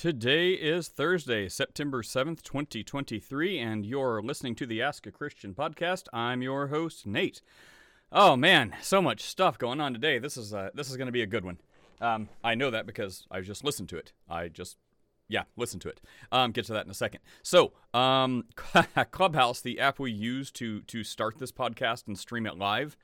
Today is Thursday, September 7th, 2023, and you're listening to the Ask a Christian podcast. I'm your host, Nate. Oh man, so much stuff going on today. This is uh, this is going to be a good one. Um, I know that because I just listened to it. I just yeah, listen to it. Um, get to that in a second. So, um, Clubhouse, the app we use to to start this podcast and stream it live,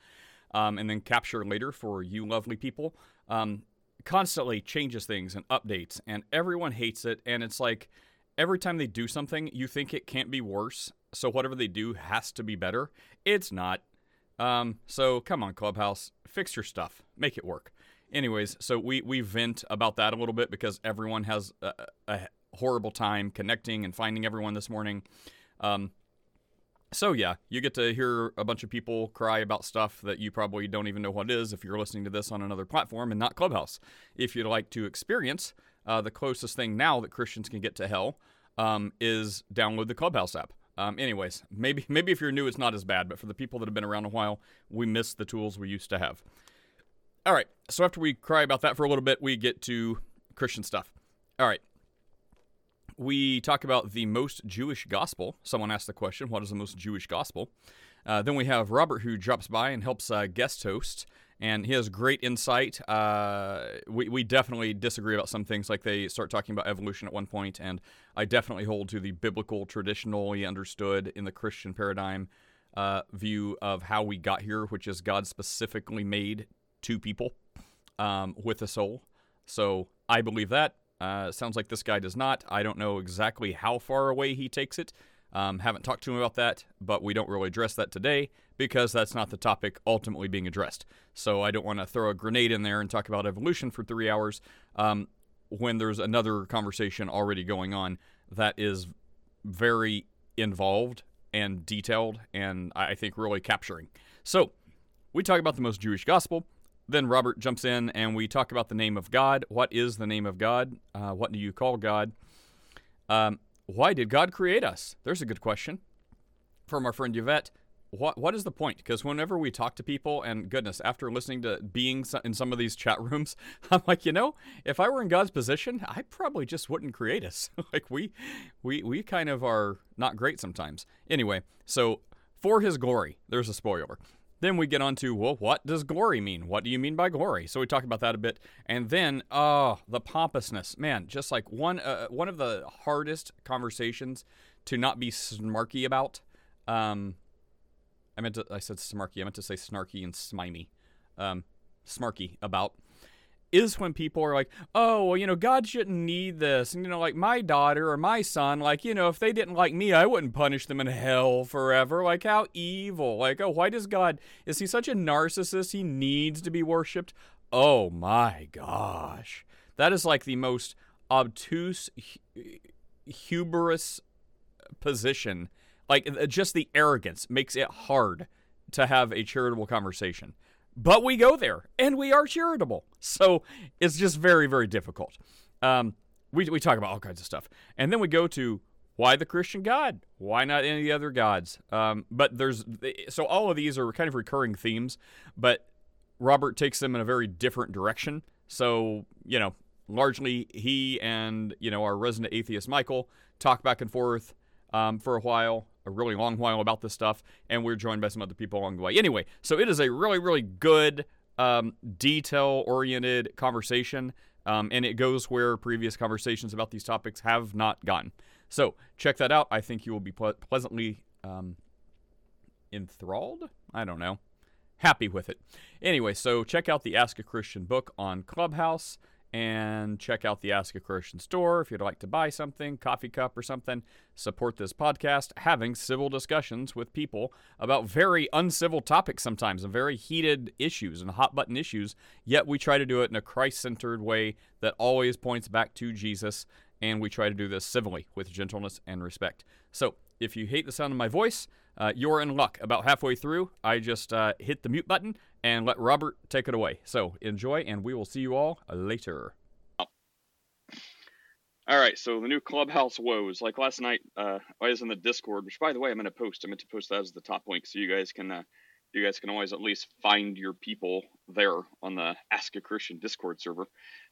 um, and then capture later for you lovely people, um, constantly changes things and updates, and everyone hates it. And it's like every time they do something, you think it can't be worse. So whatever they do has to be better. It's not. Um, so come on, Clubhouse, fix your stuff, make it work. Anyways, so we we vent about that a little bit because everyone has a, a horrible time connecting and finding everyone this morning. Um, so yeah, you get to hear a bunch of people cry about stuff that you probably don't even know what is if you're listening to this on another platform and not Clubhouse. If you'd like to experience uh, the closest thing now that Christians can get to hell um, is download the Clubhouse app. Um, anyways, maybe maybe if you're new, it's not as bad, but for the people that have been around a while, we miss the tools we used to have. All right, so after we cry about that for a little bit, we get to Christian stuff. All right, we talk about the most Jewish gospel. Someone asked the question, "What is the most Jewish gospel?" Uh, then we have Robert who drops by and helps uh, guest host, and he has great insight. Uh, we, we definitely disagree about some things, like they start talking about evolution at one point, and I definitely hold to the biblical, traditionally understood in the Christian paradigm uh, view of how we got here, which is God specifically made two people um, with a soul. So I believe that. Uh, sounds like this guy does not. I don't know exactly how far away he takes it. Um, haven't talked to him about that, but we don't really address that today because that's not the topic ultimately being addressed. So I don't want to throw a grenade in there and talk about evolution for three hours um, when there's another conversation already going on that is very involved and detailed and I think really capturing. So we talk about the most Jewish gospel. Then Robert jumps in and we talk about the name of God. What is the name of God? Uh, what do you call God? Um, why did God create us? There's a good question from our friend Yvette. What what is the point? Because whenever we talk to people, and goodness, after listening to being in some of these chat rooms, I'm like, you know, if I were in God's position, I probably just wouldn't create us. like we we we kind of are not great sometimes. Anyway, so for His glory, there's a spoiler. Then we get on to, well, what does glory mean? What do you mean by glory? So we talk about that a bit. And then, oh, the pompousness. Man, just like one uh, one of the hardest conversations to not be smarky about. Um, I meant to, I said smarky. I meant to say snarky and smimy. Um, smarky about is when people are like, oh, well, you know, God shouldn't need this. And, you know, like my daughter or my son, like, you know, if they didn't like me, I wouldn't punish them in hell forever. Like, how evil. Like, oh, why does God, is he such a narcissist? He needs to be worshiped. Oh my gosh. That is like the most obtuse, hubris position. Like, uh, just the arrogance makes it hard to have a charitable conversation but we go there and we are charitable. So it's just very, very difficult. Um, we, we talk about all kinds of stuff. And then we go to why the Christian God? Why not any other gods? Um, but there's so all of these are kind of recurring themes, but Robert takes them in a very different direction. So, you know, largely he and, you know, our resident atheist Michael talk back and forth um, for a while a really long while about this stuff, and we're joined by some other people along the way. Anyway, so it is a really, really good, um, detail oriented conversation, um, and it goes where previous conversations about these topics have not gone. So check that out. I think you will be ple- pleasantly um, enthralled. I don't know. Happy with it. Anyway, so check out the Ask a Christian book on Clubhouse and check out the Ask a Christian store if you'd like to buy something, coffee cup or something. Support this podcast, having civil discussions with people about very uncivil topics sometimes and very heated issues and hot button issues. Yet we try to do it in a Christ centered way that always points back to Jesus, and we try to do this civilly with gentleness and respect. So if you hate the sound of my voice, uh, you're in luck. About halfway through, I just uh, hit the mute button and let Robert take it away. So enjoy, and we will see you all later. All right, so the new clubhouse woes. Like last night, uh, I was in the Discord, which by the way, I'm going to post. I meant to post that as the top link, so you guys can, uh, you guys can always at least find your people there on the Ask a Christian Discord server.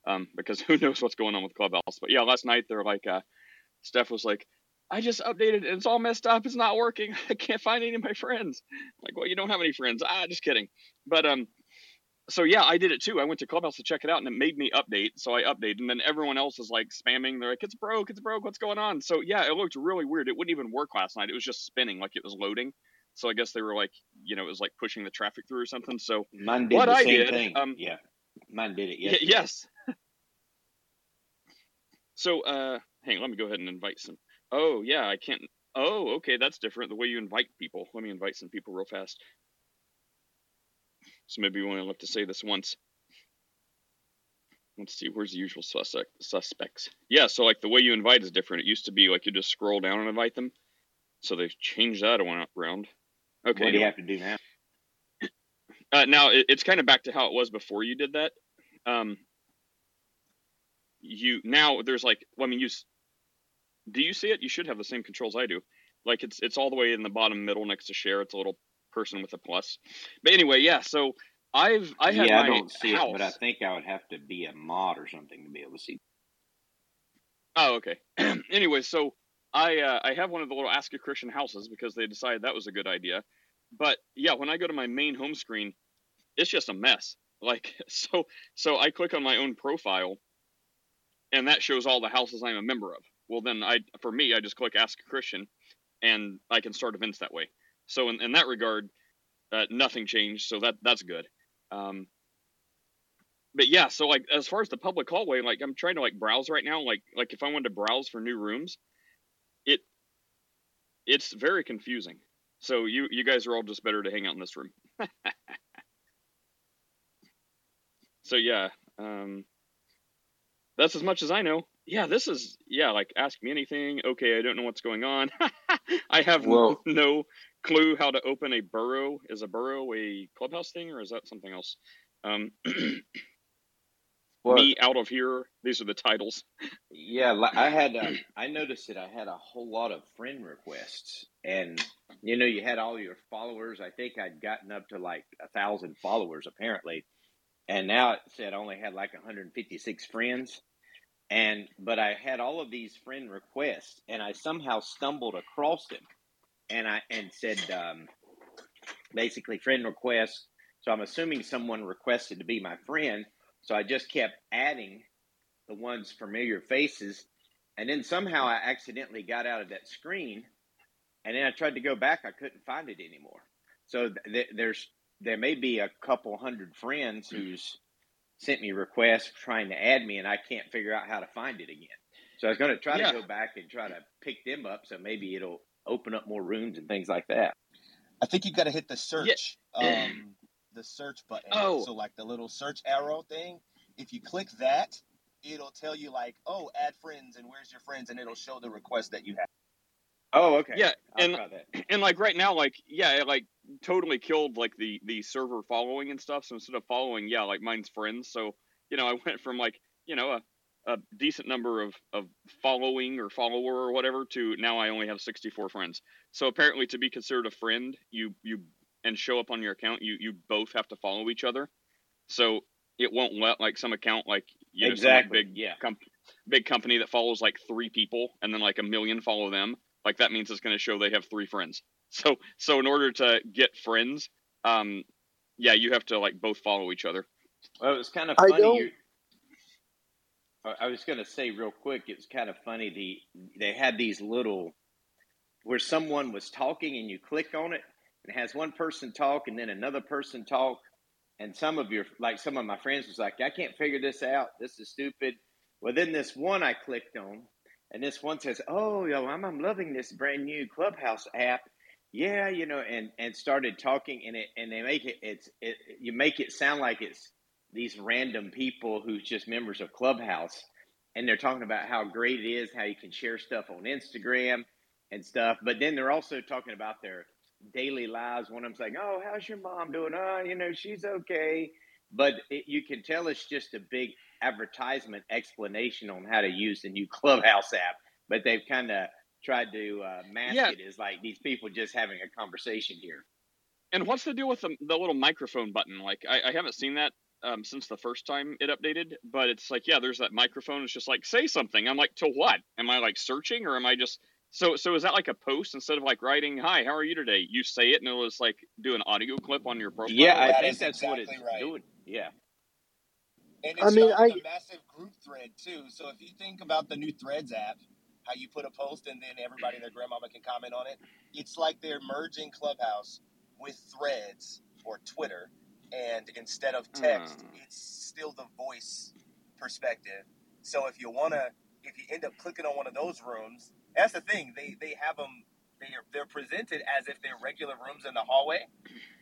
um, because who knows what's going on with Clubhouse. But yeah, last night they're like, uh, Steph was like, I just updated and it's all messed up. It's not working. I can't find any of my friends. I'm like, well, you don't have any friends. Ah, just kidding. But um, so yeah, I did it too. I went to Clubhouse to check it out, and it made me update. So I updated, and then everyone else is like spamming. They're like, "It's broke, it's broke. What's going on?" So yeah, it looked really weird. It wouldn't even work last night. It was just spinning like it was loading. So I guess they were like, you know, it was like pushing the traffic through or something. So mine did what the I same did, thing. um, yeah, mine did it. y- Yesterday. yes. so uh, hang on, let me go ahead and invite some. Oh yeah, I can't. Oh, okay, that's different. The way you invite people. Let me invite some people real fast. So maybe we only have to say this once. Let's see, where's the usual suspect, suspects? Yeah, so like the way you invite is different. It used to be like you just scroll down and invite them. So they've changed that around. Okay. What do you have to do now? Uh, now it, it's kind of back to how it was before you did that. Um, you now there's like, well, I mean, you do you see it? You should have the same controls I do. Like it's it's all the way in the bottom middle next to share. It's a little person with a plus. But anyway, yeah. So I've I had yeah, I don't see house. it, but I think I would have to be a mod or something to be able to see. Oh, okay. anyway, so I uh, I have one of the little Ask a Christian houses because they decided that was a good idea. But yeah, when I go to my main home screen, it's just a mess. Like so so I click on my own profile and that shows all the houses I'm a member of. Well then I for me I just click Ask a Christian and I can start events that way. So in, in that regard, uh, nothing changed, so that that's good. Um, but yeah, so like as far as the public hallway, like I'm trying to like browse right now. Like like if I wanted to browse for new rooms, it it's very confusing. So you you guys are all just better to hang out in this room. so yeah, um, that's as much as I know. Yeah, this is yeah. Like ask me anything. Okay, I don't know what's going on. I have Well- no clue how to open a burrow. Is a burrow a clubhouse thing or is that something else? Um, Well, me out of here. These are the titles. yeah, I had. Uh, I noticed that I had a whole lot of friend requests, and you know, you had all your followers. I think I'd gotten up to like a thousand followers apparently, and now it said I only had like 156 friends. And but I had all of these friend requests, and I somehow stumbled across them, and I and said um, basically friend request. So I'm assuming someone requested to be my friend. So I just kept adding the ones familiar faces, and then somehow I accidentally got out of that screen, and then I tried to go back. I couldn't find it anymore. So th- there's there may be a couple hundred friends who's sent me requests trying to add me, and I can't figure out how to find it again. So I was going to try Yeah. to go back and try to pick them up, so maybe it'll open up more rooms and things like that. I think you've got to hit the search, um, the search button. Oh. So like the little search arrow thing. If you click that, it'll tell you like, oh, add friends and where's your friends, and it'll show the request that you have. Oh, okay. Yeah, I'll and and like right now, like yeah, it like totally killed like the the server following and stuff. So instead of following, yeah, like mine's friends. So you know, I went from like you know a, a decent number of of following or follower or whatever to now I only have 64 friends. So apparently, to be considered a friend, you you and show up on your account, you you both have to follow each other. So it won't let like some account like you know some, like, Exactly, big yeah. comp- big company that follows like three people and then like a million follow them like that means it's going to show they have three friends so so in order to get friends um yeah you have to like both follow each other Well, it was kind of I funny. don't- you- I I was going to say real quick. It was kind of funny. The they had these little where someone was talking and you click on it and it has one person talk and then another person talk and some of your like some of my friends was like I can't figure this out. This is stupid. Well, then this one I clicked on and this one says, "Oh, yo, I'm I'm loving this brand new Clubhouse app." Yeah, you know, and and started talking and it and they make it it's it you make it sound like it's these random people who's just members of Clubhouse, and they're talking about how great it is, how you can share stuff on Instagram and stuff. But then they're also talking about their daily lives. One of them's like, "Oh, how's your mom doing? Oh, you know, she's okay." But it, you can tell it's just a big advertisement explanation on how to use the new Clubhouse app. But they've kind of tried to uh, mask Yeah. it as like these people just having a conversation here. and what's the deal with the, the little microphone button like I, I haven't seen that um, since the first time it updated, but it's like, yeah, there's that microphone. It's just like, say something. I'm like, to what? Am I like searching or am I just so so is that like a post instead of like writing, "Hi, how are you today?" You say it and it'll just like do an audio clip on your profile. Yeah, I That think that's what it's right. doing. Yeah. And I it's mean, started I- a massive group thread too. So if you think about the new Threads app, how you put a post and then everybody their grandmama can comment on it, it's like they're merging Clubhouse with Threads or Twitter, and instead of text, Hmm. it's still the voice perspective. So if you wanna, if you end up clicking on one of those rooms, that's the thing. They they have them. They're they're presented as if they're regular rooms in the hallway,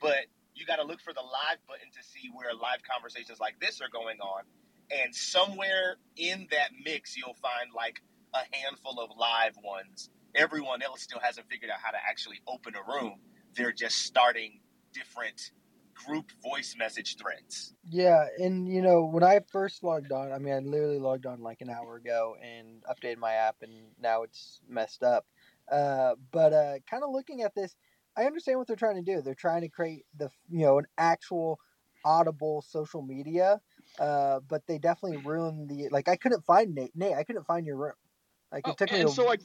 but you got to look for the live button to see where live conversations like this are going on. And somewhere in that mix, you'll find like a handful of live ones. Everyone else still hasn't figured out how to actually open a room. They're just starting different group voice message threads. Yeah, and you know, when I first logged on, I mean, I literally logged on like an hour ago and updated my app, and now it's messed up. Uh, but uh, kind of looking at this, I understand what they're trying to do. They're trying to create the you know an actual audible social media, uh, but they definitely ruined the like. I couldn't find Nate. Nate, I couldn't find your room. Like it Oh, took me. and a- so like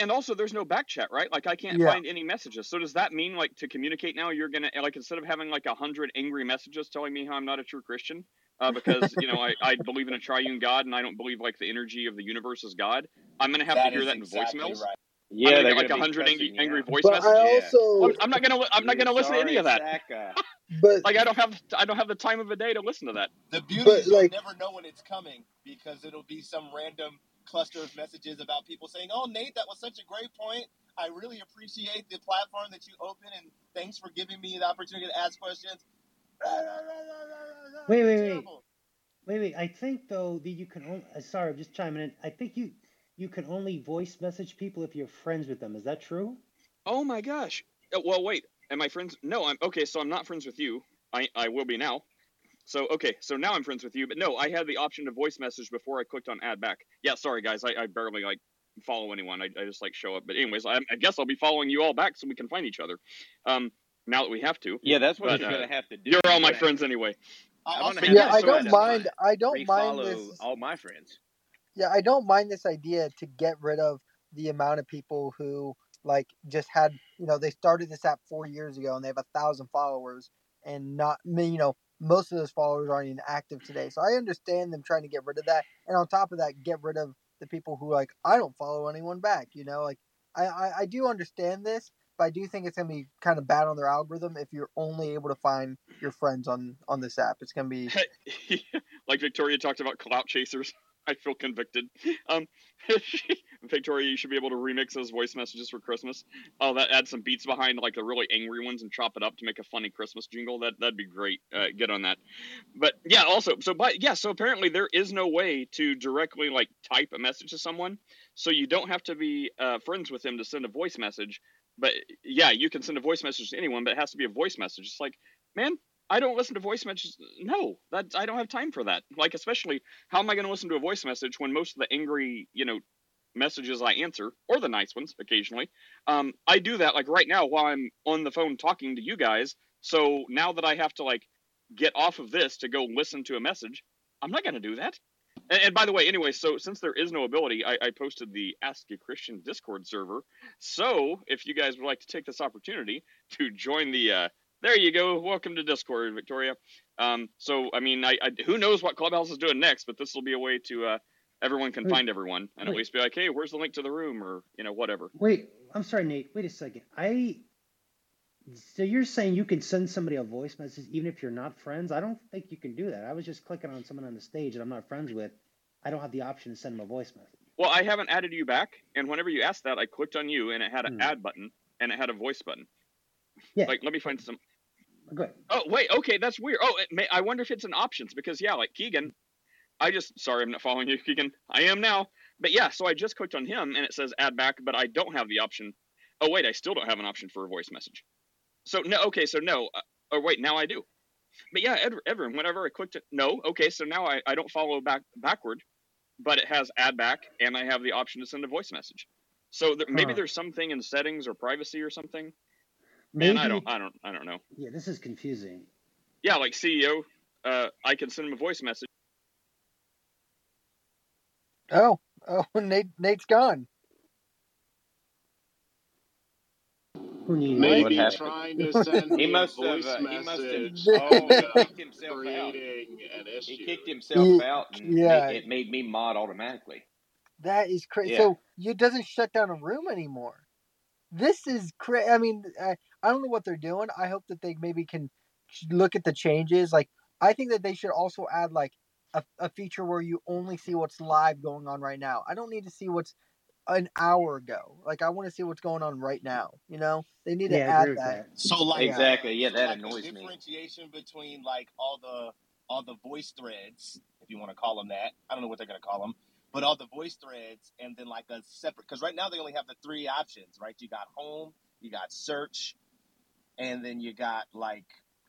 and also there's no back chat right like i can't Yeah. find any messages so does that mean like to communicate now you're gonna like instead of having like a hundred angry messages telling me how i'm not a true christian uh, because you know I, I believe in a triune god and i don't believe like the energy of the universe is god i'm gonna have to hear is that in exactly voicemails right. Yeah, I'm gonna they're get like gonna a be hundred angry, cussing you angry voice but messages I also, I'm, I'm not gonna i'm not gonna listen to any of that Sorry, but like i don't have i don't have the time of the day to listen to that The beauty But, is you'll like- never know when it's coming because it'll be some random cluster of messages about people saying, "Oh, Nate, that was such a great point. I really appreciate the platform that you open, and thanks for giving me the opportunity to ask questions." Wait, wait, wait. Wait, wait. I think though that you can only. Uh, sorry, I'm just chiming in. I think you you can only voice message people if you're friends with them. Is that true? oh my gosh Uh, well wait am i friends no i'm okay so i'm not friends with you i i will be now so okay so now i'm friends with you but no i had the option to voice message before i clicked on add back yeah sorry guys i, I barely like follow anyone I, I just like show up but anyways I, I guess i'll be following you all back so we can find each other um now that we have to Yeah, that's what But, you're uh, gonna have to do. you're all my friends anyway I I'm also gonna yeah, I don't mind. I don't mind Refollow this. all my friends. Yeah, I don't mind this idea to get rid of the amount of people who like just had you know they started this app four years ago and they have a thousand followers and not me you know most of those followers aren't even active today so i understand them trying to get rid of that and on top of that get rid of the people who like i don't follow anyone back you know like i i, I do understand this but i do think it's going to be kind of bad on their algorithm if you're only able to find your friends on on this app it's going to be like Victoria talked about clout chasers. I feel convicted. Um, Victoria, you should be able to remix those voice messages for Christmas. Oh, that add some beats behind like the really angry ones and chop it up to make a funny Christmas jingle. That that'd be great. Uh, get on that. But yeah, also so but yeah, so apparently there is no way to directly like type a message to someone, so you don't have to be uh, friends with them to send a voice message. But yeah, you can send a voice message to anyone, but it has to be a voice message. It's like, man, I don't listen to voice messages. No, that I don't have time for that. Like, especially, how am I going to listen to a voice message when most of the angry, you know, messages I answer, or the nice ones occasionally, um, I do that like right now while I'm on the phone talking to you guys. So now that I have to like get off of this to go listen to a message, I'm not going to do that. And, and by the way, anyway, so since there is no ability, I, I posted the Ask a Christian Discord server. So if you guys would like to take this opportunity to join the uh, there you go. Welcome to Discord, Victoria. Um, so, I mean, I, I, who knows what Clubhouse is doing next, but this will be a way to uh, everyone can Wait, find everyone and at least be like, hey, where's the link to the room or you know whatever. Wait, I'm sorry, Nate. Wait a second. I. So you're saying you can send somebody a voice message even if you're not friends? I don't think you can do that. I was just clicking on someone on the stage that I'm not friends with. I don't have the option to send them a voice message. Well, I haven't added you back, and whenever you asked that, I clicked on you and it had an Hmm. add button and it had a voice button. Yeah. Like, let me find some. Go ahead. Oh wait, okay, that's weird. Oh, it may, I wonder if it's an options because yeah, like Keegan, I just sorry I'm not following you, Keegan. I am now, but yeah, so I just clicked on him and it says add back, but I don't have the option. Oh wait, I still don't have an option for a voice message. So no, okay, so no. Uh, oh wait, now I do. But yeah, Ed, Edwin, whenever I clicked it, no, okay, so now I, I don't follow back backward, but it has add back and I have the option to send a voice message. So there, maybe Huh. there's something in settings or privacy or something. Maybe. Man, I don't, I don't, I don't know. Yeah, this is confusing. Yeah, like CEO. uh, I can send him a voice message. Oh, oh, Nate, Nate's gone. Maybe happened? trying to send He me must a voice have, uh, he must have- message Oh, ended he up kicked himself out. creating. He kicked himself Ye- out, and yeah. it, it made me mod automatically. That is crazy. Yeah. So you doesn't shut down a room anymore. This is crazy. I mean, I, I don't know what they're doing. I hope that they maybe can look at the changes. Like, I think that they should also add like a, a feature where you only see what's live going on right now. I don't need to see what's an hour ago. Like, I want to see what's going on right now. You know, they need to Yeah, I agree add that. that. So like Exactly. Yeah, so that like annoys a me. differentiation between like all the all the voice threads, if you want to call them that. I don't know what they're gonna call them, but all the voice threads, and then like a separate. Because right now they only have the three options, right? You got home, you got search, and then you got like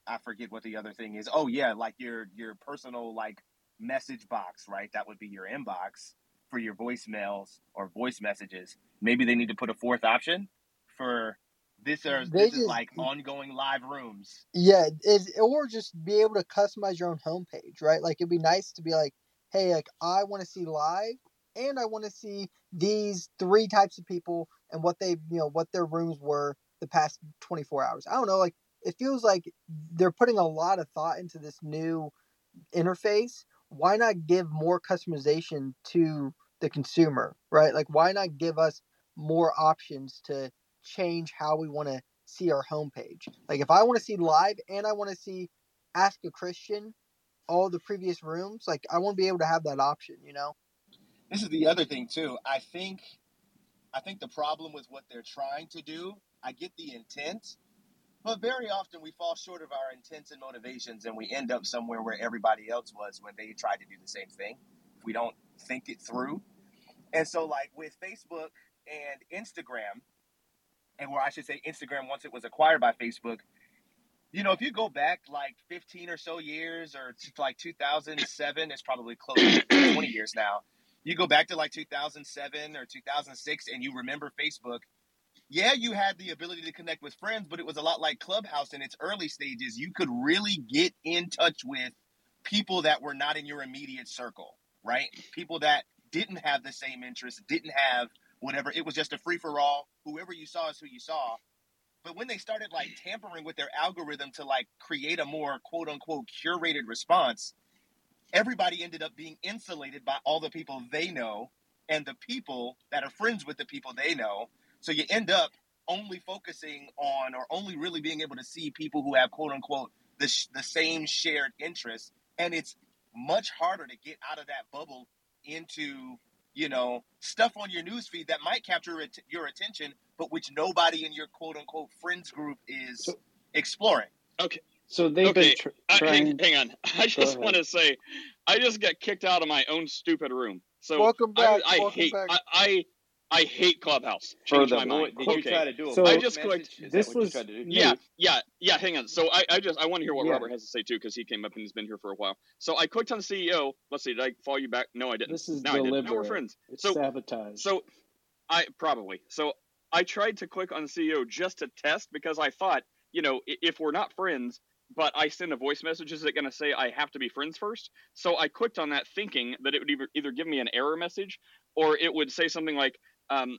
I forget what the other thing is. Oh yeah, like your your personal like message box, right? That would be your inbox for your voicemails or voice messages. Maybe they need to put a fourth option for this. Or They this is like ongoing live rooms. Yeah, is or just be able to customize your own homepage, right? Like it'd be nice to be like, hey, like I want to see live, and I want to see these three types of people and what they, you know, what their rooms were the past twenty four hours. I don't know, like it feels like they're putting a lot of thought into this new interface. Why not give more customization to the consumer, right? Like why not give us more options to change how we want to see our homepage. Like if I want to see live and I want to see Ask a Christian, all the previous rooms, like I won't be able to have that option, you know? This is the other thing too. I think, I think the problem with what they're trying to do. I get the intent, but very often we fall short of our intents and motivations, and we end up somewhere where everybody else was when they tried to do the same thing. If we don't think it through, and so like with Facebook and Instagram, and where I should say Instagram once it was acquired by Facebook. You know, if you go back like 15 or so years or to like 2007, it's probably close to 20 years now. You go back to like 2007 or 2006 and you remember Facebook. Yeah, you had the ability to connect with friends, but it was a lot like Clubhouse in its early stages. You could really get in touch with people that were not in your immediate circle, right? People that didn't have the same interests, didn't have whatever. It was just a free for all. Whoever you saw is who you saw. But when they started like tampering with their algorithm to like create a more quote unquote curated response, everybody ended up being insulated by all the people they know and the people that are friends with the people they know. So you end up only focusing on or only really being able to see people who have quote unquote the, sh- the same shared interests. And it's much harder to get out of that bubble into you know stuff on your newsfeed that might capture it- your attention, but which nobody in your quote unquote friends group is So- exploring. Okay. So they've Okay, been tr- I, hang, trying. hang on. I just want to say, I just got kicked out of my own stupid room. So Welcome I, back. I welcome hate back. I, I I hate Clubhouse. Change my mind. did you Okay. try to do a So- I just message? clicked- this what you was- tried to do? Yeah, yeah, yeah. Hang on. So I, I just I want to hear what Yeah. Robert has to say too because he came up and he's been here for a while. So I clicked on the CEO. Let's see. Did I follow you back? No, I didn't. This is no, I didn't. Now we're friends. It's So sabotage. so I probably so I tried to click on the CEO just to test because I thought you know if we're not friends. But I send a voice message. Is it going to say I have to be friends first? So I clicked on that, thinking that it would either, either give me an error message, or it would say something like, um,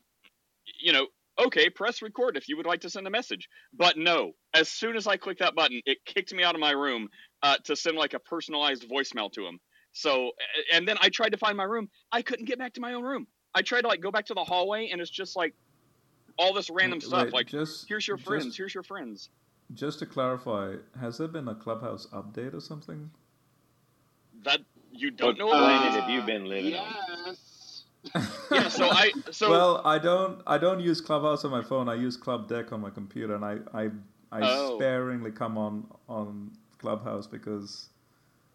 you know, okay, press record if you would like to send a message. But no, as soon as I clicked that button, it kicked me out of my room uh, to send like a personalized voicemail to him. So, and then I tried to find my room. I couldn't get back to my own room. I tried to like go back to the hallway, and it's just like all this random Wait, stuff. wait, Like, just, here's your just- friends. Here's your friends. Just to clarify, has there been a clubhouse update or something? That you don't know What about. planet have you been living on? Yes. yeah. So I. So well, I don't. I don't use Clubhouse on my phone. I use Club Deck on my computer, and I I, I Oh. sparingly come on on Clubhouse because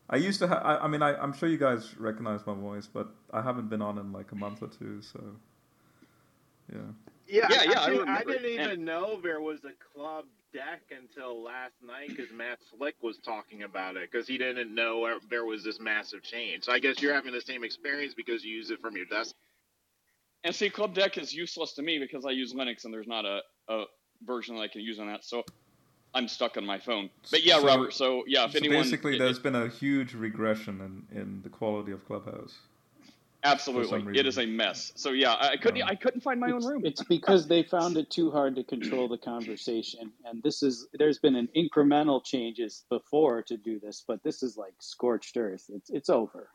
I used to. Ha- I, I mean, I, I'm sure you guys recognize my voice, but I haven't been on in like a month or two. So yeah. Yeah, Yeah, yeah, I I, didn't And- even know there was a club deck until last night because Matt Slick was talking about it because he didn't know there was this massive change. So I guess you're having the same experience because you use it from your desk. And see, Club Deck is useless to me because I use Linux and there's not a, a version that I can use on that. So I'm stuck on my phone. But yeah, So- Robert. So yeah, if so anyone basically, it- there's been a huge regression in, in the quality of Clubhouse. Absolutely it is a mess. So yeah, I, I couldn't Um, I couldn't find my own room. it's because they found it too hard to control the conversation, and this is there's been an incremental changes before to do this, but this is like scorched earth. It's it's over.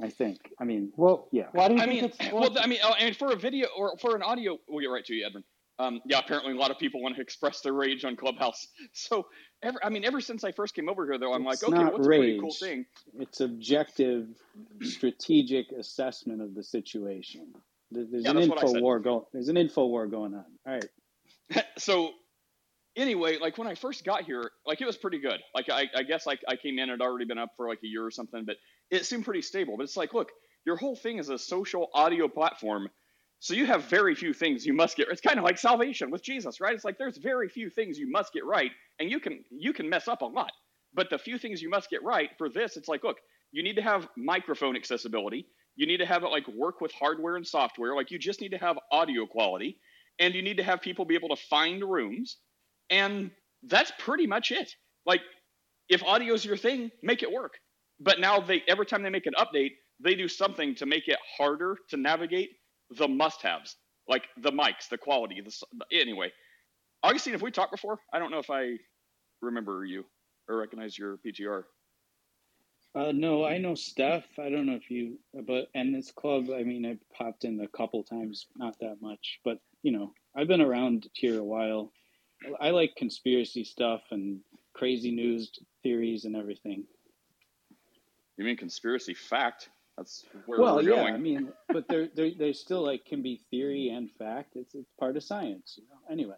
I think. I mean, Well, Yeah. Why do you I think mean, it's well, I mean, oh, I mean, for a video or for an audio, we'll get right to you, Edwin. Um, yeah, apparently a lot of people want to express their rage on Clubhouse. So, ever, I mean, ever since I first came over here, though, I'm It's like, okay, what's a pretty cool thing? it's objective, strategic assessment of the situation. There's Yeah, an that's what I info war going. There's an info war going on. All right. so, anyway, like when I first got here, like it was pretty good. Like I, I guess like I came in, it had already been up for like a year or something, but it seemed pretty stable. But it's like, look, your whole thing is a social audio platform. So you have very few things you must get. It's kind of like salvation with Jesus, right? It's like there's very few things you must get right, and you can you can mess up a lot. But the few things you must get right for this, it's like, look, you need to have microphone accessibility. You need to have it like work with hardware and software. Like you just need to have audio quality, and you need to have people be able to find rooms, and that's pretty much it. Like if audio's your thing, make it work. But now they every time they make an update, they do something to make it harder to navigate the must-haves, like the mics, the quality, the anyway. Augustine, have we talked before? I don't know if I remember you or recognize your PTR. Uh, no, I know Steph. I don't know if you, but and this club. I mean, I popped in a couple times, not that much, but you know, I've been around here a while. I like conspiracy stuff and crazy news theories and everything. You mean conspiracy fact? That's where well, we're yeah, going. I mean, but they're they they still like can be theory and fact. It's it's part of science, you know. Anyway,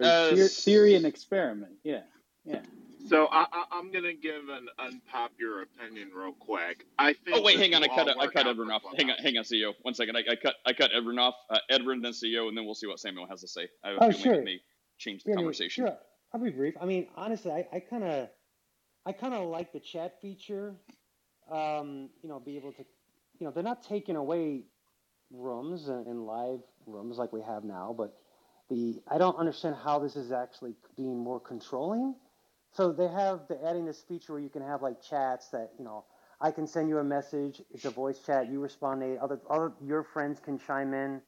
Uh, theor- theory and experiment. Yeah, yeah. So I, I, I'm gonna give an unpopular opinion real quick. I think. Oh wait, hang on. I cut I cut out Edwin off. Hang on, hang on, CEO. One second. I, I cut I cut Edwin off. Uh, Edwin then CEO, and then we'll see what Samuel has to say. I have a Oh, feeling sure. it may change the Yeah, no, conversation. Sure, I'll be brief. I mean, honestly, I, I kind of, I kind of like the chat feature. Um, you know, be able to, you know, they're not taking away rooms and, and live rooms like we have now, but the I don't understand how this is actually being more controlling. So they have they're adding this feature where you can have like chats that you know I can send you a message. It's a voice chat. You respond. They other other your friends can chime in.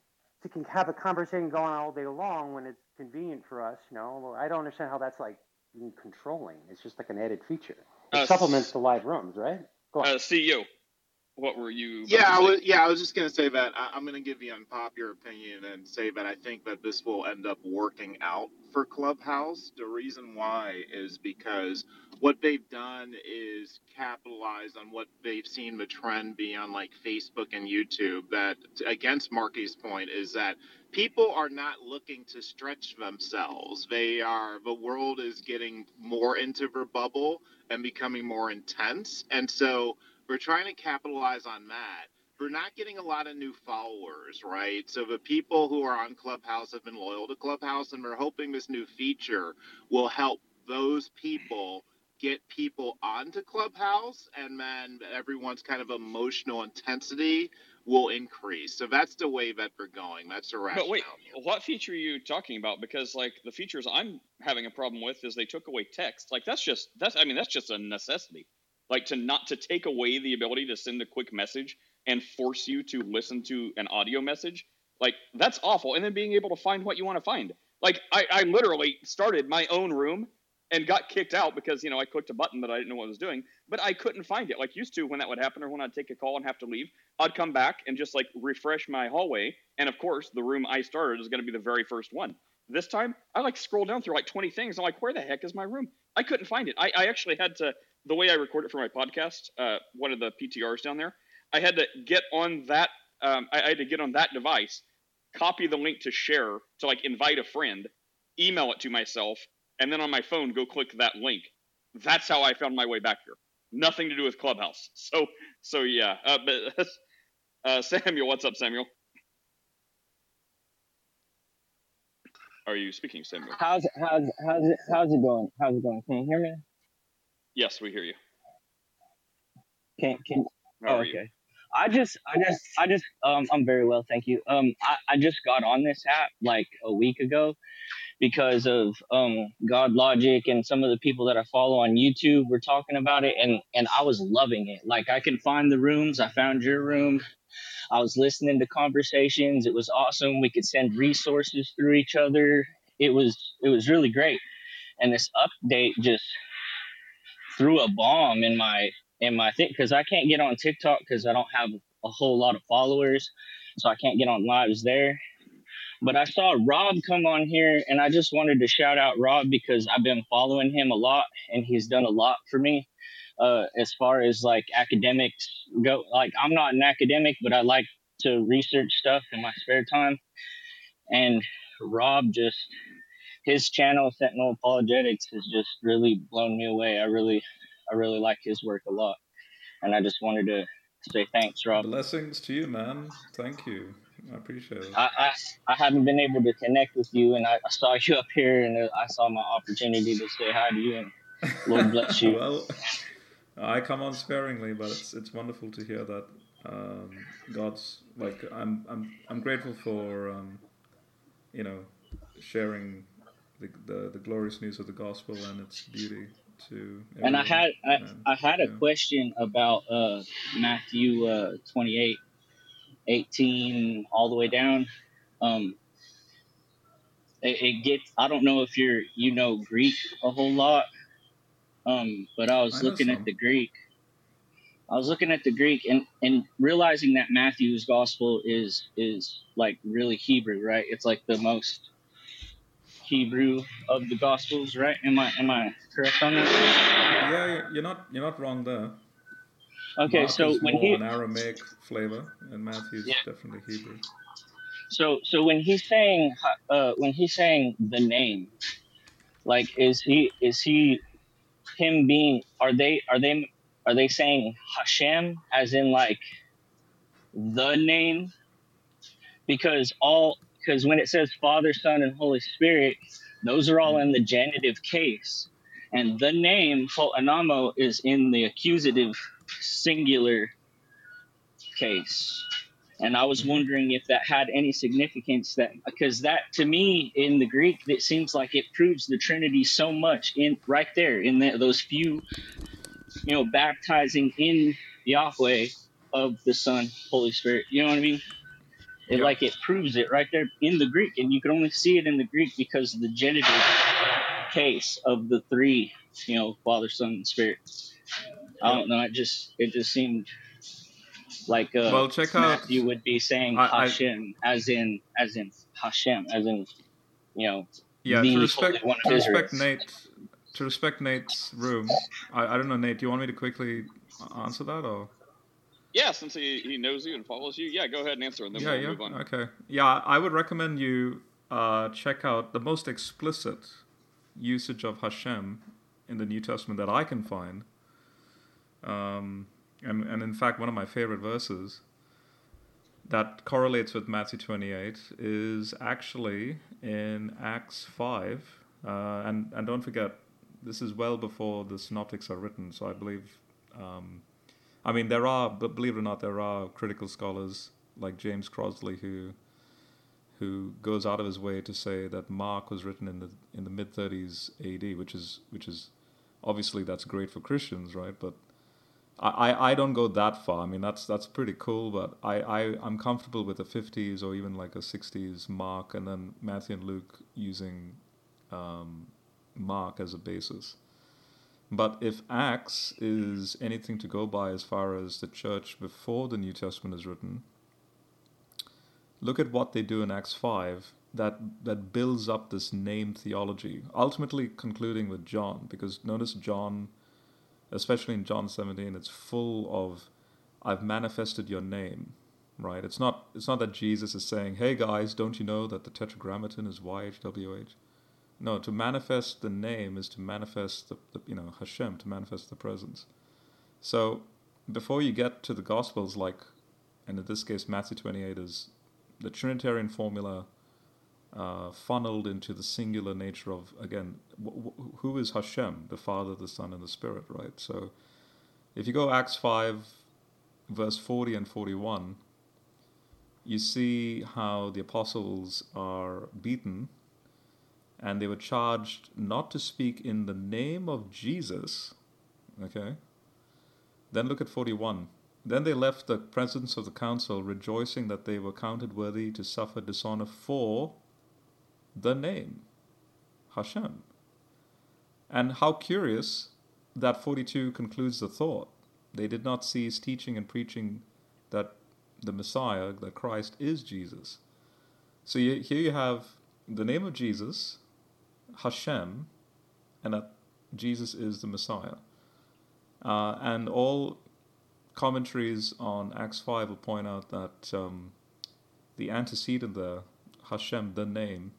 So you can have a conversation going on all day long when it's convenient for us. You know, I don't understand how that's like being controlling. It's just like an added feature. It Uh, supplements the live rooms, right? Go on. Uh, CEO, what were you? Yeah, I was. Yeah, I was just gonna say that I, I'm gonna give the unpopular opinion and say that I think that this will end up working out for Clubhouse. The reason why is because what they've done is capitalize on what they've seen the trend be on like Facebook and YouTube. That against Marky's point is that people are not looking to stretch themselves. They are. The world is getting more into their bubble and becoming more intense, and so we're trying to capitalize on that. We're not getting a lot of new followers, right? So the people who are on Clubhouse have been loyal to Clubhouse, and we're hoping this new feature will help those people get people onto Clubhouse, and then everyone's kind of emotional intensity will increase. So that's the way that we're going. That's the rationale. But wait, here. what feature are you talking about? Because like the features I'm having a problem with is they took away text. Like that's just that's I mean that's just a necessity. Like to not to take away the ability to send a quick message and force you to listen to an audio message. Like that's awful. And then being able to find what you want to find. Like I, I literally started my own room and got kicked out because you know I clicked a button that I didn't know what I was doing, but I couldn't find it. Like used to when that would happen or when I'd take a call and have to leave, I'd come back and just like refresh my hallway, and of course the room I started is going to be the very first one. This time I like scroll down through like 20 things. I'm like, where the heck is my room? I couldn't find it. I, I actually had to the way I record it for my podcast, uh, one of the PTRs down there. I had to get on that. Um, I, I had to get on that device, copy the link to share to like invite a friend, email it to myself, and then on my phone go click that link. That's how I found my way back here. Nothing to do with Clubhouse. So so yeah. Uh, but uh, Samuel, what's up, Samuel? Are you speaking, Samuel? How's how's how's it how's it going? How's it going? Can you hear me? Yes, we hear you. Can can How oh, are you? okay. I just I just I just um I'm very well, thank you. Um I, I just got on this app like a week ago because of um, God Logic and some of the people that I follow on YouTube were talking about it, and and I was loving it. Like I can find the rooms. I found your room. I was listening to conversations. It was awesome. We could send resources through each other. It was it was really great. And this update just threw a bomb in my in my thing because I can't get on TikTok because I don't have a whole lot of followers, so I can't get on lives there. But I saw Rob come on here, and I just wanted to shout out Rob because I've been following him a lot, and he's done a lot for me uh, as far as like academics go. Like I'm not an academic, but I like to research stuff in my spare time. And Rob just his channel Sentinel Apologetics has just really blown me away. I really I really like his work a lot, and I just wanted to say thanks, Rob. Blessings to you, man. Thank you. I appreciate it. I, I, I haven't been able to connect with you, and I, I saw you up here, and I saw my opportunity to say hi to you, and Lord bless you. well, I come on sparingly, but it's it's wonderful to hear that um, God's like I'm I'm I'm grateful for um, you know sharing the, the the glorious news of the gospel and its beauty to And I had I, And, I had a yeah. question about uh, Matthew uh, 28, 18, all the way down. Um, it, it gets. I don't know if you're you know Greek a whole lot, um, but I was I looking at the Greek. I was looking at the Greek and, and realizing that Matthew's gospel is is like really Hebrew, right? It's like the most Hebrew of the gospels, right? Am I am I correct on that? Yeah, you're not you're not wrong there. Okay, Mark so is when more he an Aramaic flavor, and Matthew's Yeah. definitely Hebrew. So so when he's saying uh when he's saying the name, like is he is he him being are they are they are they saying Hashem as in like the name? Because all because when it says Father, Son, and Holy Spirit, those are all in the genitive case. And the name Ho'anamo is in the accusative singular case. And I was mm-hmm. wondering if that had any significance that because that to me in the Greek it seems like it proves the Trinity so much in right there in the, those few you know baptizing in Yahweh of the Son Holy Spirit. You know what I mean? It Yeah. like it proves it right there in the Greek, and you can only see it in the Greek because of the genitive case of the three, you know, Father, Son, and Spirit. I don't know. It just it just seemed like uh, Well, check out- Matthew would be saying I- I- Hashem as in as in Hashem as in you know Yeah, to respect to respect Nate, to respect Nate's room. I, I don't know, Nate. Do you want me to quickly answer that or? Yeah, since he, he knows you and follows you, yeah, go ahead and answer, and then yeah, we'll yeah. move on. Okay. Yeah, I would recommend you uh, check out the most explicit usage of Hashem in the New Testament that I can find. Um, and, and in fact, one of my favorite verses that correlates with Matthew 28 is actually in Acts 5. Uh, and, and don't forget, this is well before the synoptics are written, so I believe. Um, I mean, there are, but believe it or not, there are critical scholars like James Crossley who who goes out of his way to say that Mark was written in the in the mid 30s AD, which is which is obviously that's great for Christians, right? But I, I, don't go that far. I mean, that's that's pretty cool, but I, I I'm comfortable with the 50s or even like a 60s Mark, and then Matthew and Luke using um, Mark as a basis. But if Acts is anything to go by as far as the church before the New Testament is written, look at what they do in Acts 5 that, that builds up this name theology, ultimately concluding with John, because notice John, especially in John 17, it's full of, I've manifested your name, right? It's not, it's not that Jesus is saying, hey guys, don't you know that the tetragrammaton is YHWH? No, to manifest the name is to manifest the, the you know Hashem, to manifest the presence. So before you get to the Gospels, like, and in this case Matthew 28 is the Trinitarian formula uh, funneled into the singular nature of again, wh- wh- who is Hashem, the Father, the Son, and the Spirit, right? So if you go Acts 5, verse 40 and 41, you see how the apostles are beaten and they were charged not to speak in the name of Jesus. Okay? Then look at 41. Then they left the presence of the council, rejoicing that they were counted worthy to suffer dishonor for the name, Hashem. And how curious that 42 concludes the thought. They did not cease teaching and preaching that the Messiah, that Christ is Jesus. So you, here you have the name of Jesus, Hashem, and that Jesus is the Messiah. Uh, and all commentaries on Acts 5 will point out that um, the antecedent there, Hashem, the name,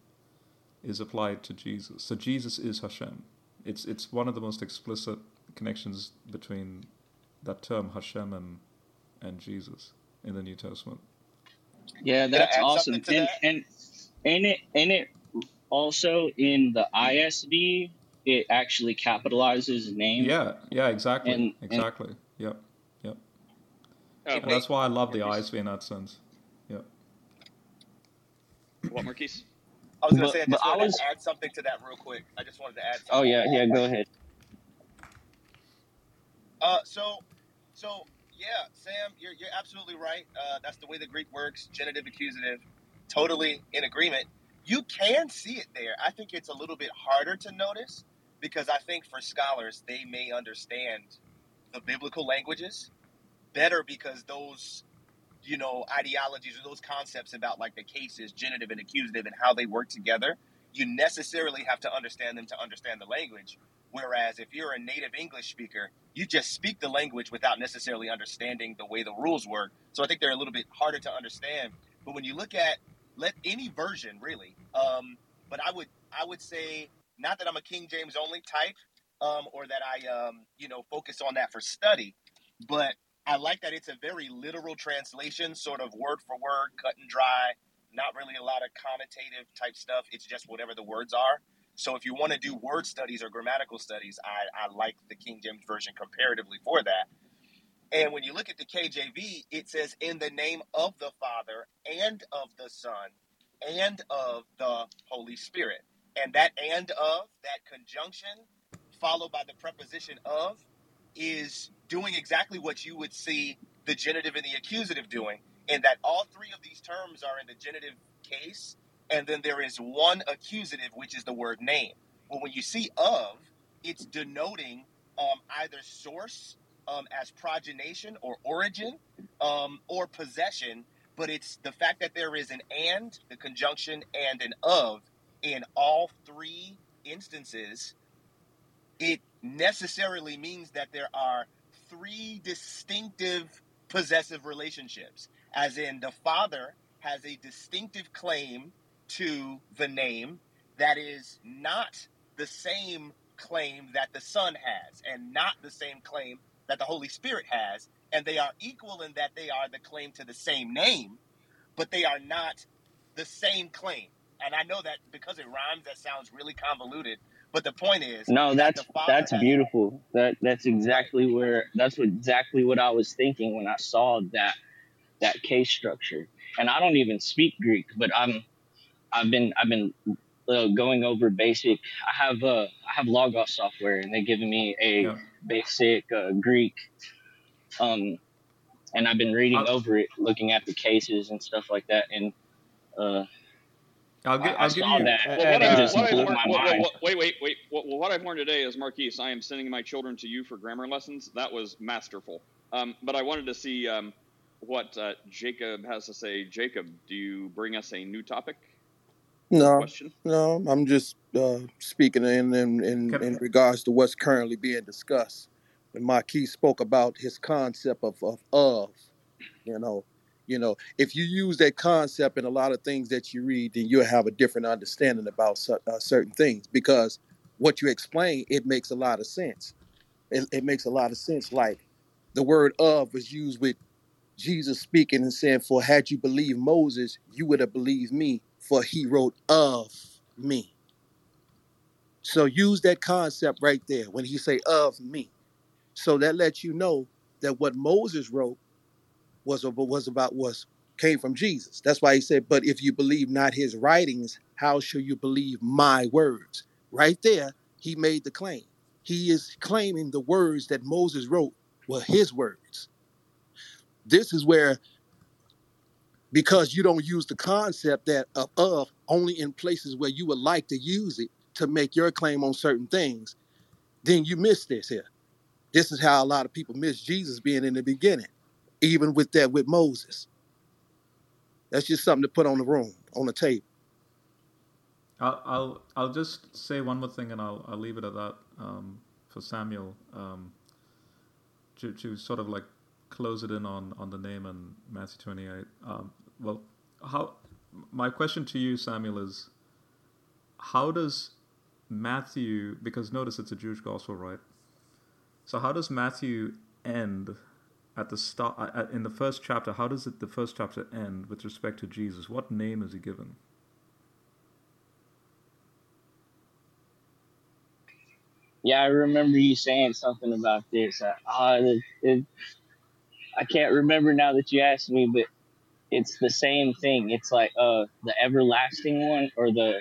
is applied to Jesus. So Jesus is Hashem. It's, it's one of the most explicit connections between that term Hashem and, and Jesus in the New Testament. Yeah, that's awesome. And that? and and it and it also in the ISV it actually capitalizes name Yeah, yeah, exactly, and and exactly. Yep, yep. Oh, And that's why I love the Marquise. ISV in that sense. Yep. What, Marquise? I was gonna say I just I was to add something to that real quick. I just wanted to add something. oh yeah yeah go ahead. Uh, so, so yeah, Sam, you're you're absolutely right. Uh, that's the way the Greek works. Genitive, accusative, totally in agreement. You can see it there. I think it's a little bit harder to notice because I think for scholars they may understand the biblical languages better because those you know ideologies or those concepts about like the cases genitive and accusative and how they work together you necessarily have to understand them to understand the language. Whereas if you're a native english speaker you just speak the language without necessarily understanding the way the rules work. So i think they're a little bit harder to understand. But when you look at let any version really um, but i would i would say not that i'm a king james only type um, or that i um, you know focus on that for study but I like that it's a very literal translation, sort of word for word, cut and dry, not really a lot of connotative type stuff. It's just whatever the words are. So if you want to do word studies or grammatical studies, I, I like the King James Version comparatively for that. And when you look at the KJV, it says, in the name of the Father and of the Son and of the Holy Spirit. And that and of, that conjunction, followed by the preposition of, is doing exactly what you would see the genitive and the accusative doing, in that all three of these terms are in the genitive case, and then there is one accusative, which is the word name. Well, when you see of, it's denoting um, either source um, as progenation or origin um, or possession, but it's the fact that there is an and, the conjunction, and an of in all three instances it necessarily means that there are three distinctive possessive relationships, as in the father has a distinctive claim to the name that is not the same claim that the son has, and not the same claim that the Holy Spirit has, and they are equal in that they are the claim to the same name, but they are not the same claim. And I know that because it rhymes, that sounds really convoluted. But the point is, No, is that that's the father that's beautiful. That that's exactly where that's what exactly what I was thinking when I saw that that case structure. And I don't even speak Greek, but I'm I've been I've been uh, going over basic. I have uh I have Logos software, and they're giving me a Yeah. basic uh, Greek. Um, and I've been reading I'll, over it, looking at the cases and stuff like that. And uh, I'll, gi- I, I I'll give saw you. that, Well, what and And I've uh, just what blew learned. my What, what, mind. what, wait, wait, wait. What, what I've learned today is Marquise. I am sending my children to you for grammar lessons. That was masterful. Um, but I wanted to see um, what uh, Jacob has to say. Jacob, do you bring us a new topic No, question? no, I'm just uh, speaking in, in in in regards to what's currently being discussed. When Marquis spoke about his concept of, of of, you know, you know, if you use that concept in a lot of things that you read, then you'll have a different understanding about cer- uh, certain things because what you explain it makes a lot of sense. It, it makes a lot of sense. Like the word of was used with Jesus speaking and saying, "For had you believed Moses, you would have believed me, for he wrote of me." So use that concept right there when he say of me. So that lets you know that what Moses wrote was was about was came from Jesus. That's why he said, But if you believe not his writings, how shall you believe my words? Right there, he made the claim. He is claiming the words that Moses wrote were his words. This is where, because you don't use the concept that of, of only in places where you would like to use it to make your claim on certain things, then you miss this here. This is how a lot of people miss Jesus being in the beginning, even with that with Moses. That's just something to put on the room, on the table. I'll I'll, I'll just say one more thing, and I'll I'll leave it at that um, for Samuel um, to to sort of like close it in on on the name and Matthew twenty eight. Um, well, how my question to you, Samuel, is how does Matthew? Because notice it's a Jewish gospel, right? So how does Matthew end at the start at, in the first chapter? How does it the first chapter end with respect to Jesus? What name is he given? Yeah, I remember you saying something about this. Uh, uh, it, it, I can't remember now that you asked me, but it's the same thing. It's like uh, the everlasting one or the.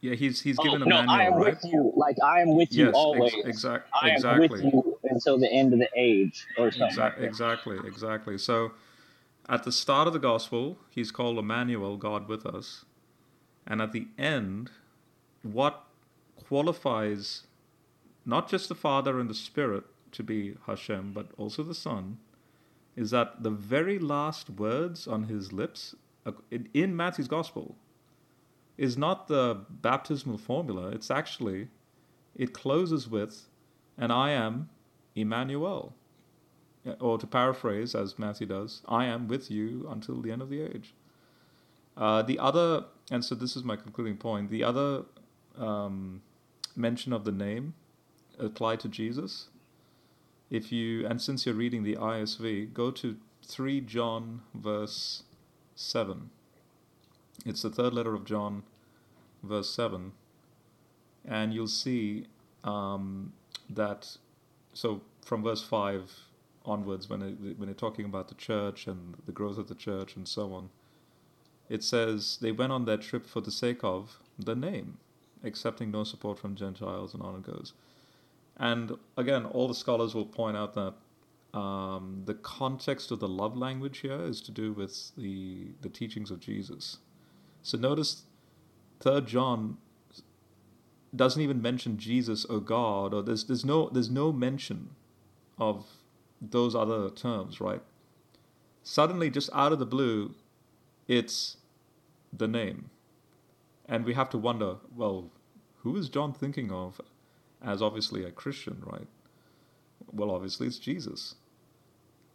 Yeah, he's he's Oh given a no, I am right? with you. Like I am with you Yes, always. ex- exact, I am exactly. Until the end of the age, or something Exactly, exactly, exactly. So, at the start of the gospel, he's called Emmanuel, God with us, and at the end, what qualifies not just the Father and the Spirit to be Hashem, but also the Son, is that the very last words on his lips in Matthew's gospel is not the baptismal formula. It's actually it closes with, "And I am Emmanuel." Or to paraphrase, as Matthew does, I am with you until the end of the age. Uh, the other, and so this is my concluding point, the other um, mention of the name applied to Jesus. If you, and since you're reading the ISV, go to 3 John verse 7. It's the third letter of John, verse 7. And you'll see um, that, so from verse 5 onwards, when, it, when they're talking about the church and the growth of the church and so on, it says they went on their trip for the sake of the name, accepting no support from Gentiles, and on it goes. And again, all the scholars will point out that um, the context of the love language here is to do with the the teachings of Jesus. So notice, Third John doesn't even mention Jesus or God, or there's there's no there's no mention of those other terms, right? Suddenly, just out of the blue, it's the name, and we have to wonder, well, who is John thinking of as obviously a Christian, right? Well, obviously it's Jesus.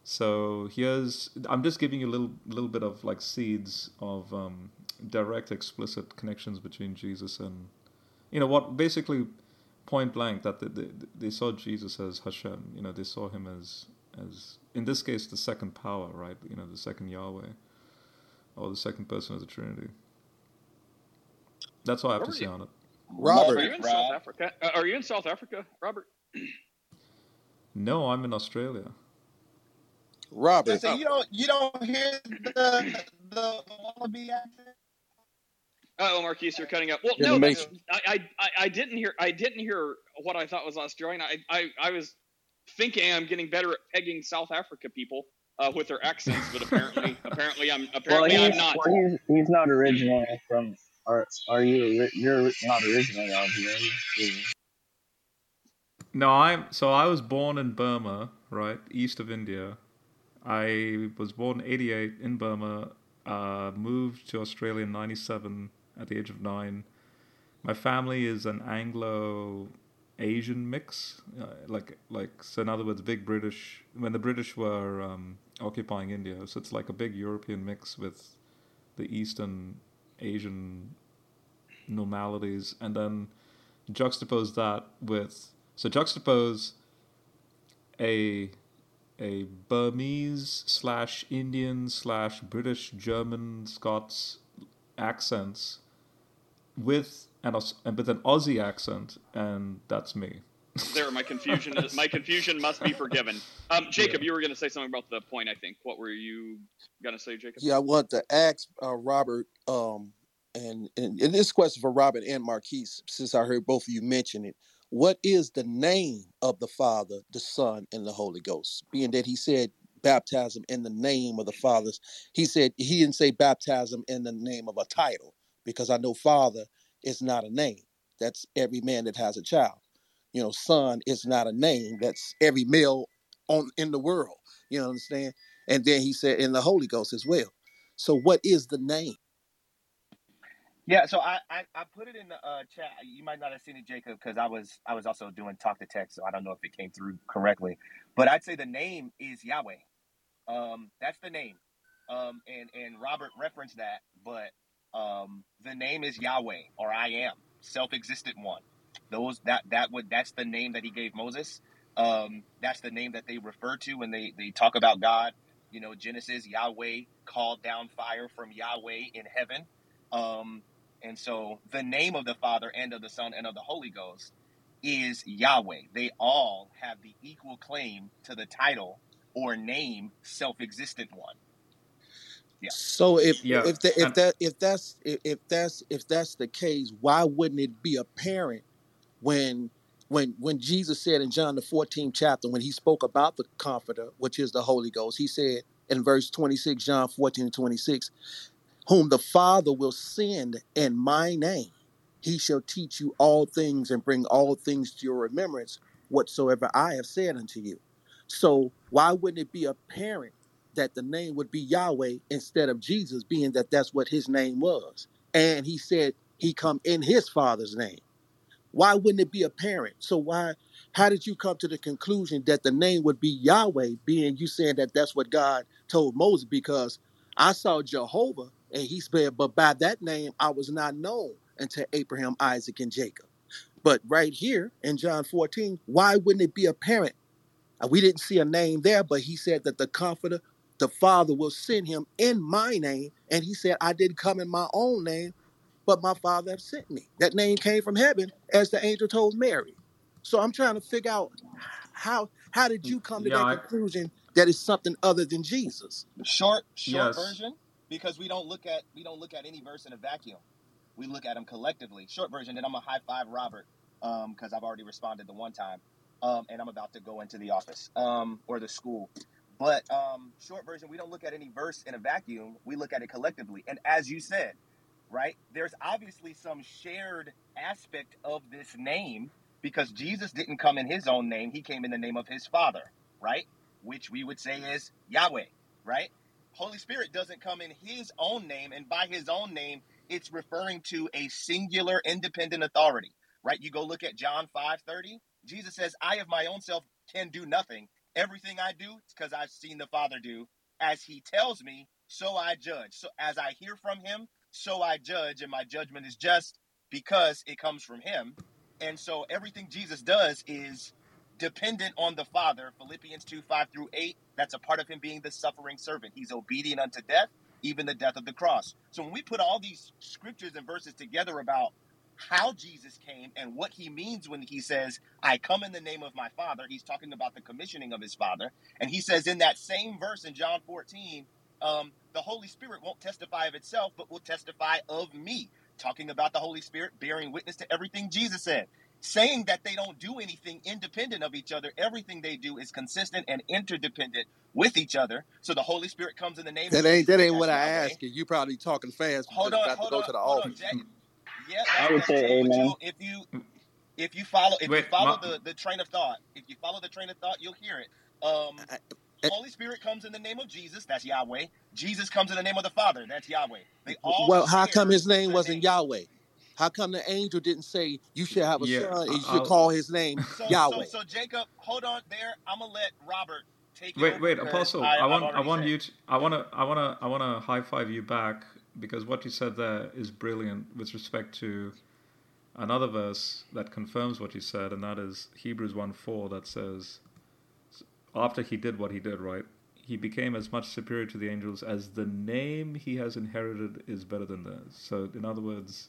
So here's I'm just giving you a little little bit of like seeds of um, direct, explicit connections between Jesus and you know what basically point blank that they, they, they saw Jesus as Hashem. You know they saw him as as in this case the second power, right? You know the second Yahweh or the second person of the Trinity. That's all I have Where to say you? on it. Robert, Are you in South Africa? Uh, are you in South Africa, Robert? No, I'm in Australia. Robert, Listen, you don't you don't hear the the wallaby accent? Oh, Marquise, you're cutting up. Well, You're no, in the that's, I, I, I- I didn't hear. I didn't hear what I thought was Australian. I, I, I was thinking I'm getting better at pegging South Africa people uh, with their accents, but apparently, apparently, I'm Well, apparently he's, I'm not. well, he's, he's not originally from. Are are you? You're not originally out here. No, I'm so I was born in Burma, right, east of India. I was born in '88 in Burma. Uh, moved to Australia in '97 at the age of nine. My family is an Anglo Asian mix, uh, like like so. In other words, big British. When the British were um, occupying India, so it's like a big European mix with the Eastern Asian normalities, and then juxtapose that with so juxtapose a a Burmese slash Indian slash British German Scots accents with an and with an Aussie accent, and that's me. There, my confusion. Is my confusion must be forgiven. Um, Jacob, you were going to say something about the point. I think. What were you going to say, Jacob? Yeah, I want to ask uh, Robert, um, and, and and this question for Robert and Marquise, since I heard both of you mention it. What is the name of the Father, the Son, and the Holy Ghost? Being that he said baptism in the name of the Father's, he said he didn't say baptism in the name of a title, because I know Father is not a name. That's every man that has a child. You know, Son is not a name. That's every male on in the world. You understand? And then he said in the Holy Ghost as well. So what is the name? Yeah, so I, I, I put it in the uh, chat. You might not have seen it, Jacob, because I was I was also doing talk to text, so I don't know if it came through correctly. But I'd say the name is Yahweh. Um, that's the name. Um, and and Robert referenced that, but um, the name is Yahweh or I am, self-existent one. Those that that would that's the name that he gave Moses. Um, that's the name that they refer to when they they talk about God. You know, Genesis, Yahweh called down fire from Yahweh in heaven. Um, and so the name of the Father and of the Son and of the Holy Ghost is Yahweh. They all have the equal claim to the title or name self-existent one. Yeah. So if Yeah, if the, if that if that's if, if that's if that's the case, why wouldn't it be apparent when when when Jesus said in John the 14th chapter when he spoke about the comforter, which is the Holy Ghost, he said in verse 26, John 14 and 26, whom the Father will send in my name, he shall teach you all things and bring all things to your remembrance whatsoever I have said unto you. So why wouldn't it be apparent that the name would be Yahweh instead of Jesus, being that that's what his name was? And he said he come in his father's name. Why wouldn't it be apparent? So why, how did you come to the conclusion that the name would be Yahweh, being you saying that that's what God told Moses? Because I saw Jehovah, and he said, but by that name I was not known unto Abraham, Isaac, and Jacob. But right here in John 14, why wouldn't it be apparent? Uh, We didn't see a name there, but he said that the Comforter, the Father, will send him in my name. And he said, I didn't come in my own name, but my Father have sent me. That name came from heaven, as the angel told Mary. So I'm trying to figure out how how did you come to yeah, that I, conclusion that it's something other than Jesus? Short short yes, version because we don't look at we don't look at any verse in a vacuum. We look at them collectively. Short version. Then I'm gonna high five Robert because I've already responded the one time, um, and I'm about to go into the office um, or the school. But um, short version, we don't look at any verse in a vacuum. We look at it collectively. And as you said, right, there's obviously some shared aspect of this name because Jesus didn't come in his own name. He came in the name of his Father, right? Which we would say is Yahweh, right? Holy Spirit doesn't come in his own name, and by his own name, it's referring to a singular independent authority, right? You go look at John 5:30. Jesus says, I of my own self can do nothing. Everything I do, it's because I've seen the Father do. As he tells me, so I judge. So as I hear from him, so I judge, and my judgment is just because it comes from him. And so everything Jesus does is dependent on the Father. Philippians 2 5 through 8. That's a part of him being the suffering servant. He's obedient unto death, even the death of the cross. So when we put all these scriptures and verses together about how Jesus came and what he means when he says, I come in the name of my Father, he's talking about the commissioning of his Father. And he says in that same verse in John 14, um, the Holy Spirit won't testify of itself, but will testify of me. Talking about the Holy Spirit bearing witness to everything Jesus said saying that they don't do anything independent of each other. Everything they do is consistent and interdependent with each other. So the Holy Spirit comes in the name of That ain't Jesus. that ain't what I asked you. You probably talking fast Hold because on, you got to hold go on, to the hold on, office. Jack. Yeah, I would say cool. But amen. you, if you if you follow if you follow Ma, the the train of thought, if you follow the train of thought, you'll hear it. Um, I- I- Holy Spirit comes in the name of Jesus. That's Yahweh. Jesus comes in the name of the Father. That's Yahweh. They all Well, how come his name wasn't name. Yahweh? How come the angel didn't say you should have a yeah, son and you should I'll. call his name So so Yahweh? so Jacob, hold on there. I'm gonna let Robert take it Wait, wait, because Apostle. I, I want, I want said. you to, I want to, I want to, I want to high five you back because what you said there is brilliant with respect to another verse that confirms what you said, and that is Hebrews one four that says, after he did what he did, right, he became as much superior to the angels as the name he has inherited is better than theirs. So, in other words,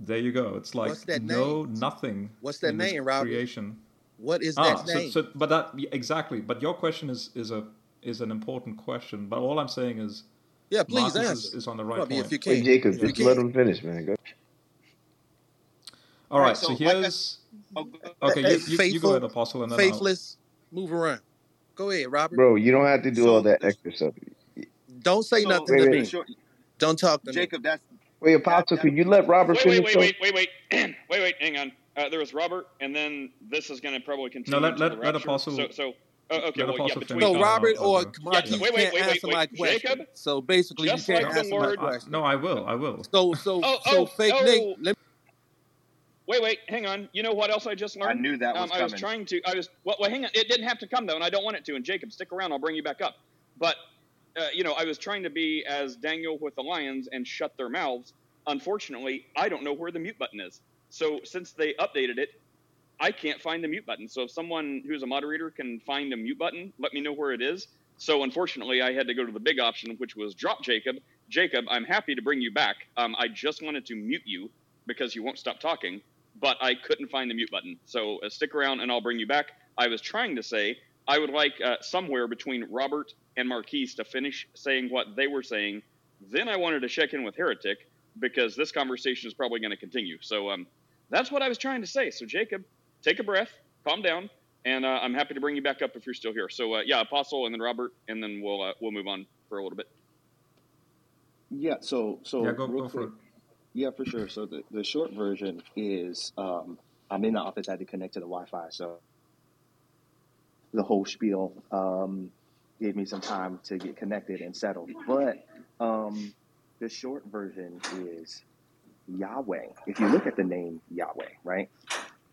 There you go. It's like no name? nothing What's that name, Robert? creation. What is Ah, that so, name? so but that exactly. But your question is is a is an important question. But all I'm saying is yeah, please Marcus answer. is, is on the right Robbie, point. if you Hey, can. Jacob, If you just let can. him finish, man. Go. All All right, right. So so like I, here's okay. Hey, You, you, you go ahead, faithful, Apostle, and then I'll. faithless, move around. Go ahead, Robert. Bro, you don't have to do all that extra stuff. Don't say so nothing Wait, to wait, me. short Don't talk to me. Jacob, that's wait, Apostle, that could you let Robert Wait, wait, finish wait, though? wait, wait, wait, wait, wait. Hang on. Uh, there was Robert, and then this is going to probably No, continue let let let. Apostle So, so uh, okay. Well, yeah, between finish, So Robert I'll, I'll or go. yeah. Marquise Wait, wait, can't wait, wait, answer my wait. question. Jacob, So basically, you can't like the answer my question. no, I will. I will. So so Oh, so oh, fake Nate. oh. Let Wait, wait, hang on. You know what else I just learned? I knew that Um, was I was trying to. I was. Well, well, hang on. It didn't have to come though, and I don't want it to. And Jacob, stick around. I'll bring you back up. But uh, you know, I was trying to be as Daniel with the lions and shut their mouths. Unfortunately, I don't know where the mute button is. So since they updated it, I can't find the mute button. So if someone who's a moderator can find a mute button, let me know where it is. So unfortunately, I had to go to the big option, which was drop Jacob. Jacob, I'm happy to bring you back. Um, I just wanted to mute you because you won't stop talking, but I couldn't find the mute button. So uh, stick around and I'll bring you back. I was trying to say I would like uh, somewhere between Robert and Marquise to finish saying what they were saying. Then I wanted to check in with Heretic because this conversation is probably going to continue. So um, that's what I was trying to say. So Jacob, take a breath, calm down, and uh, I'm happy to bring you back up if you're still here. So uh, yeah, Apostle, and then Robert, and then we'll uh, we'll move on for a little bit. Yeah, so so Yeah, go real go for it. yeah, for sure. So the, the short version is um, I'm in the office. I had to connect to the Wi-Fi, so the whole spiel um, gave me some time to get connected and settled. But um, the short version is Yahweh. If you look at the name Yahweh, right?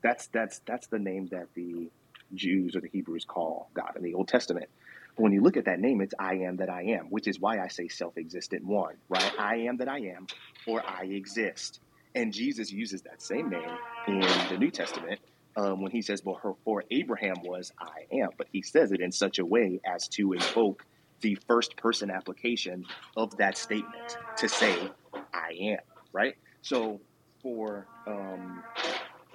That's that's that's the name that the Jews or the Hebrews call God in the Old Testament. But when you look at that name, it's I am that I am, which is why I say self-existent one, right? I am that I am, or I exist. And Jesus uses that same name in the New Testament um, when he says, well, her, for Abraham was I am, but he says it in such a way as to invoke the first person application of that statement to say, I am, right? So for um,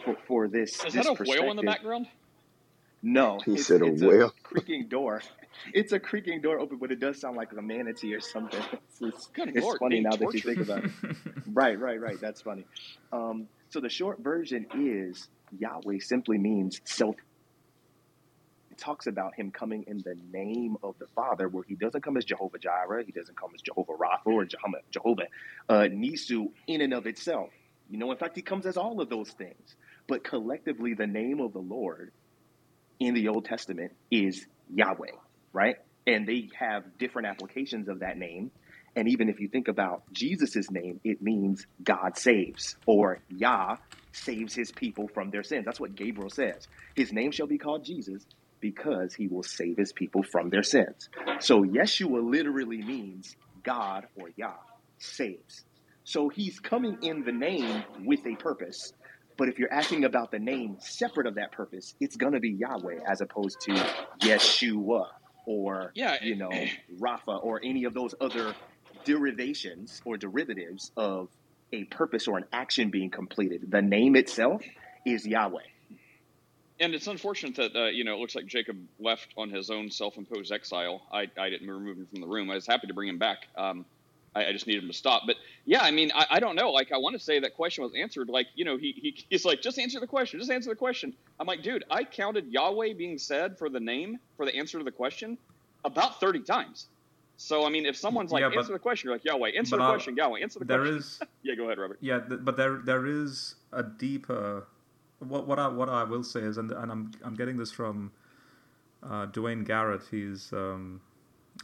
for, for this Is this that a whale in the background? no, He it's said a it's whale. a creaking door. It's a creaking door open, but it does sound like a manatee or something. It's, it's, Good it's lord, funny being now that you think about it. Right, right, right. That's funny. Um, so the short version is Yahweh simply means self. It talks about him coming in the name of the Father, where he doesn't come as Jehovah Jireh, he doesn't come as Jehovah Rapha or Jehovah, Jehovah uh, Nissi in and of itself. You know, in fact, he comes as all of those things. But collectively, the name of the Lord in the Old Testament is Yahweh, right? And they have different applications of that name. And even if you think about Jesus' name, it means God saves, or Yah saves his people from their sins. That's what Gabriel says. His name shall be called Jesus because he will save his people from their sins. So Yeshua literally means God or Yah saves. So he's coming in the name with a purpose. But if you're asking about the name separate of that purpose, it's going to be Yahweh as opposed to Yeshua or, Yeah, you know, Rapha or any of those other derivations or derivatives of a purpose or an action being completed. The name itself is Yahweh. And it's unfortunate that uh, you know it looks like Jacob left on his own self-imposed exile. I, I didn't remove him from the room. I was happy to bring him back. Um, I, I just needed him to stop. But yeah, I mean, I, I don't know. Like, I want to say that question was answered. Like, you know, he, he he's like, just answer the question. Just answer the question. I'm like, dude, I counted Yahweh being said for the name for the answer to the question about 30 times. So I mean, if someone's like, Yeah, but- answer the question, you're like, Yahweh, answer the I- question, Yahweh, answer the there question. is yeah, go ahead, Robert. yeah, th- but there there is a deeper. What what I what I will say is, and and I'm I'm getting this from uh, Duane Garrett. He's um,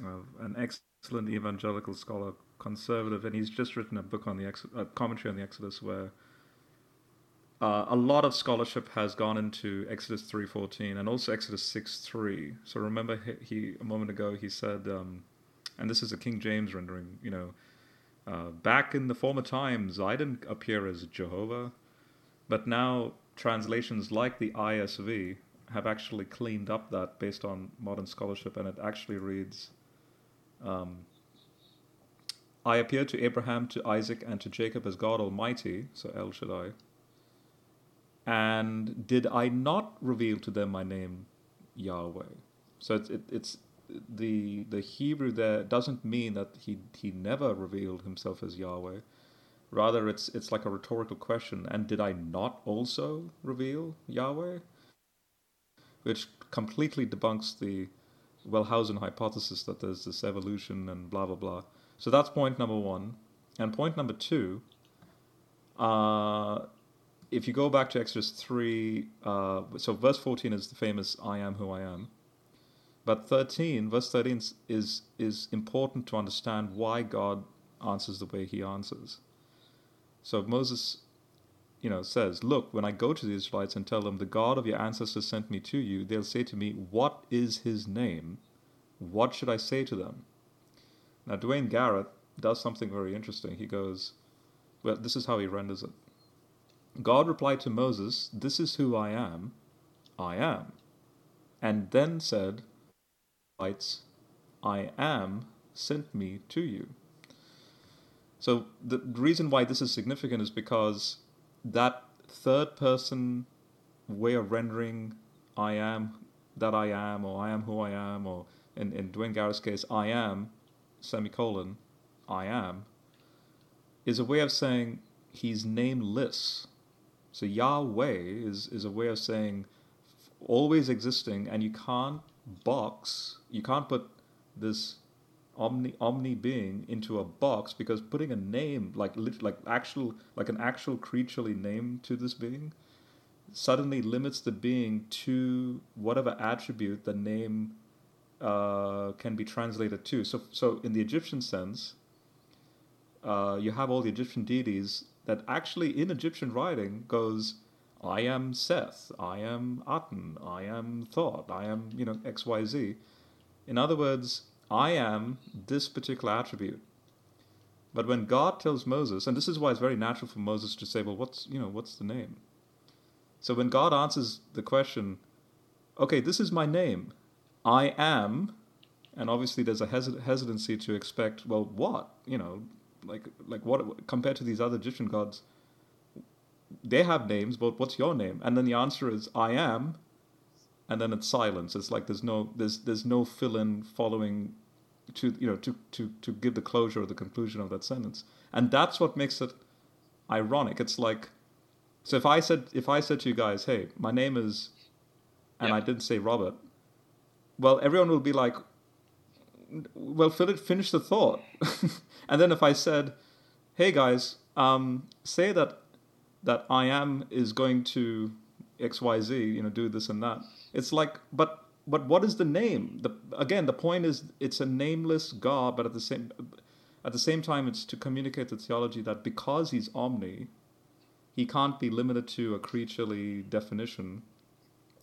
uh, an excellent evangelical scholar, conservative, and he's just written a book on the Ex- a commentary on the Exodus where. Uh, a lot of scholarship has gone into Exodus 3:14 and also Exodus 6:3. So remember, he, he a moment ago he said, um, and this is a King James rendering. You know, uh, back in the former times, I didn't appear as Jehovah, but now translations like the ISV have actually cleaned up that based on modern scholarship, and it actually reads, um, I appeared to Abraham, to Isaac, and to Jacob as God Almighty, so El Shaddai. And did I not reveal to them my name, Yahweh? So it's it, it's the the Hebrew there doesn't mean that he he never revealed himself as Yahweh. Rather, it's it's like a rhetorical question. And did I not also reveal Yahweh? Which completely debunks the Wellhausen hypothesis that there's this evolution and blah blah blah. So that's point number one. And point number two, uh, if you go back to Exodus 3, uh, so verse 14 is the famous I am who I am. But 13, verse 13 is, is important to understand why God answers the way he answers. So Moses, you know, says, Look, when I go to the Israelites and tell them, The God of your ancestors sent me to you, they'll say to me, What is his name? What should I say to them? Now, Duane Garrett does something very interesting. He goes, well, this is how he renders it. God replied to Moses, This is who I am, I am. And then said, I am sent me to you. So the reason why this is significant is because that third person way of rendering I am that I am, or I am who I am, or in, in Duane Garrett's case, I am, semicolon, I am, is a way of saying he's nameless. So Yahweh is, is a way of saying always existing, and you can't box, you can't put this omni omni being into a box because putting a name like like actual like an actual creaturely name to this being suddenly limits the being to whatever attribute the name uh, can be translated to. So, so in the Egyptian sense, uh, you have all the Egyptian deities that actually in Egyptian writing goes, I am Seth, I am Aten, I am Thoth, I am, you know, X, Y, Z. In other words, I am this particular attribute. But when God tells Moses, and this is why it's very natural for Moses to say, well, what's, you know, what's the name? So when God answers the question, okay, this is my name, I am, and obviously there's a hesit- hesitancy to expect, well, what? You know, like like what compared to these other Egyptian gods? They have names, but what's your name? And then the answer is I am, and then it's silence. It's like there's no there's there's no fill in following to you know to to to give the closure or the conclusion of that sentence, and that's what makes it ironic. It's like so if I said if I said to you guys, hey, my name is, and I didn't say Robert, well, everyone will be like, well, finish the thought. and then if I said, hey guys, um, say that that I am is going to X Y Z, you know, do this and that. It's like, but but what is the name? The again, the point is it's a nameless God, but at the same at the same time, it's to communicate the theology that because he's omni, he can't be limited to a creaturely definition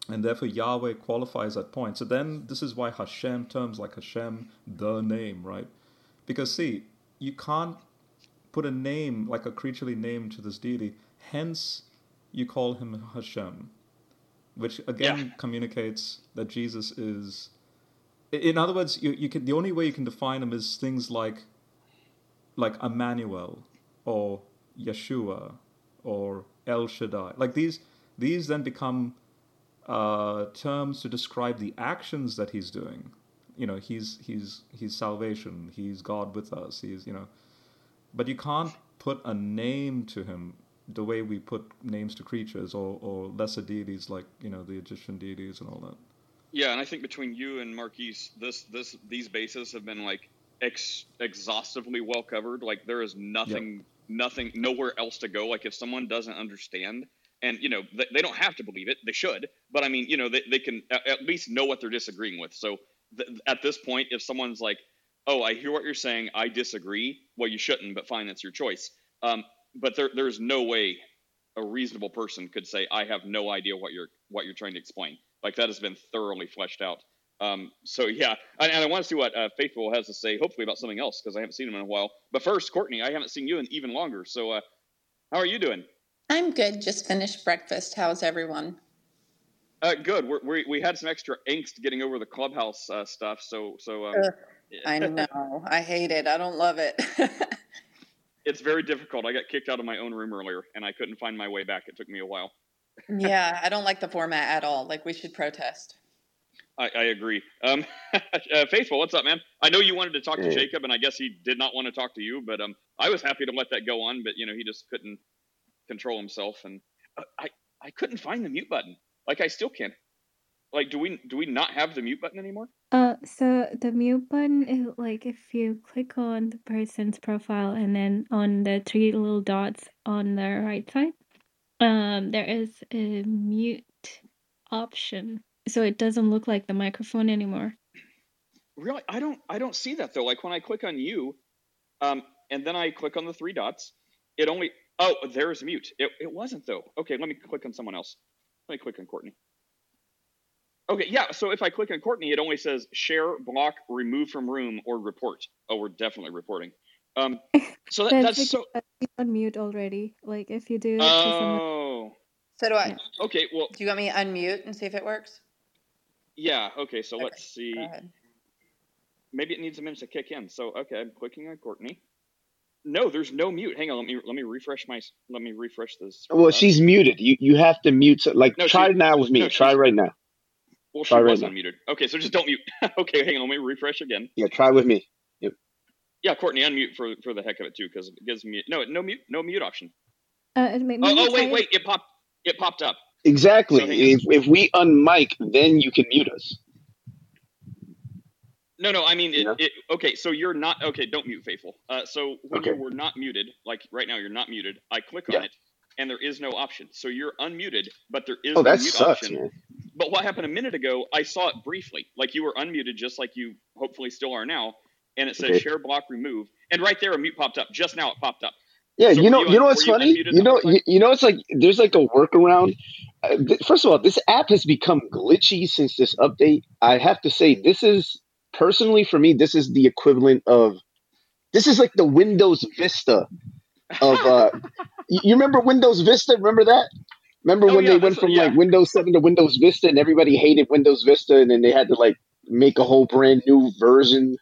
and therefore Yahweh qualifies that point. So then this is why Hashem terms like Hashem, the name, right? Because see, you can't put a name like a creaturely name to this deity. Hence, you call him Hashem, which again yeah. communicates that Jesus is. In other words, you, you can the only way you can define him is things like, like Emmanuel, or Yeshua, or El Shaddai. Like these, these then become uh, terms to describe the actions that he's doing. You know, he's he's he's salvation. He's God with us. He's you know, but you can't put a name to him the way we put names to creatures or, or lesser deities like you know the Egyptian deities and all that. Yeah, and I think between you and Marquise, this this these bases have been like ex- exhaustively well covered. Like there is nothing, yep. nothing, nowhere else to go. Like if someone doesn't understand and you know they, they, don't have to believe it. They should. But i mean you know they, they can at least know what they're disagreeing with. So th- at this point if someone's like oh i hear what you're saying. I disagree. Well you shouldn't but fine that's your choice. Um, but there, there's no way a reasonable person could say i have no idea what you're what you're trying to explain. Like that has been thoroughly fleshed out. Um, so yeah. And, and, i want to see what uh, faithful has to say hopefully about something else because i haven't seen him in a while. But first courtney i haven't seen you in even longer. So uh, how are you doing I'm good. Just finished breakfast. How's everyone? Uh, good. We're, we we had some extra angst getting over the clubhouse uh, stuff, so so um, I know. I hate it. I don't love it. it's very difficult. I got kicked out of my own room earlier, and I couldn't find my way back. It took me a while. yeah, I don't like the format at all. Like we should protest. I, I agree. Um, uh, Faithful, what's up, man? I know you wanted to talk to Jacob, and I guess he did not want to talk to you, but um, I was happy to let that go on. But you know, he just couldn't control himself, and uh, I I couldn't find the mute button. Like I still can't. Like, do we do we not have the mute button anymore? Uh, so the mute button is like if you click on the person's profile and then on the three little dots on the right side, um, there is a mute option. So it doesn't look like the microphone anymore. Really, I don't I don't see that though. Like when I click on you, um, and then I click on the three dots, it only oh there's mute. It it wasn't though. Okay, let me click on someone else. Let me click on Courtney. Okay, yeah. So if I click on Courtney, it only says share, block, remove from room, or report. Oh, we're definitely reporting. Um, so that, That's that's so. he's on mute already. Like if you do it someone. Oh, So do I. okay. Well, Do you want me to unmute and see if it works? yeah. Okay, so Okay, let's see. Go ahead. Maybe it needs a minute to kick in. So okay, I'm clicking on Courtney. No, there's no mute. Hang on, let me let me refresh my let me refresh this. Well, she's muted. You you have to mute. so- Like No, try she- now with me. no, try right now. Well, she right was now. unmuted. Okay, so just don't mute. okay, hang on, let me refresh again. Yeah, try with me. Yep. Yeah, Courtney, unmute for for the heck of it too, because it gives me no no mute no mute option. Uh, it may- Oh, oh wait it- wait it popped it popped up. Exactly. So if if we unmic, then you can mute us. No no I mean it, Yeah. it okay so you're not okay don't mute faithful. Uh, so when Okay. you were not muted like right now you're not muted. I click on Yeah. it and there is no option. So you're unmuted, but there is Oh, no that mute sucks, option. man. But what happened a minute ago, I saw it briefly. Like you were unmuted, just like you hopefully still are now. And it says Okay. share block remove. And right there, a mute popped up. Just now it popped up. Yeah, So you know, you you know what's you funny? You know, you, you know, it's like there's like a workaround. Uh, th- first of all, this app has become glitchy since this update. I have to say, this is personally for me, this is the equivalent of this is like the Windows Vista of. uh you remember Windows Vista? Remember that? Remember Oh when yeah, they went from yeah. like Windows 7 to Windows Vista and everybody hated Windows Vista and then they had to like make a whole brand new version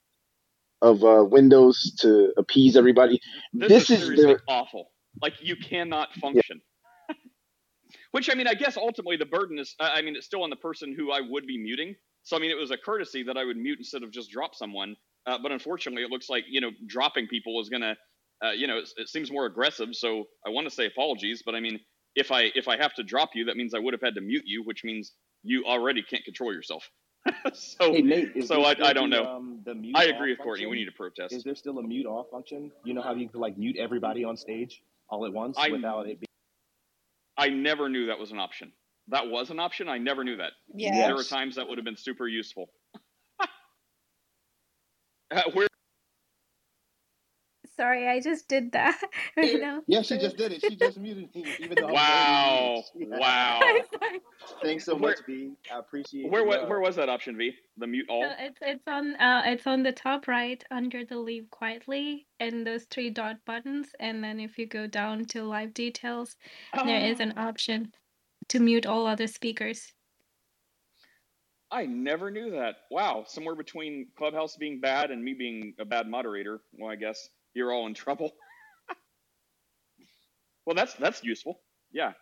of uh, Windows to appease everybody. This, This is is the awful. Like you cannot function. Which I mean, I guess ultimately the burden is. I mean, it's still on the person who I would be muting. So I mean, it was a courtesy that I would mute instead of just drop someone. Uh, but unfortunately, it looks like you know dropping people is gonna, uh, you know, it, it seems more aggressive. So I want to say apologies, but I mean, if I if I have to drop you, that means I would have had to mute you, which means you already can't control yourself. so Hey Nate, so I, I don't the know. um the mute I agree with Courtney. We need to protest. Is there still a mute off function? You know how you can like mute everybody on stage all at once I without it being I never knew that was an option. That was an option. I never knew that. Yeah. There were times that would have been super useful. Uh, where Sorry, I just did that right now. Yeah, she just did it. She just muted me, even though Wow. already. Wow. Thanks so Where- much, V. I appreciate where the where was that option V? The mute all. So it's it's on uh it's on the top right under the leave quietly and those three dot buttons and then if you go down to live details there is an Oh, option to mute all other speakers. I never knew that. Wow. Somewhere between Clubhouse being bad and me being a bad moderator. Well, I guess you're all in trouble. well, that's that's useful. Yeah.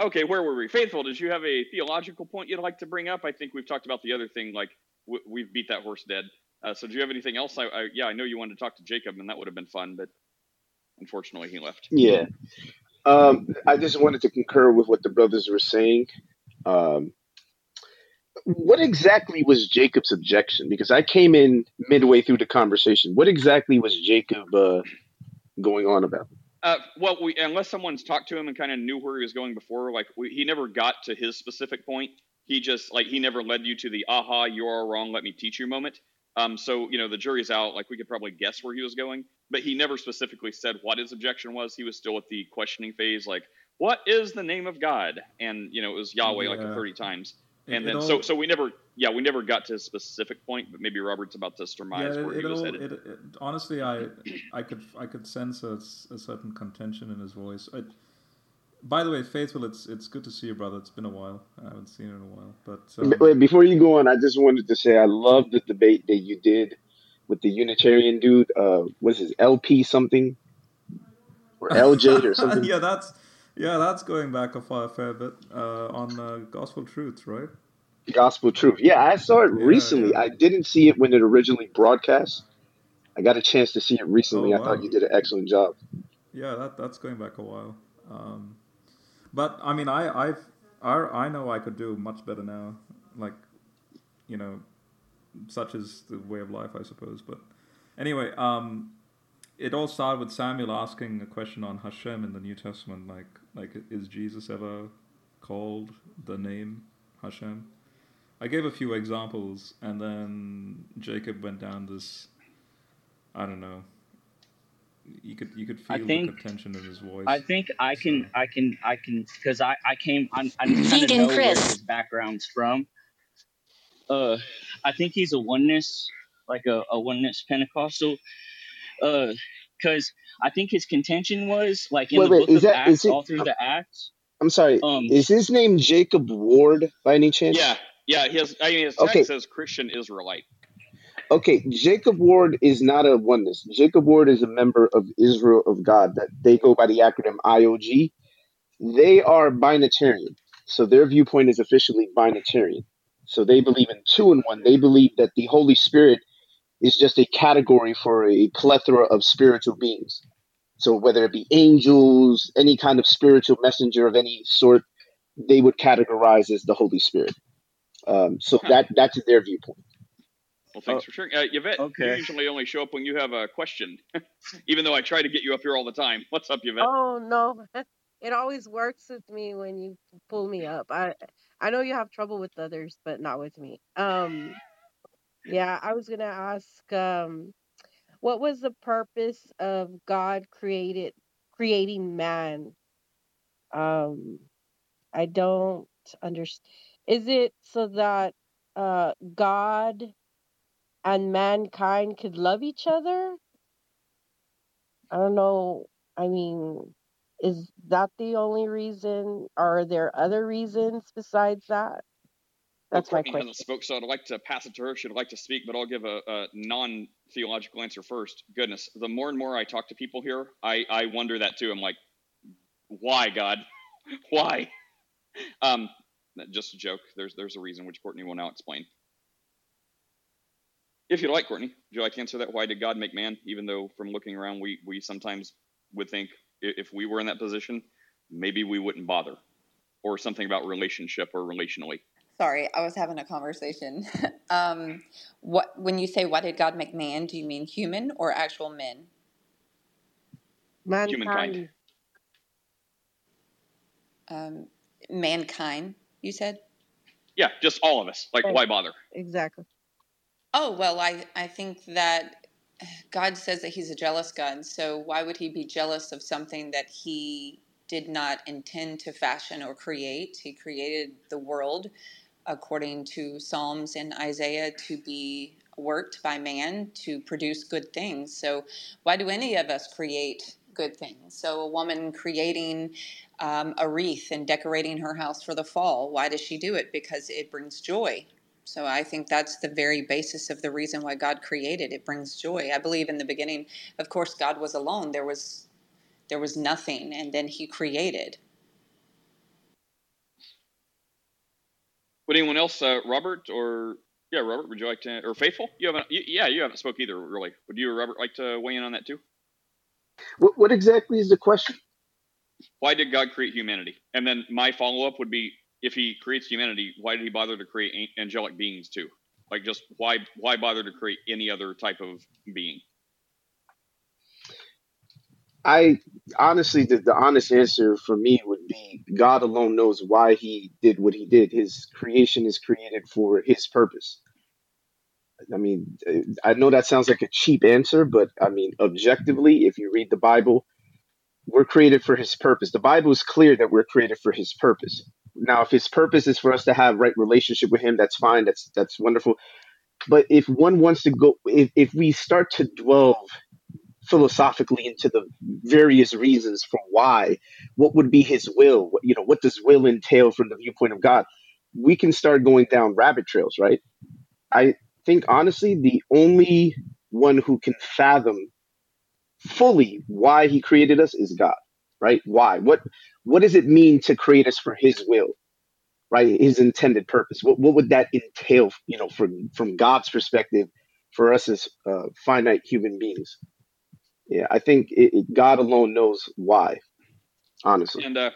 Okay, where were we? Faithful, did you have a theological point you'd like to bring up? I think we've talked about the other thing, like w- we've beat that horse dead. Uh, so, do you have anything else? I, I, yeah, I know you wanted to talk to Jacob, and that would have been fun, but unfortunately, he left. Yeah. Um, I just wanted to concur with what the brothers were saying. Um, what exactly was Jacob's objection? Because I came in midway through the conversation. What exactly was Jacob uh, going on about? Uh, well, we, unless someone's talked to him and kind of knew where he was going before, like we, he never got to his specific point. He just like he never led you to the aha, you're all wrong, let me teach you moment. Um, so you know the jury's out. Like we could probably guess where he was going, but he never specifically said what his objection was. He was still at the questioning phase, like what is the name of God? And you know it was Yahweh like thirty times. And it then so all- so we never yeah we never got to a specific point, but maybe Robert's about to surmise yeah, where it, he it was all, headed. it, it, honestly, I, I could, I could sense a certain contention in his voice. I, by the way, faithful, it's, it's good to see you, brother. It's been a while. I haven't seen you in a while, but um, Wait, before you go on, I just wanted to say I love the debate that you did with the Unitarian dude. Uh, was his LP something or LJ or something? yeah, that's yeah, that's going back a fair bit uh, on uh, Gospel Truth, right? Gospel Truth. Yeah, I saw it Yeah, recently. yeah. I didn't see it when it originally broadcast. I got a chance to see it recently. Oh I thought you did an excellent job. Yeah, that that's going back a while. Um, but I mean, I I've I I know I could do much better now. Like, you know, such is the way of life, I suppose. But anyway, um, it all started with Samuel asking a question on Hashem in the New Testament, like like is Jesus ever called the name Hashem? I gave a few examples, and then Jacob went down this. I don't know. You could you could I feel the think contention in his voice. I think I can I can I can because I I came I I kind of Vegan know where his background's from. Uh, I think he's a oneness like a, a oneness Pentecostal. Uh, because I think his contention was like in Wait, the wait, book is of that Acts, is it? all through the Acts. I'm sorry. Um, Is his name Jacob Ward by any chance? Yeah, yeah. His I mean his tag Okay. says Christian Israelite. Okay, Jacob Ward is not a oneness. Jacob Ward is a member of Israel of God. That they go by the acronym IOG. They are binitarian, so their viewpoint is officially binitarian. So they believe in two and one. They believe that the Holy Spirit is just a category for a plethora of spiritual beings. So whether it be angels, any kind of spiritual messenger of any sort, they would categorize as the Holy Spirit. Um, so that that's their viewpoint. Well, thanks for sharing. Uh, Yvette, you usually only show up when you have a question, even though I try to get you up here all the time. What's up, Yvette? Oh no, it always works with me when you pull me up. I I know you have trouble with others, but not with me. Um, yeah, I was gonna ask, um, what was the purpose of God created creating man? Um, I don't understand. Is it so that uh God and mankind could love each other? I don't know. I mean, is that the only reason? Are there other reasons besides that? Well, That's my Courtney question. hasn't spoke, so I'd like to pass it to her. She'd like to speak, but I'll give a, a non-theological answer first. Goodness, the more and more I talk to people here, I, I wonder that too. I'm like, why, God? why? Um, just a joke. There's there's a reason which Courtney will now explain. If you'd like, Courtney, would you like to answer that? Why did God make man? Even though from looking around, we we sometimes would think if we were in that position, maybe we wouldn't bother, or something about relationship or relationally. Sorry, I was having a conversation. um, what when you say why did God make man? Do you mean human or actual men? Humankind. Mankind. Um, mankind, you said. Yeah, just all of us. Like, Right. why bother? Exactly. Oh well, I I think that God says that He's a jealous God. So why would He be jealous of something that He did not intend to fashion or create? He created the world according to Psalms and Isaiah to be worked by man to produce good things. So why do any of us create good things? So a woman creating um, a wreath and decorating her house for the fall, why does she do it? Because it brings joy. So I think that's the very basis of the reason why God created. It brings joy. I believe in the beginning, of course, God was alone. There was there was nothing, and then He created. Would anyone else, uh, Robert or yeah, Robert, would you like to, or Faithful? You haven't, you, yeah, you haven't spoke either, really. Would you or Robert like to weigh in on that too? What, what exactly is the question? Why did God create humanity? And then my follow up would be, if He creates humanity, why did He bother to create angelic beings too? Like, just why why bother to create any other type of being? I honestly, the, the honest answer for me would be God alone knows why he did what he did. His creation is created for his purpose. I mean, I know that sounds like a cheap answer, but I mean, objectively, if you read the Bible, we're created for his purpose. The Bible is clear that we're created for his purpose. Now, if his purpose is for us to have right relationship with him, that's fine. That's that's wonderful. But if one wants to go, if, if we start to dwell philosophically into the various reasons for why, what would be his will? What- You know, what does will entail from the viewpoint of God? We can start going down rabbit trails, right? I think honestly, the only one who can fathom fully why he created us is God, right? Why? What what does it mean to create us for his will? Right? His intended purpose. What what would that entail, you know, from from God's perspective for us as uh, finite human beings? Yeah, I think it, it, God alone knows why, honestly. And uh,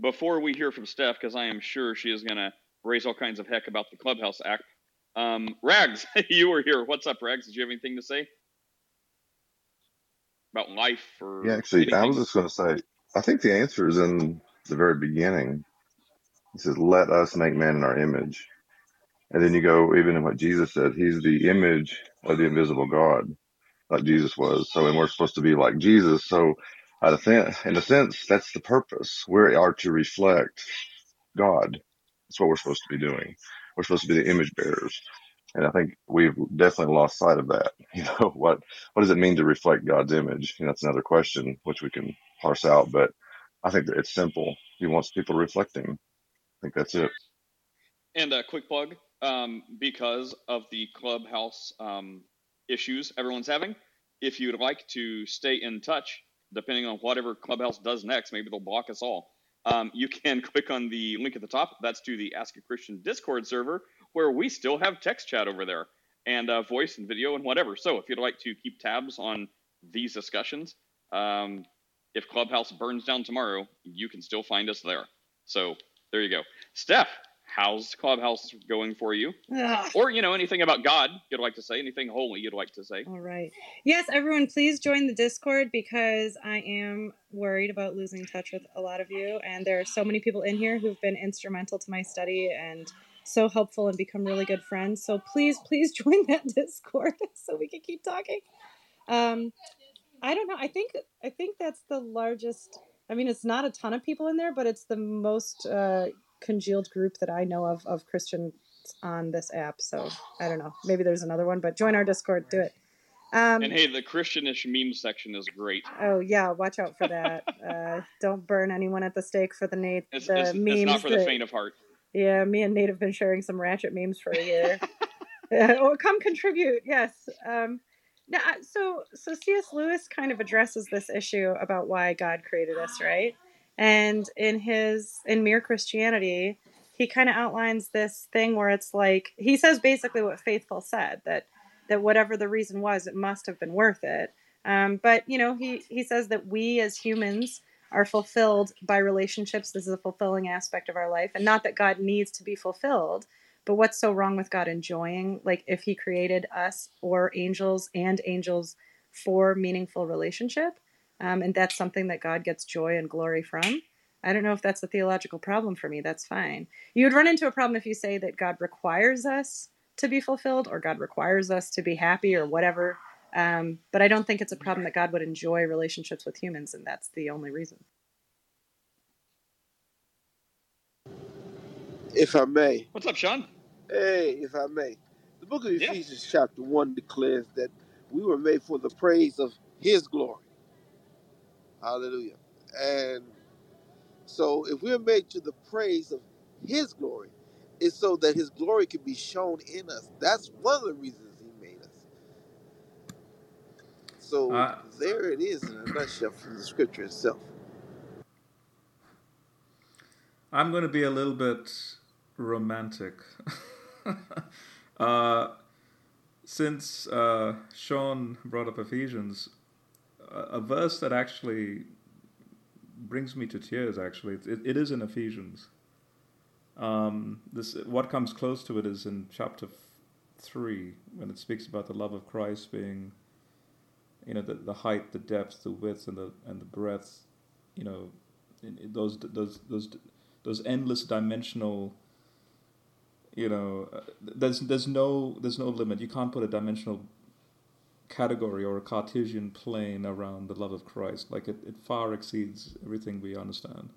before we hear from Steph, because I am sure she is going to raise all kinds of heck about the Clubhouse Act, um, Rags, you were here. What's up, Rags? Did you have anything to say about life or Yeah, actually, I was just going to say, I think the answer is in the very beginning. He says, "Let us make man in our image," and then you go even in what Jesus said. He's the image of the invisible God, like Jesus was. So, and we're supposed to be like Jesus. So, in a sense, that's the purpose. We are to reflect God. That's what we're supposed to be doing. We're supposed to be the image bearers. And I think we've definitely lost sight of that. You know, what, what does it mean to reflect God's image? And that's another question, which we can parse out, but I think that it's simple. He wants people reflecting. I think that's it. And a quick plug, um, because of the clubhouse um, issues everyone's having, if you'd like to stay in touch, depending on whatever Clubhouse does next, maybe they'll block us all. Um, you can click on the link at the top. That's to the Ask a Christian Discord server, where we still have text chat over there and uh, voice and video and whatever. So if you'd like to keep tabs on these discussions, um, if Clubhouse burns down tomorrow, you can still find us there. So there you go. Steph, how's Clubhouse going for you? Ugh. Or, you know, anything about God you'd like to say, anything holy you'd like to say. All right. Yes, everyone, please join the Discord because I am worried about losing touch with a lot of you. And there are so many people in here who've been instrumental to my study and so helpful and become really good friends. So please, please join that Discord so we can keep talking. Um, I don't know. I think I think that's the largest. I mean, it's not a ton of people in there, but it's the most uh, congealed group that I know of of Christians on this app. So I don't know. Maybe there's another one, but join our Discord. Do it. Um, And hey, the Christianish meme section is great. oh yeah, watch out for that. uh, don't burn anyone at the stake for the Nate It's, the it's, memes. it's not for the faint of heart. yeah, me and Nate have been sharing some ratchet memes for a year. Or come contribute. Yes. Um, now, so so C.S. Lewis kind of addresses this issue about why God created us, right? And in his in Mere Christianity, he kind of outlines this thing where it's like he says basically what Faithful said that that whatever the reason was, it must have been worth it. Um, but you know, he he says that we as humans are fulfilled by relationships. This is a fulfilling aspect of our life, and not that God needs to be fulfilled. But what's so wrong with God enjoying, like, if He created us or angels and angels for meaningful relationship? Um, and that's something that God gets joy and glory from. I don't know if that's a theological problem for me. That's fine. You would run into a problem if you say that God requires us to be fulfilled or God requires us to be happy or whatever. Um, but I don't think it's a problem that God would enjoy relationships with humans, and that's the only reason. If I may. What's up, Sean? Hey, if I may. The book of Ephesians, chapter 1, declares that we were made for the praise of His glory. Hallelujah. And so, if we're made to the praise of His glory, it's so that His glory can be shown in us. That's one of the reasons He made us. So, Uh, there it is in a nutshell from the scripture itself. I'm going to be a little bit romantic. uh, since uh, Sean brought up Ephesians, a, verse that actually brings me to tears, actually, it, it is in Ephesians. Um, this what comes close to it is in chapter three when it speaks about the love of Christ being, you know, the, the height, the depth, the width, and the and the breadth, you know, those those those those endless dimensional. You know, uh, there's there's no there's no limit. You can't put a dimensional category or a Cartesian plane around the love of Christ. Like it, it far exceeds everything we understand.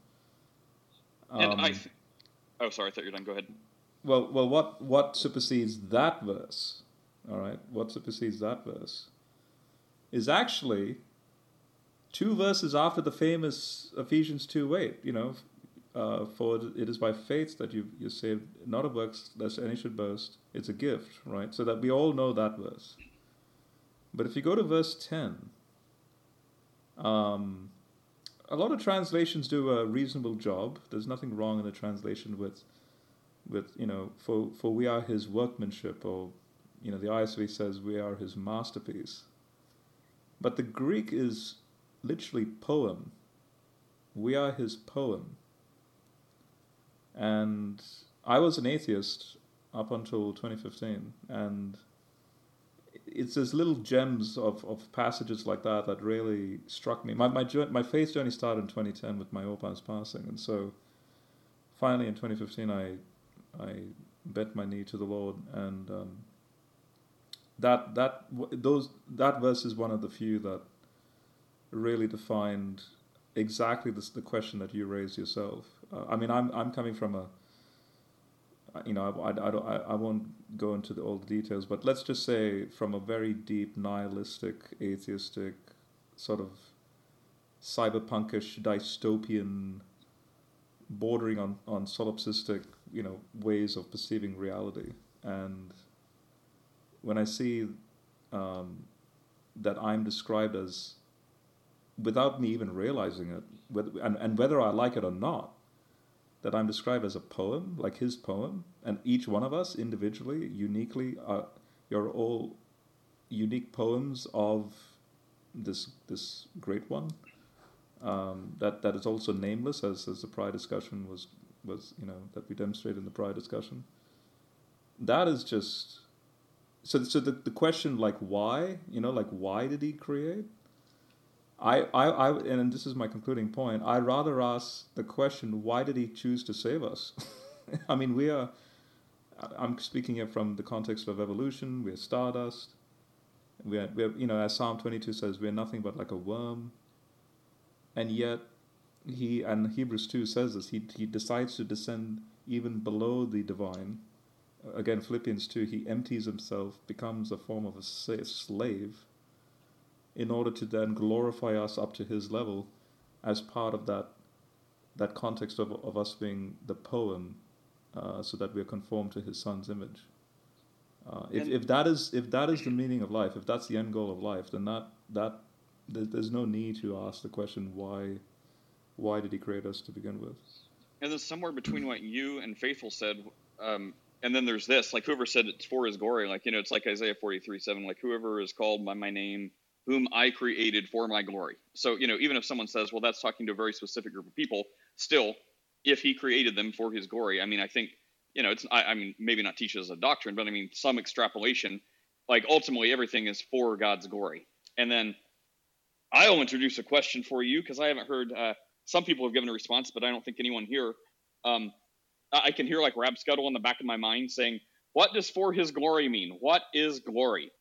And I. Um, Th- oh, sorry, I thought you were done. Go ahead. well, well, what what supersedes that verse? All right, what supersedes that verse is actually two verses after the famous Ephesians two eight. You know, uh, for it is by faith that you you saved, not of works, lest any should boast. It's a gift, right? So that we all know that verse. But if you go to verse 10, um, a lot of translations do a reasonable job. There's nothing wrong in the translation with, with you know, for, for we are his workmanship, or, you know, the ISV says we are his masterpiece. But the Greek is literally poem. We are his poem. And I was an atheist up until 2015, and it's those little gems of, of passages like that that really struck me. My my my faith journey started in 2010 with my opa's passing, and so finally in 2015 I I bent my knee to the Lord, and um, that that those that verse is one of the few that really defined exactly this, the question that you raised yourself. Uh, I mean, I'm I'm coming from a you know, I, I, I, I won't go into the, all the details, but let's just say from a very deep nihilistic, atheistic, sort of cyberpunkish, dystopian, bordering on, on solipsistic, you know, ways of perceiving reality. And when I see um, that I'm described as, without me even realizing it, whether, and, and whether I like it or not, that I'm described as a poem, like his poem, and each one of us individually, uniquely, are you're all unique poems of this this great one. Um, that that is also nameless, as as the prior discussion was was you know that we demonstrated in the prior discussion. That is just so so the, the question like why you know like why did he create I, I, I, and this is my concluding point. I'd rather ask the question: Why did He choose to save us? I mean, we are. I'm speaking here from the context of evolution. We're stardust. We are, we are, you know, as Psalm 22 says, we're nothing but like a worm. And yet, he and Hebrews 2 says this. He he decides to descend even below the divine. Again, Philippians 2. He empties himself, becomes a form of a slave in order to then glorify us up to his level as part of that that context of, of us being the poem uh, so that we are conformed to his son's image. Uh, if, if that is if that is the meaning of life if that's the end goal of life then that that there's no need to ask the question why why did he create us to begin with? And then somewhere between what you and faithful said um, and then there's this like whoever said it's for his glory like you know it's like isaiah 43 7 like whoever is called by my name whom I created for my glory. So, you know, even if someone says, well, that's talking to a very specific group of people, still, if he created them for his glory, I mean, I think, you know, it's, I, I mean, maybe not teach it as a doctrine, but I mean, some extrapolation, like ultimately everything is for God's glory. And then I'll introduce a question for you because I haven't heard, uh, some people have given a response, but I don't think anyone here. Um, I can hear like Rab Scuttle in the back of my mind saying, what does for his glory mean? What is glory?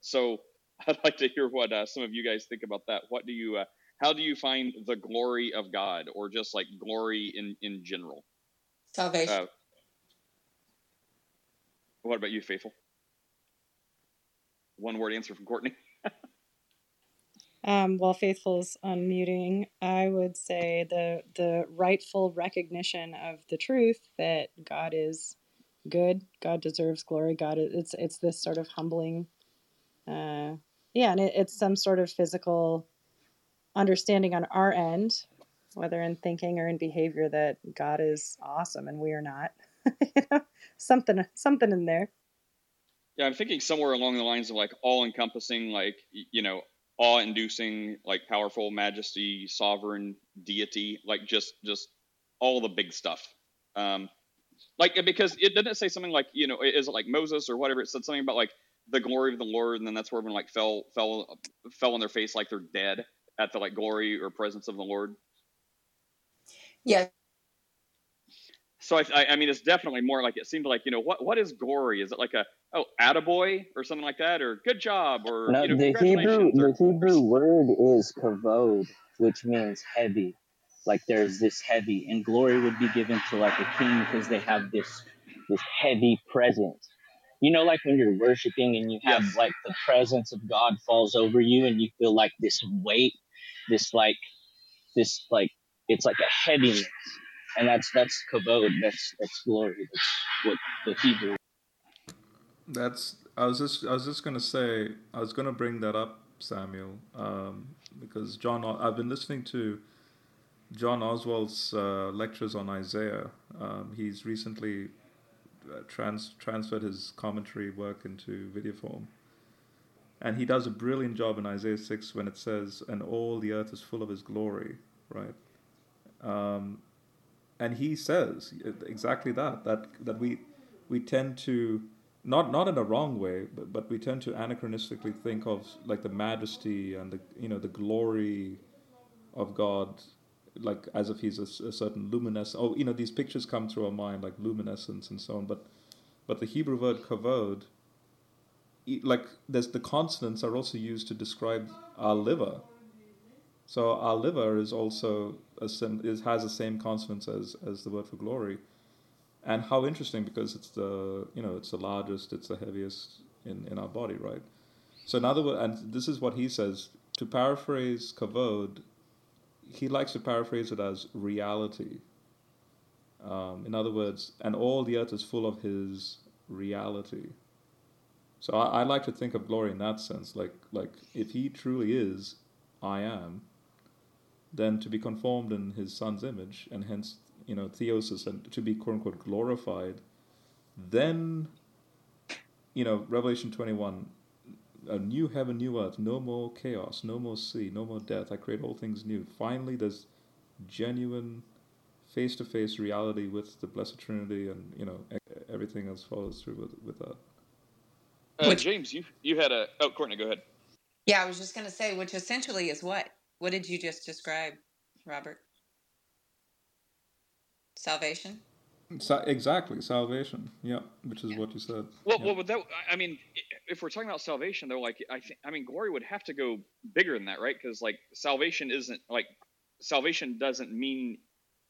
So, I'd like to hear what uh, some of you guys think about that. What do you, uh, how do you find the glory of God, or just like glory in in general? Salvation. Uh, what about you, faithful? One word answer from Courtney. um, while faithful's unmuting, I would say the the rightful recognition of the truth that God is good. God deserves glory. God, it's it's this sort of humbling uh, yeah, and it, it's some sort of physical understanding on our end, whether in thinking or in behavior, that God is awesome and we are not. something, something in there. Yeah, I'm thinking somewhere along the lines of like all-encompassing, like you know, awe-inducing, like powerful majesty, sovereign deity, like just just all the big stuff. Um, like because it didn't say something like you know, is it like Moses or whatever? It said something about like the glory of the Lord, and then that's where everyone like fell fell fell on their face like they're dead at the like glory or presence of the Lord. Yeah. So I, I mean, it's definitely more like it seemed like you know what what is glory? Is it like a oh attaboy or something like that, or good job, or no, you know, the Hebrew the Hebrew word is kavod, which means heavy. Like there's this heavy, and glory would be given to like a king because they have this this heavy presence you know, like when you're worshiping and you have yes. like the presence of God falls over you and you feel like this weight, this like, this like, it's like a heaviness. And that's, that's kavod, that's, that's glory. That's what the Hebrew. That's, I was just I was just gonna say I was gonna bring that up, Samuel, um, because John I've been listening to John Oswalt's uh, lectures on Isaiah. Um, he's recently trans transferred his commentary work into video form, and he does a brilliant job in Isaiah six when it says, "And all the earth is full of His glory." Right. Um, and he says exactly that that that we we tend to not not in a wrong way, but, but we tend to anachronistically think of like the majesty and the you know the glory of God, like as if He's a, a certain luminescence. Oh, you know these pictures come through our mind like luminescence and so on. But but the Hebrew word kavod, like there's the consonants are also used to describe our liver. So our liver is also a sim, is, has the same consonants as as the word for glory and how interesting because it's the you know it's the largest it's the heaviest in, in our body right so in other words and this is what he says to paraphrase kavod he likes to paraphrase it as reality. Um, in other words and all the earth is full of his reality. So I, I like to think of glory in that sense like like if he truly is i am then to be conformed in his son's image and hence you know, theosis and to be quote unquote glorified, then, you know, Revelation 21, a new heaven, new earth, no more chaos, no more sea, no more death. I create all things new. Finally, there's genuine face to face reality with the Blessed Trinity, and, you know, everything else follows through with, with that. Uh, James, you you had a. Oh, Courtney, go ahead. Yeah, I was just going to say, which essentially is what? What did you just describe, Robert? Salvation. Sa- exactly, salvation. Yeah, which is what you said. Well, yeah. well, that, I mean, if we're talking about salvation, though, like I think, I mean, glory would have to go bigger than that, right? Because like salvation isn't like salvation doesn't mean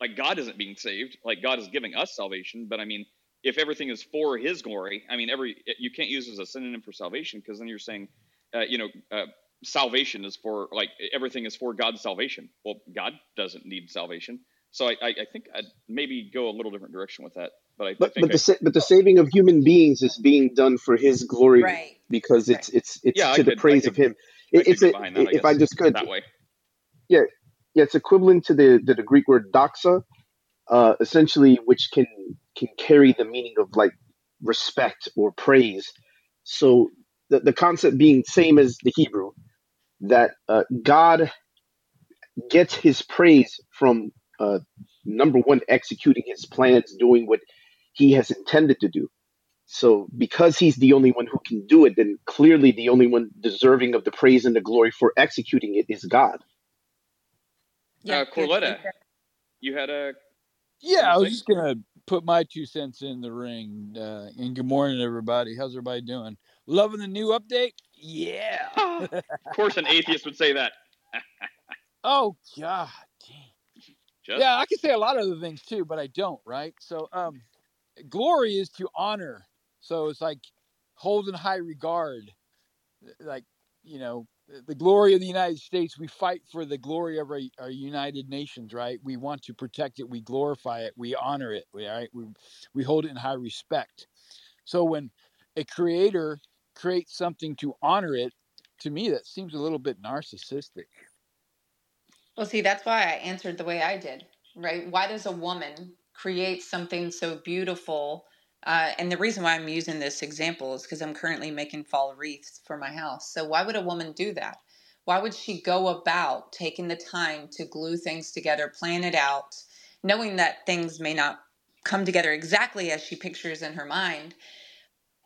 like God isn't being saved. Like God is giving us salvation, but I mean, if everything is for His glory, I mean, every you can't use it as a synonym for salvation because then you're saying, uh, you know, uh, salvation is for like everything is for God's salvation. Well, God doesn't need salvation. So I, I think I'd maybe go a little different direction with that. But I, but I but the sa- but the saving of human beings is being done for His glory right. because it's it's it's yeah, to I the praise I of Him. It, it's a, that. I if I guess just could, that way. yeah, yeah, it's equivalent to the the, the Greek word doxa, uh, essentially, which can can carry the meaning of like respect or praise. So the the concept being same as the Hebrew, that uh, God gets His praise from uh, number one, executing His plans, doing what He has intended to do. So because He's the only one who can do it, then clearly the only one deserving of the praise and the glory for executing it is God. Yeah, uh, Corletta, you had a Yeah, I was just gonna put my two cents in the ring. Uh, and good morning, everybody. How's everybody doing? Loving the new update? Yeah. of course, an atheist would say that. oh God. Yeah, I can say a lot of other things too, but I don't. Right. So, um, glory is to honor. So it's like hold in high regard. Like you know, the glory of the United States. We fight for the glory of our, our United Nations. Right. We want to protect it. We glorify it. We honor it. Right. We we hold it in high respect. So when a creator creates something to honor it, to me that seems a little bit narcissistic. Well, see, that's why I answered the way I did, right? Why does a woman create something so beautiful? Uh, and the reason why I'm using this example is because I'm currently making fall wreaths for my house. So, why would a woman do that? Why would she go about taking the time to glue things together, plan it out, knowing that things may not come together exactly as she pictures in her mind?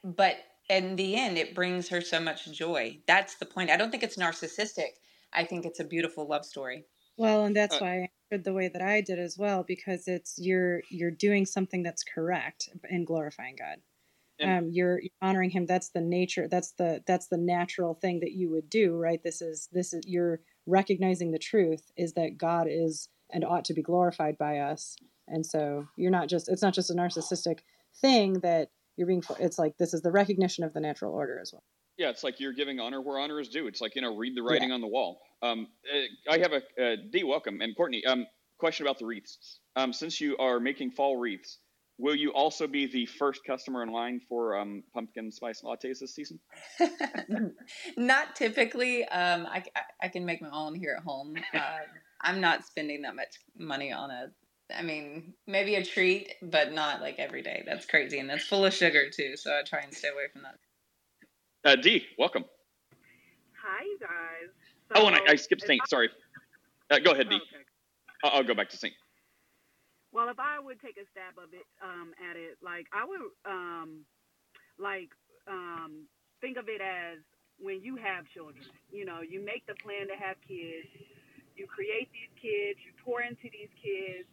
But in the end, it brings her so much joy. That's the point. I don't think it's narcissistic. I think it's a beautiful love story. Well, and that's Uh, why I answered the way that I did as well, because it's you're you're doing something that's correct in glorifying God. Um, you're, you're honoring Him. That's the nature. That's the that's the natural thing that you would do, right? This is this is you're recognizing the truth is that God is and ought to be glorified by us, and so you're not just it's not just a narcissistic thing that you're being. It's like this is the recognition of the natural order as well. Yeah, it's like you're giving honor where honor is due. It's like you know, read the writing on the wall. Um, uh, I have a uh, D. Welcome and Courtney. Um, question about the wreaths. Um, since you are making fall wreaths, will you also be the first customer in line for um, pumpkin spice lattes this season? Not typically. Um, I, I, I can make my own here at home. Uh, I'm not spending that much money on a. I mean, maybe a treat, but not like every day. That's crazy, and that's full of sugar too. So I try and stay away from that. Uh, D, welcome. Hi, you guys. oh, and I, I skipped Saint. I, Sorry. Uh, go ahead, D. okay. I'll, I'll go back to Saint. Well, if I would take a stab of it um, at it, like I would, um, like um, think of it as when you have children. You know, you make the plan to have kids. You create these kids. You pour into these kids.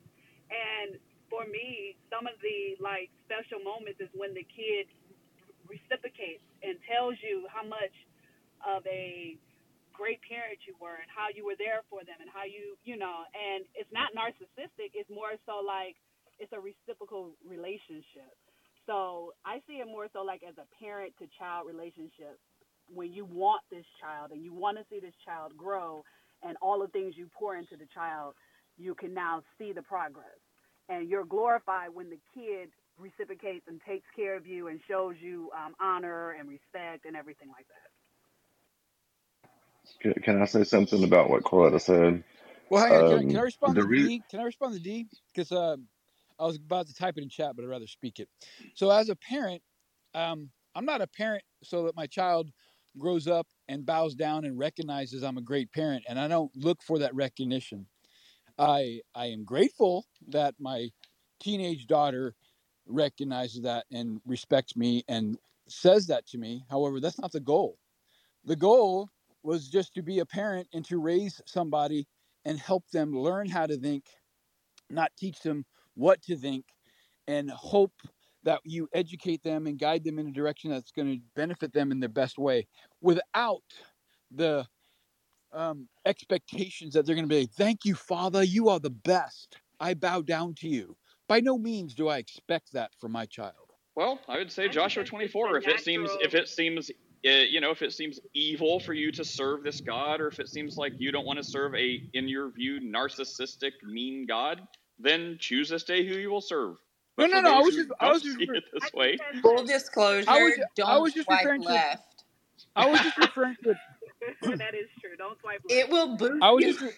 And for me, some of the like special moments is when the kid reciprocates and tells you how much of a great parent you were and how you were there for them and how you you know and it's not narcissistic it's more so like it's a reciprocal relationship. So i see it more so like as a parent to child relationship. When you want this child and you want to see this child grow and all the things you pour into the child you can now see the progress. And you're glorified when the kid reciprocates and takes care of you and shows you um, honor and respect and everything like that Can, can I say something about what Coletta said? Well, hang on. Can I, can I Um, respond to re- D? Can I respond to D? Because um, I was about to type it in chat, but I'd rather speak it. So, as a parent, um, I'm not a parent so that my child grows up and bows down and recognizes I'm a great parent, and I don't look for that recognition. I I am grateful that my teenage daughter recognizes that and respects me and says that to me. However, that's not the goal. The goal was just to be a parent and to raise somebody and help them learn how to think, not teach them what to think, and hope that you educate them and guide them in a direction that's going to benefit them in the best way without the um, expectations that they're going to be, thank you, Father, you are the best. I bow down to you. By no means do I expect that from my child. Well, I would say I Joshua 24. a If it seems, if it seems, uh, you know, if it seems evil for you to serve this God, or if it seems like you don't want to serve a, in your view, narcissistic, mean God, then choose this day who you will serve. No, But no, for no. I was just, I was just, see re- it this way, Full I was, disclosure: don't was just swipe referring to, left. I was just referring to, that is true. Don't swipe left. It will boost I was just, re-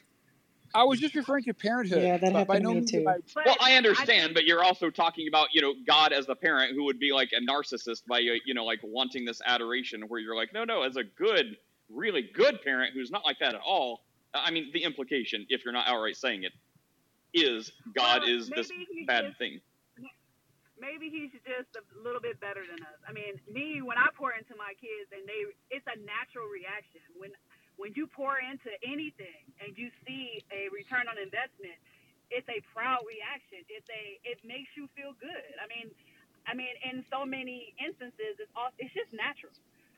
I was just referring to parenthood. Yeah, that But by happened to me too. I. Well, I I understand, think but you're also talking about, you know, God as the parent who would be like a narcissist by, uh, you know, like wanting this adoration where you're like, no, no, as a good, really good parent who's not like that at all. I mean, the implication, if you're not outright saying it, is God well, is this bad just thing. maybe he's just a little bit better than us. I mean, me when I pour into my kids and they it's a natural reaction. When when you pour into anything and you see a return on investment, it's a proud reaction. It's a it makes you feel good. I mean, I mean in so many instances it's all it's just natural.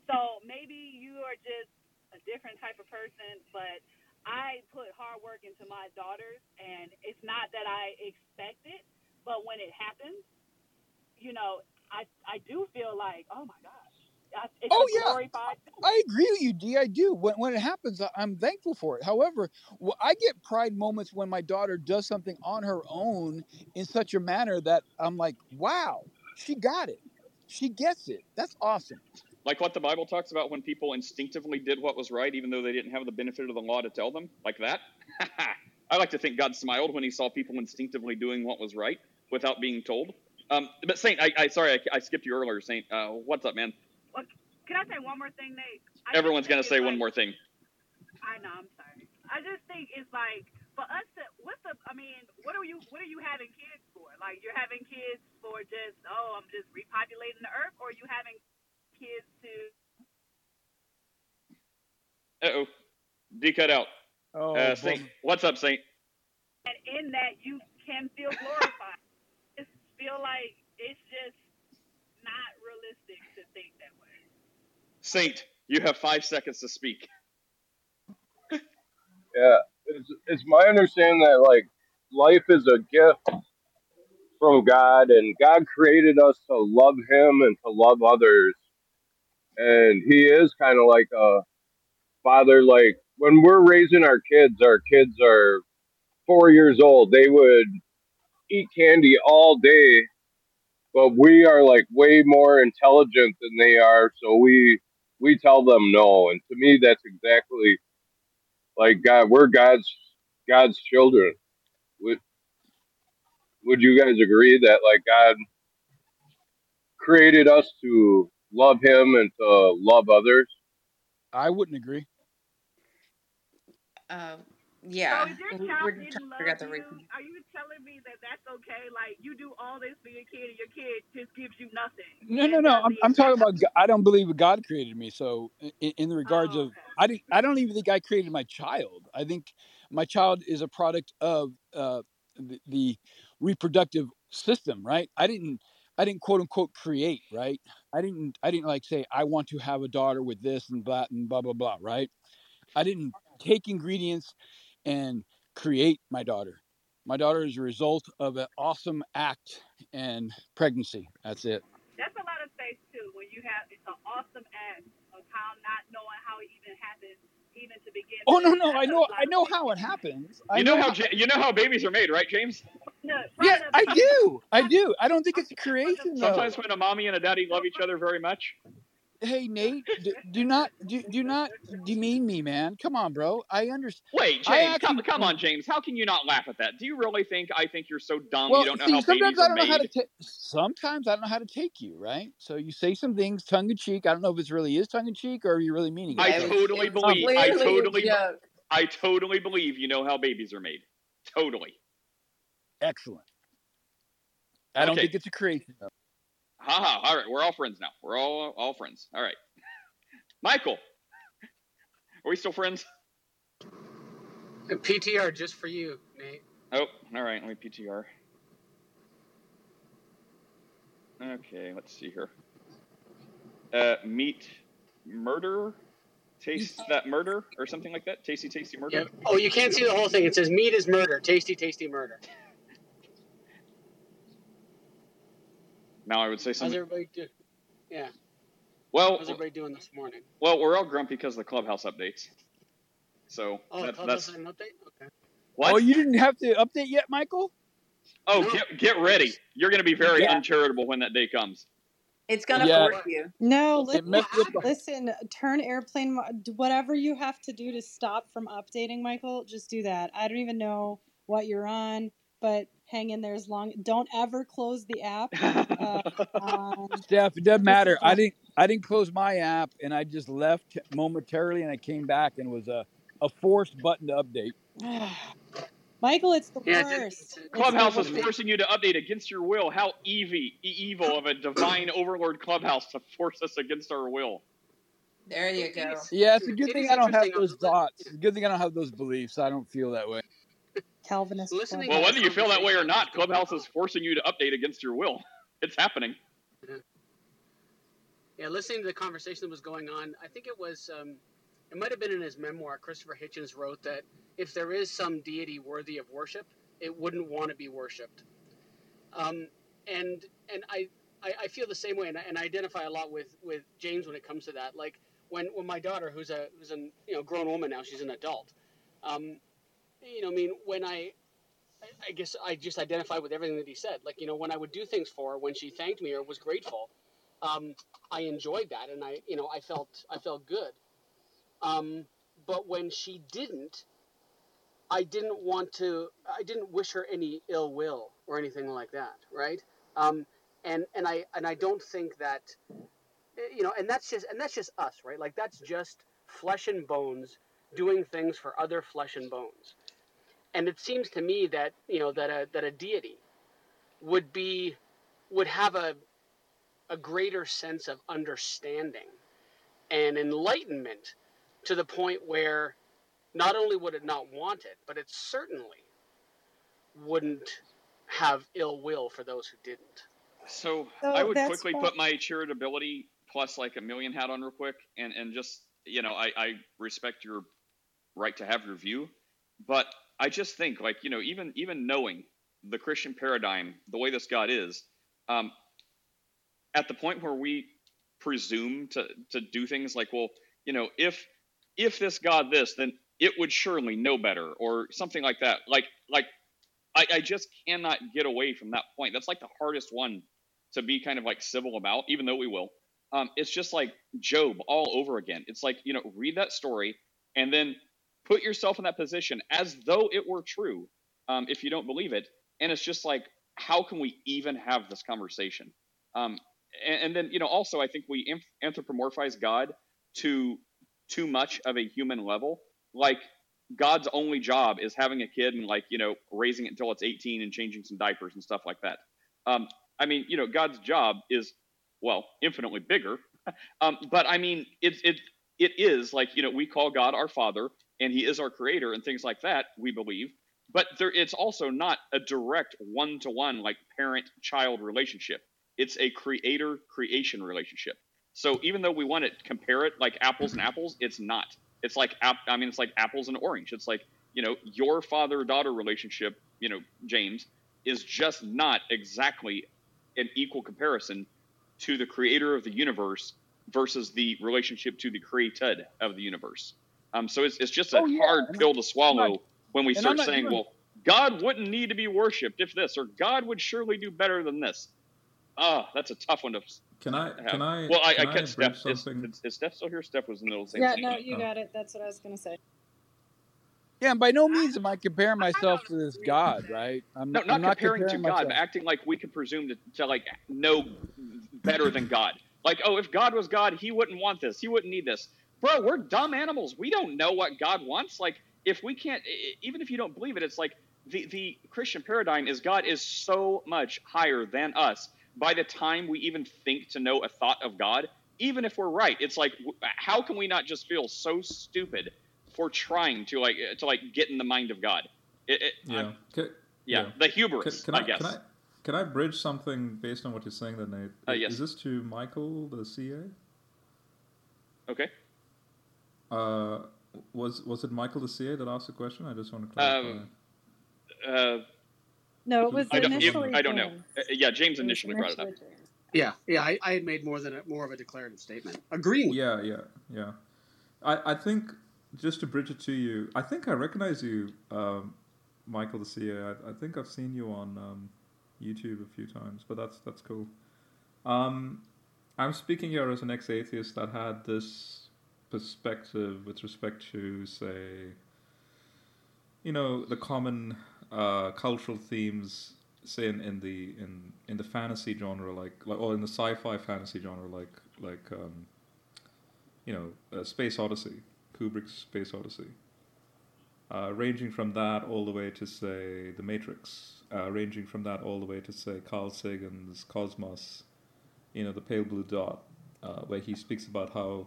So maybe you are just a different type of person, but I put hard work into my daughters and it's not that I expect it, but when it happens you know, I I do feel like, oh my I- it's Oh yeah. I agree with you, D. I do. When when it happens, I- I'm thankful for it. However, wh- I get pride moments when my daughter does something on her own in such a manner that I'm like, wow, she got it. She gets it. That's awesome. Like what the Bible talks about when people instinctively did what was right, even though they didn't have the benefit of the law to tell them, like that. I like to think God smiled when He saw people instinctively doing what was right without being told. Um, but Saint, I, I sorry, I, I skipped you earlier, Saint. Uh, what's up, man? Well, can I say one more thing, Nate? I Everyone's gonna it's say one like more thing. I know, I'm sorry. I just think it's like for us to what's the I mean, what are you what are you having kids for? Like you're having kids for just oh I'm just repopulating the earth, or are you having kids to Uh oh, D cut out. Oh, Uh, Saint, bummer. what's up, Saint? and in that you can feel glorified. just feel like it's just not realistic to think that way. Saint, you have five seconds to speak. Yeah, it's, it's my understanding that like life is a gift from God, and God created us to love Him and to love others, and He is kind of like a father. Like when we're raising our kids, our kids are four years old. They would eat candy all day but we are like way more intelligent than they are, so we we tell them no. And to me, that's exactly like God. We're God's God's children. Would Would you guys agree that like God created us to love Him and to love others? I wouldn't agree. Uh, yeah, So if your child we're didn't love the you, reason. are you telling me that that's okay? Like you do all this for your kid, and your kid just gives you nothing, No, no, no. I'm, I'm talking exact about. I don't believe that God created me. So, in, in the regards Oh, of, I didn't. I don't even think I created my child. I think my child is a product of uh, the, the reproductive system, right? I didn't. I didn't quote unquote create, right? I didn't. I didn't like say I want to have a daughter with this and that and blah blah blah, right? I didn't take ingredients and create my daughter. My daughter is a result of an awesome act and pregnancy. That's it. That's a lot of faith too. When you have it's an awesome act of how not knowing how it even happened, even to begin Oh no, no, That's I a know, I know how it happens. I You know how how, you know how babies are made, right, James? No, yeah, I do, I do. I don't think it's a creation Sometimes though. when a mommy and a daddy love each other very much. Hey Nate, do, do not do, do not demean me, man. Come on, bro. I understand. Wait, James, come, actually come on, James. How can you not laugh at that? Do you really think I think you're so dumb well you don't know how Sometimes babies I are don't know how to made? take. Sometimes I don't know how to take you, right? So you say some things tongue in cheek. I don't know if it's really is tongue in cheek or are you really meaning it. I Yeah, it was, totally it was Um, believe. I totally. joke. I totally believe you know how babies are made. Totally. excellent. I don't think it's a creation though. Haha. All right, we're all friends now. We're all all friends. All right. Michael, are we still friends? A PTR just for you, Nate. Oh, all right. Let me PTR. Okay, let's see here. Uh, meat murder, taste that murder, or something like that. Tasty, tasty murder. Yep. Oh, you can't see the whole thing. It says meat is murder. Tasty, tasty murder. Now I would say How's something. everybody do? Yeah. Well, How's everybody doing this morning? well, we're all grumpy because of the clubhouse updates. So Oh, the that, club that's an update? Okay. what. Oh, you didn't have to update yet, Michael? Oh, No. get get ready. You're going to be very Yeah. uncharitable when that day comes. It's gonna Yeah. force you. No, listen, the listen, turn airplane, whatever you have to do to stop from updating, Michael, just do that. I don't even know what you're on, but hang in there as long. Don't ever close the app. Uh, on, Steph, it doesn't matter. I didn't I didn't close my app and I just left momentarily and I came back and it was a, a forced button to update. Michael, it's the Yeah, worst. It's Clubhouse is forcing you to update against your will. How evy, e- evil of a divine overlord clubhouse to force us against our will. There you go. Yeah, it's a good it thing I don't have interesting. I was those thoughts. It's a good thing I don't have those beliefs. I don't feel that way. Calvinist listening Well, whether you feel that way or conversation that was not, Clubhouse is forcing you to update against your will. It's happening. Yeah. Yeah, listening to the conversation that was going on, I think it was, um, it might have been in his memoir. Christopher Hitchens wrote that if there is some deity worthy of worship, it wouldn't want to be worshipped. Um, and and I, I, I feel the same way, and I, and I identify a lot with, with James when it comes to that. Like when, when my daughter, who's a who's a you know grown woman now, she's an adult. Um, you know, I mean, when I, I guess I just identified with everything that he said. Like you know, when I would do things for her, when she thanked me or was grateful, um, I enjoyed that, and I you know I felt I felt good. Um, but when she didn't, I didn't want to. I didn't wish her any ill will or anything like that, right? Um, and and I and I don't think that you know, and that's just and that's just us, right? Like that's just flesh and bones doing things for other flesh and bones. And it seems to me that you know that a that a deity would be would have a a greater sense of understanding and enlightenment to the point where not only would it not want it, but it certainly wouldn't have ill will for those who didn't. So So I would quickly why. put my charitability plus like a million hat on real quick, and and just you know I I respect your right to have your view, but I just think like you know even even knowing the Christian paradigm, the way this God is, um, at the point where we presume to to do things like well you know if if this God this then it would surely know better or something like that like like I, I just cannot get away from that point that's like the hardest one to be kind of like civil about, even though we will. Um, it's just like Job all over again. It's like you know, read that story and then put yourself in that position as though it were true. Um, if you don't believe it, and it's just like, how can we even have this conversation? Um, and, and, then you know, also I think we anthropomorphize God to too much of a human level. Like God's only job is having a kid and like you know raising it until it's 18 and changing some diapers and stuff like that. Um, I mean, you know, God's job is well infinitely bigger, um, but I mean, it's it it is like you know we call God our Father and He is our Creator and things like that. We believe, but there it's also not a direct one to one like parent child relationship. It's a creator creation relationship. So even though we want to compare it like apples and apples, it's not. It's like I mean, it's like apples and orange. It's like you know your father daughter relationship. You know, James is just not exactly an equal comparison to the creator of the universe versus the relationship to the created of the universe. Um, so it's, it's just a oh, yeah. hard and pill to swallow not, when we start saying, doing... well, God wouldn't need to be worshipped if this, or God would surely do better than this. Ah, oh, that's a tough one to. Can I? Have. Can I? Well, I, can I catch Steph. Is, is, Steph still here? Steph was in the middle of the Yeah, no, you oh. got it. That's what I was going to say. Yeah, and by no means am I comparing myself to this God, right? I'm, no, not, I'm not comparing, comparing, to God, but acting like we can presume to, to like know better than God. Like, oh, if God was God, he wouldn't want this. He wouldn't need this. Bro, we're dumb animals. We don't know what God wants. Like, if we can't, even if you don't believe it, it's like the, the Christian paradigm is God is so much higher than us. By the time we even think to know a thought of God, even if we're right, it's like, how can we not just feel so stupid for trying to like to like get in the mind of God? It, it, yeah. Can, yeah. yeah, the hubris. Can, can I, I, guess. Can I, can I bridge something based on what you're saying, then, Nate? Uh, yes. Is this to Michael, the CA? Okay. Uh, was was it Michael the CA that asked the question? I just want to clarify. Um, uh, no, it was I don't, initially. I don't know. Uh, yeah, James initially brought it up. Yeah, yeah, I, I had made more than a, more of a declarative statement, agreeing. Yeah, yeah, yeah. I, I think just to bridge it to you, I think I recognize you, um, Michael the CA. I, I think I've seen you on um, YouTube a few times, but that's that's cool. Um, I'm speaking here as an ex-atheist that had this perspective with respect to, say, you know, the common uh, cultural themes, say in, in the in in the fantasy genre, like like or in the sci-fi fantasy genre, like like um, you know, uh, Space Odyssey, Kubrick's Space Odyssey. Uh, ranging from that all the way to say The Matrix, uh, ranging from that all the way to say Carl Sagan's Cosmos, you know, the pale blue dot, uh, where he speaks about how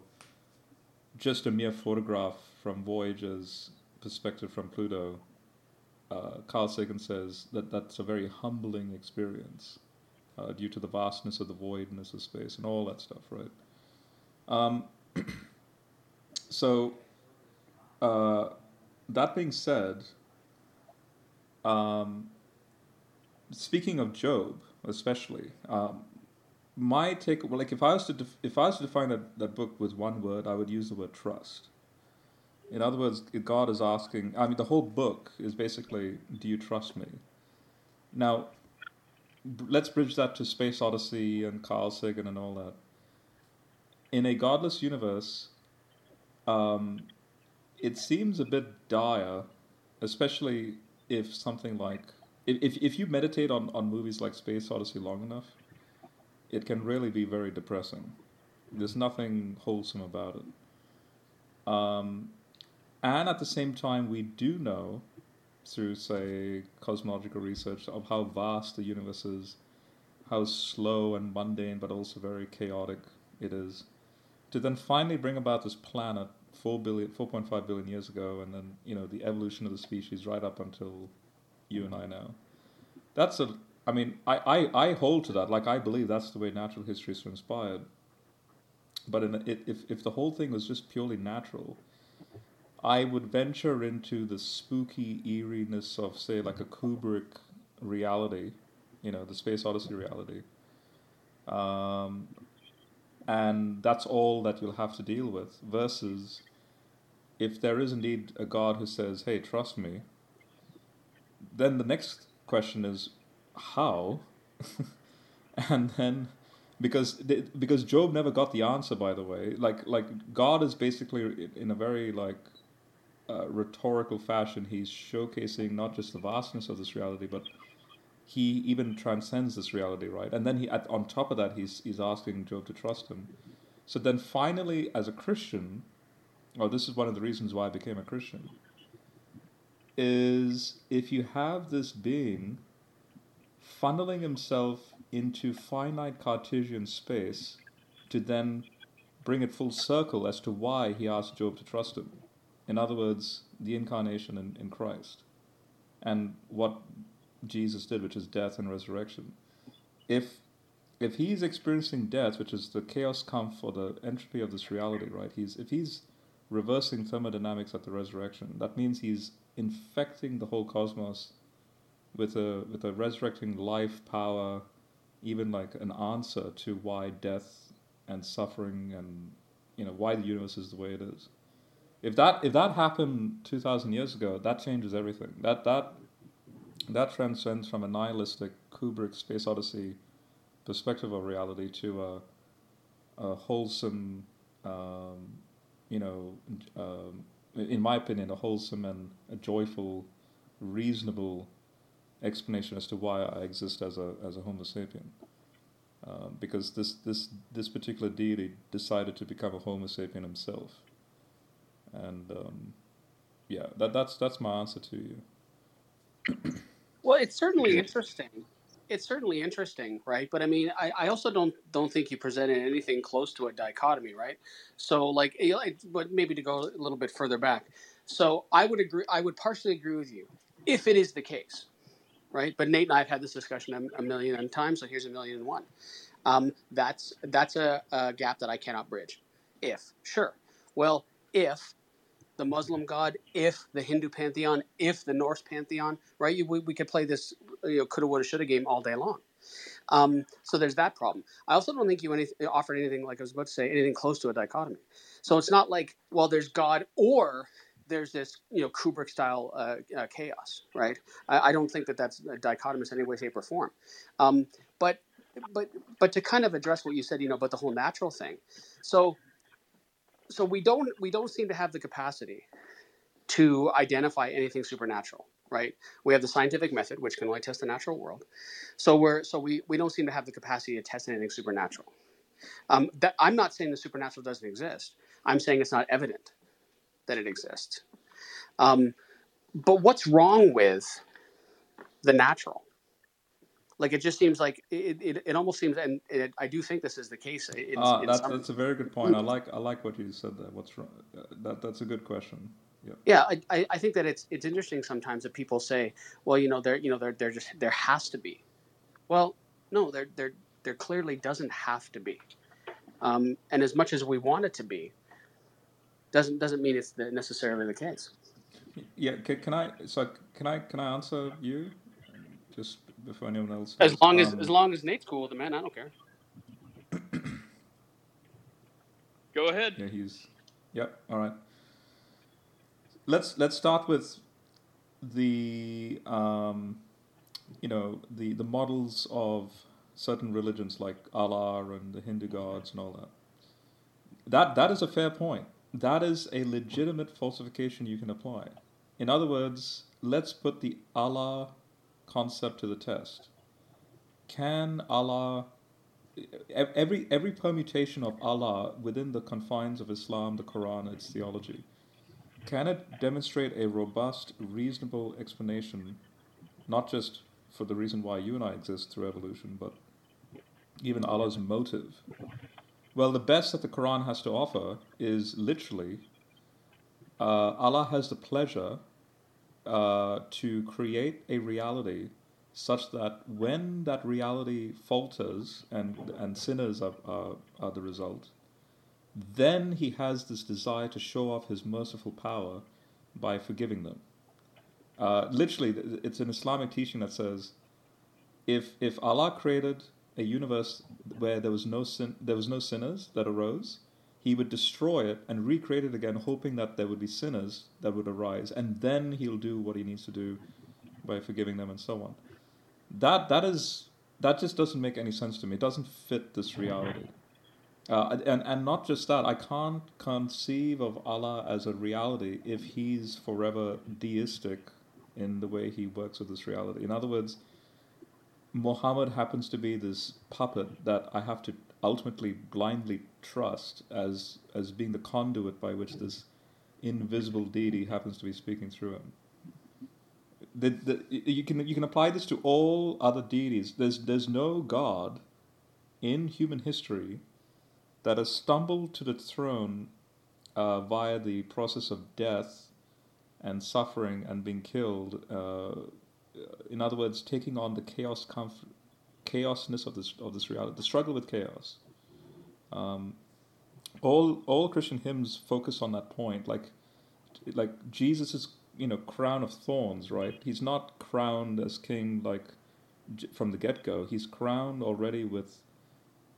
just a mere photograph from Voyager's perspective from Pluto, uh, Carl Sagan says that that's a very humbling experience uh, due to the vastness of the voidness of space and all that stuff, right? Um, so, uh, that being said, um, speaking of Job, especially, um, my take, well, like if I was to def- if I was to define that, that book with one word, I would use the word trust. In other words, God is asking. I mean, the whole book is basically, "Do you trust me?" Now, let's bridge that to Space Odyssey and Carl Sagan and all that. In a godless universe, um, it seems a bit dire, especially if something like if if you meditate on, on movies like Space Odyssey long enough, it can really be very depressing. There's nothing wholesome about it. Um, and at the same time, we do know through, say, cosmological research of how vast the universe is, how slow and mundane, but also very chaotic it is. To then finally bring about this planet 4 billion, 4.5 billion years ago, and then you know the evolution of the species right up until you and I now. That's a, I mean, I, I, I hold to that. Like I believe that's the way natural history is inspired. But in if if the whole thing was just purely natural, I would venture into the spooky eeriness of say like a Kubrick reality, you know, the Space Odyssey reality. Um, and that's all that you'll have to deal with. Versus, if there is indeed a God who says, "Hey, trust me," then the next question is, how? and then because because Job never got the answer by the way like like God is basically in a very like uh, rhetorical fashion he's showcasing not just the vastness of this reality but he even transcends this reality right and then he at, on top of that he's he's asking Job to trust him so then finally as a Christian or this is one of the reasons why I became a Christian is if you have this being funneling himself into finite Cartesian space to then bring it full circle as to why he asked Job to trust him. In other words, the incarnation in, in Christ and what Jesus did, which is death and resurrection. If if he's experiencing death, which is the chaos come for the entropy of this reality, right? He's if he's reversing thermodynamics at the resurrection, that means he's infecting the whole cosmos with a with a resurrecting life power, even like an answer to why death and suffering and you know why the universe is the way it is. If that if that happened two thousand years ago, that changes everything. That that that transcends from a nihilistic Kubrick Space Odyssey perspective of reality to a, a wholesome, um, you know, um, in my opinion, a wholesome and a joyful, reasonable explanation as to why I exist as a as a Homo sapien. Uh, because this this this particular deity decided to become a Homo sapien himself, and um, yeah, that that's that's my answer to you. Well, it's certainly interesting. It's certainly interesting, right? But I mean, I, I also don't don't think you presented anything close to a dichotomy, right? So, like, but maybe to go a little bit further back. So, I would agree. I would partially agree with you if it is the case, right? But Nate and I have had this discussion a, a million times, so here's a million and one. Um, that's that's a, a gap that I cannot bridge. If sure, well, if the Muslim God, if the Hindu pantheon, if the Norse pantheon, right? We, we could play this you know coulda woulda shoulda game all day long. Um, so there's that problem. I also don't think you any, offered anything like I was about to say anything close to a dichotomy. So it's not like well, there's God or there's this you know Kubrick style uh, uh, chaos, right? I, I don't think that that's dichotomous in any way, shape, or form. Um, but but but to kind of address what you said, you know, about the whole natural thing. So so we don't we don't seem to have the capacity to identify anything supernatural right we have the scientific method which can only test the natural world so we're so we, we don't seem to have the capacity to test anything supernatural um, that, i'm not saying the supernatural doesn't exist i'm saying it's not evident that it exists um, but what's wrong with the natural like it just seems like it, it, it almost seems and it, i do think this is the case in, Ah, in that's that's a very good point. I like I like what you said there. What's wrong? That that's a good question. Yeah. Yeah, I, I I think that it's it's interesting sometimes that people say, well, you know, there you know there there just there has to be. Well, no, there there there clearly doesn't have to be. Um, and as much as we want it to be, doesn't doesn't mean it's the, necessarily the case. Yeah. Can, can I? So can I? Can I answer you? Just before anyone else As long as Um, as long as Nate's cool with it, man, I don't care. Go ahead. Yeah, he's. Yep. All right. Let's let's start with the um, you know the the models of certain religions like Allah and the Hindu gods and all that. That that is a fair point. That is a legitimate falsification you can apply. In other words, let's put the Allah concept to the test. Can Allah every every permutation of Allah within the confines of Islam, the Quran, its theology, can it demonstrate a robust, reasonable explanation, not just for the reason why you and I exist through evolution, but even Allah's motive? Well, the best that the Quran has to offer is literally uh, Allah has the pleasure uh, to create a reality such that when that reality falters and and sinners are, are, are the result, then he has this desire to show off his merciful power by forgiving them. Uh, literally, it's an Islamic teaching that says, if if Allah created a universe where there was no sin, there was no sinners that arose, He would destroy it and recreate it again, hoping that there would be sinners that would arise, and then He'll do what He needs to do by forgiving them and so on. That that is that just doesn't make any sense to me. It doesn't fit this reality. Uh, and and not just that, I can't conceive of Allah as a reality if He's forever deistic in the way He works with this reality. In other words, Muhammad happens to be this puppet that I have to ultimately blindly trust as as being the conduit by which this invisible deity happens to be speaking through him. The, the, you can you can apply this to all other deities. There's there's no god in human history that has stumbled to the throne uh, via the process of death and suffering and being killed. Uh, in other words, taking on the chaos chaosness of this of this reality, the struggle with chaos. Um, all all Christian hymns focus on that point, like like Jesus is you know crown of thorns, right? He's not crowned as king like from the get go. He's crowned already with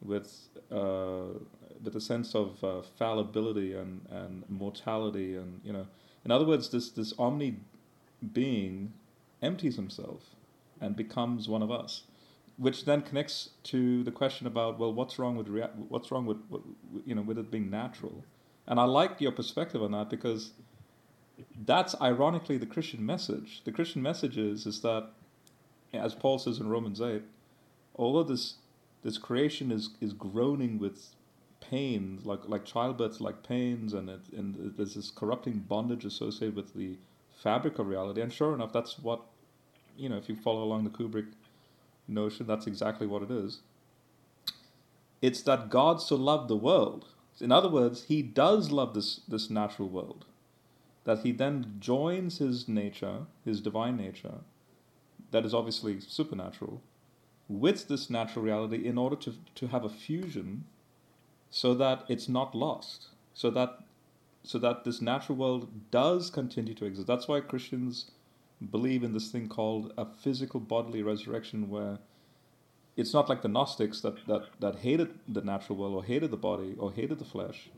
with uh, with a sense of uh, fallibility and and mortality and you know in other words this this omni being empties himself and becomes one of us which then connects to the question about well what's wrong with rea- what's wrong with you know with it being natural? And i like your perspective on that because that's ironically the christian message. The christian message is is that as paul says in romans 8 although this this creation is is groaning with pains like like childbirths like pains and it, and there's this corrupting bondage associated with the fabric of reality and sure enough that's what you know if you follow along the kubrick notion, that's exactly what it is. It's that God so loved the world. In other words, he does love this, this natural world. That he then joins his nature, his divine nature, that is obviously supernatural, with this natural reality in order to, to have a fusion so that it's not lost. So that so that this natural world does continue to exist. That's why Christians believe in this thing called a physical bodily resurrection where it's not like the Gnostics that, that, that hated the natural world or hated the body or hated the flesh,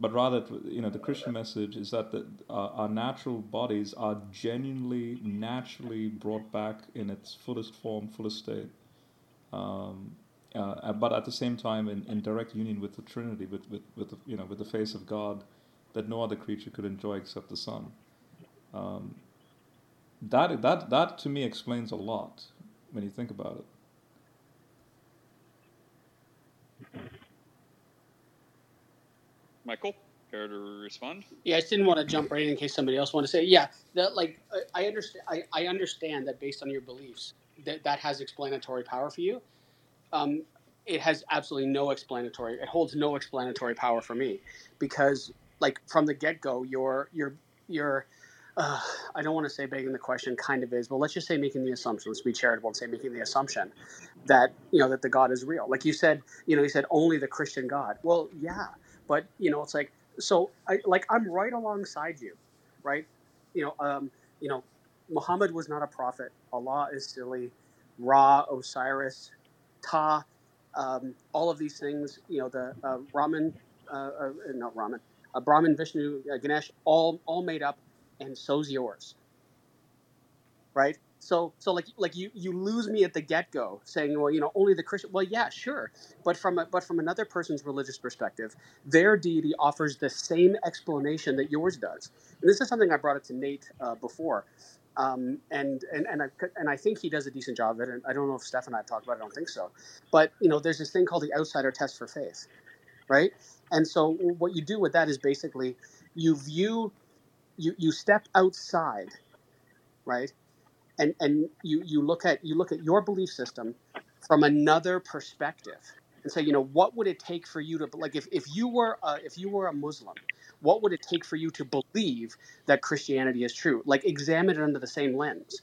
but rather, you know, the Christian message is that the, uh, our natural bodies are genuinely, naturally brought back in its fullest form, fullest state. Um, uh, but at the same time, in, in direct union with the Trinity, with, with, with the, you know, with the face of God, that no other creature could enjoy except the Son. Um, that that that to me explains a lot when you think about it. Michael, care to respond? Yeah, I just didn't want to jump right in in case somebody else wanted to say. Yeah, that like I understand. I, I understand that based on your beliefs, that that has explanatory power for you. Um, it has absolutely no explanatory. It holds no explanatory power for me, because like from the get go, your your your uh, I don't want to say begging the question, kind of is, but let's just say making the assumption. Let's be charitable and say making the assumption that you know that the God is real. Like you said, you know, you said only the Christian God. Well, yeah, but you know, it's like so. I like I'm right alongside you, right? You know, um, you know, Muhammad was not a prophet. Allah is silly. Ra, Osiris, Ta, um, all of these things. You know, the uh, Raman, uh, uh, not uh, Brahman, Vishnu, uh, Ganesh, all all made up and so's yours. Right? So so like like you you lose me at the get go saying well you know only the Christian well yeah sure but from a, but from another person's religious perspective their deity offers the same explanation that yours does and this is something I brought it to Nate uh, before um, and and and I and I think he does a decent job of it and I don't know if Steph and I have talked about it I don't think so but you know there's this thing called the outsider test for faith right and so what you do with that is basically you view you you step outside, right? And and you you look at you look at your belief system from another perspective and say, you know, what would it take for you to like if, if you were a, if you were a Muslim, what would it take for you to believe that Christianity is true? Like examine it under the same lens,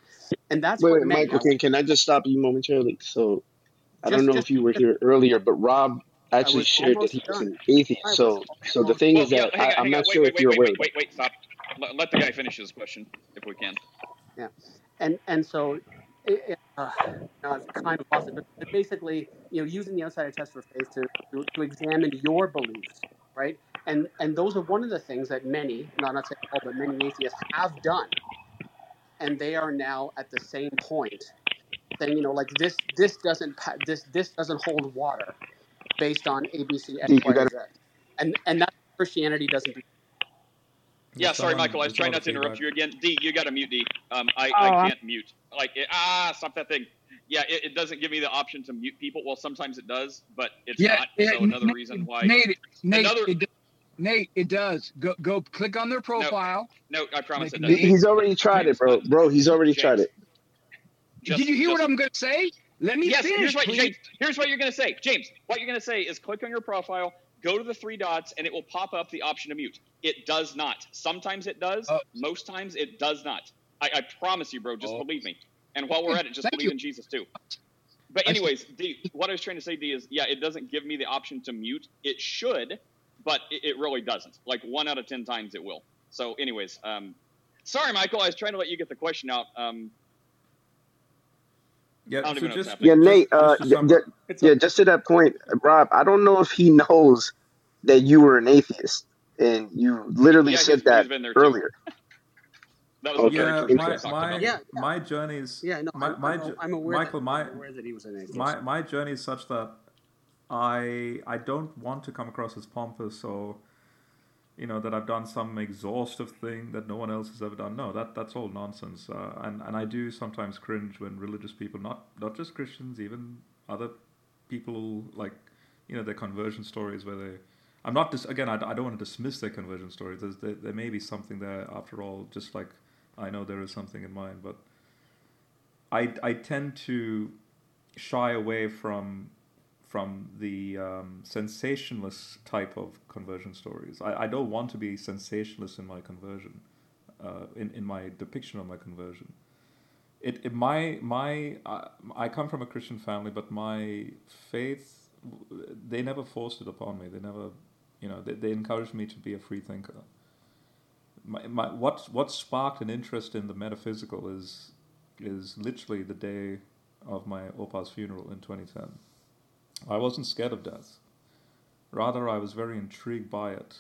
and that's wait, what wait Michael. Can, can I just stop you momentarily? So I just, don't know just, if you were here earlier, but Rob actually shared that he was an atheist. So so the thing well, is that I, am not wait, sure wait, if you're wait, aware. Wait, wait, wait, stop let, let the guy finish his question if we can. Yeah, and and so it, it, uh, kind of lost it, but, but basically, you know, using the outsider test for faith to, to, to examine your beliefs, right? And and those are one of the things that many, not not saying all, but many atheists have done, and they are now at the same point saying you know like this this doesn't this this doesn't hold water based on ABC X D, you Y or gotta Z, and and that Christianity doesn't do. Yeah, sorry, Michael. I was trying not to interrupt you again. D, you got to mute D. Um, I, Oh, I I'm- can't mute. Like, ah, stop that thing. Yeah, it, it doesn't give me the option to mute people. Well, sometimes it does, but it's Yeah, not. yeah, So another Nate, reason why. Nate, Nate, Another- it, do- Nate, it does. Go go click on their profile. No, I promise Make it doesn't. He's already tried it, bro. Bro, he's already James, tried it. Just- Did you hear what I'm going to say? Let me yes, finish, here's what please. James. Here's what you're gonna say, James. What you're gonna say is click on your profile, go to the three dots, and it will pop up the option to mute. It does not. Sometimes it does. Oh. Most times it does not. I, I promise you, bro. Just Oh. believe me. And while we're at it, just believe you. in Jesus too. But I- anyways, D, what I was trying to say, D, is yeah, it doesn't give me the option to mute. It should, but it, it really doesn't. Like one out of ten times it will. So, anyways, um, sorry, Michael. I was trying to let you get the question out. Um, Yeah, so even know what's just. Yeah, Nate. just Uh, to j- sum yeah, just to that point, Rob. I don't know if he knows that you were an atheist, and you literally Yeah, said that he's been there too. earlier. That was Okay, Yeah, first thing I my my about. Yeah, my journeys yeah, no, my I'm, my I'm, I'm aware Michael that my I'm aware that he was an atheist. my my journey is such that I I don't want to come across as pompous or you know that I've done some exhaustive thing that no one else has ever done. No, that that's all nonsense. Uh, and and I do sometimes cringe when religious people, not not just Christians, even other people like you know their conversion stories where they. I'm not dis- again. I, I don't want to dismiss their conversion stories. There's, there there may be something there after all. Just like I know there is something in mind, but I I tend to shy away from from the um, sensationalist type of conversion stories. I, I don't want to be sensationalist in my conversion, uh, in in my depiction of my conversion. It, it my my uh, I come from a Christian family, but my faith they never forced it upon me. They never, you know, they, they encouraged me to be a free thinker. My, my what what sparked an interest in the metaphysical is is literally the day of my opa's funeral in 2010. I wasn't scared of death. Rather, I was very intrigued by it.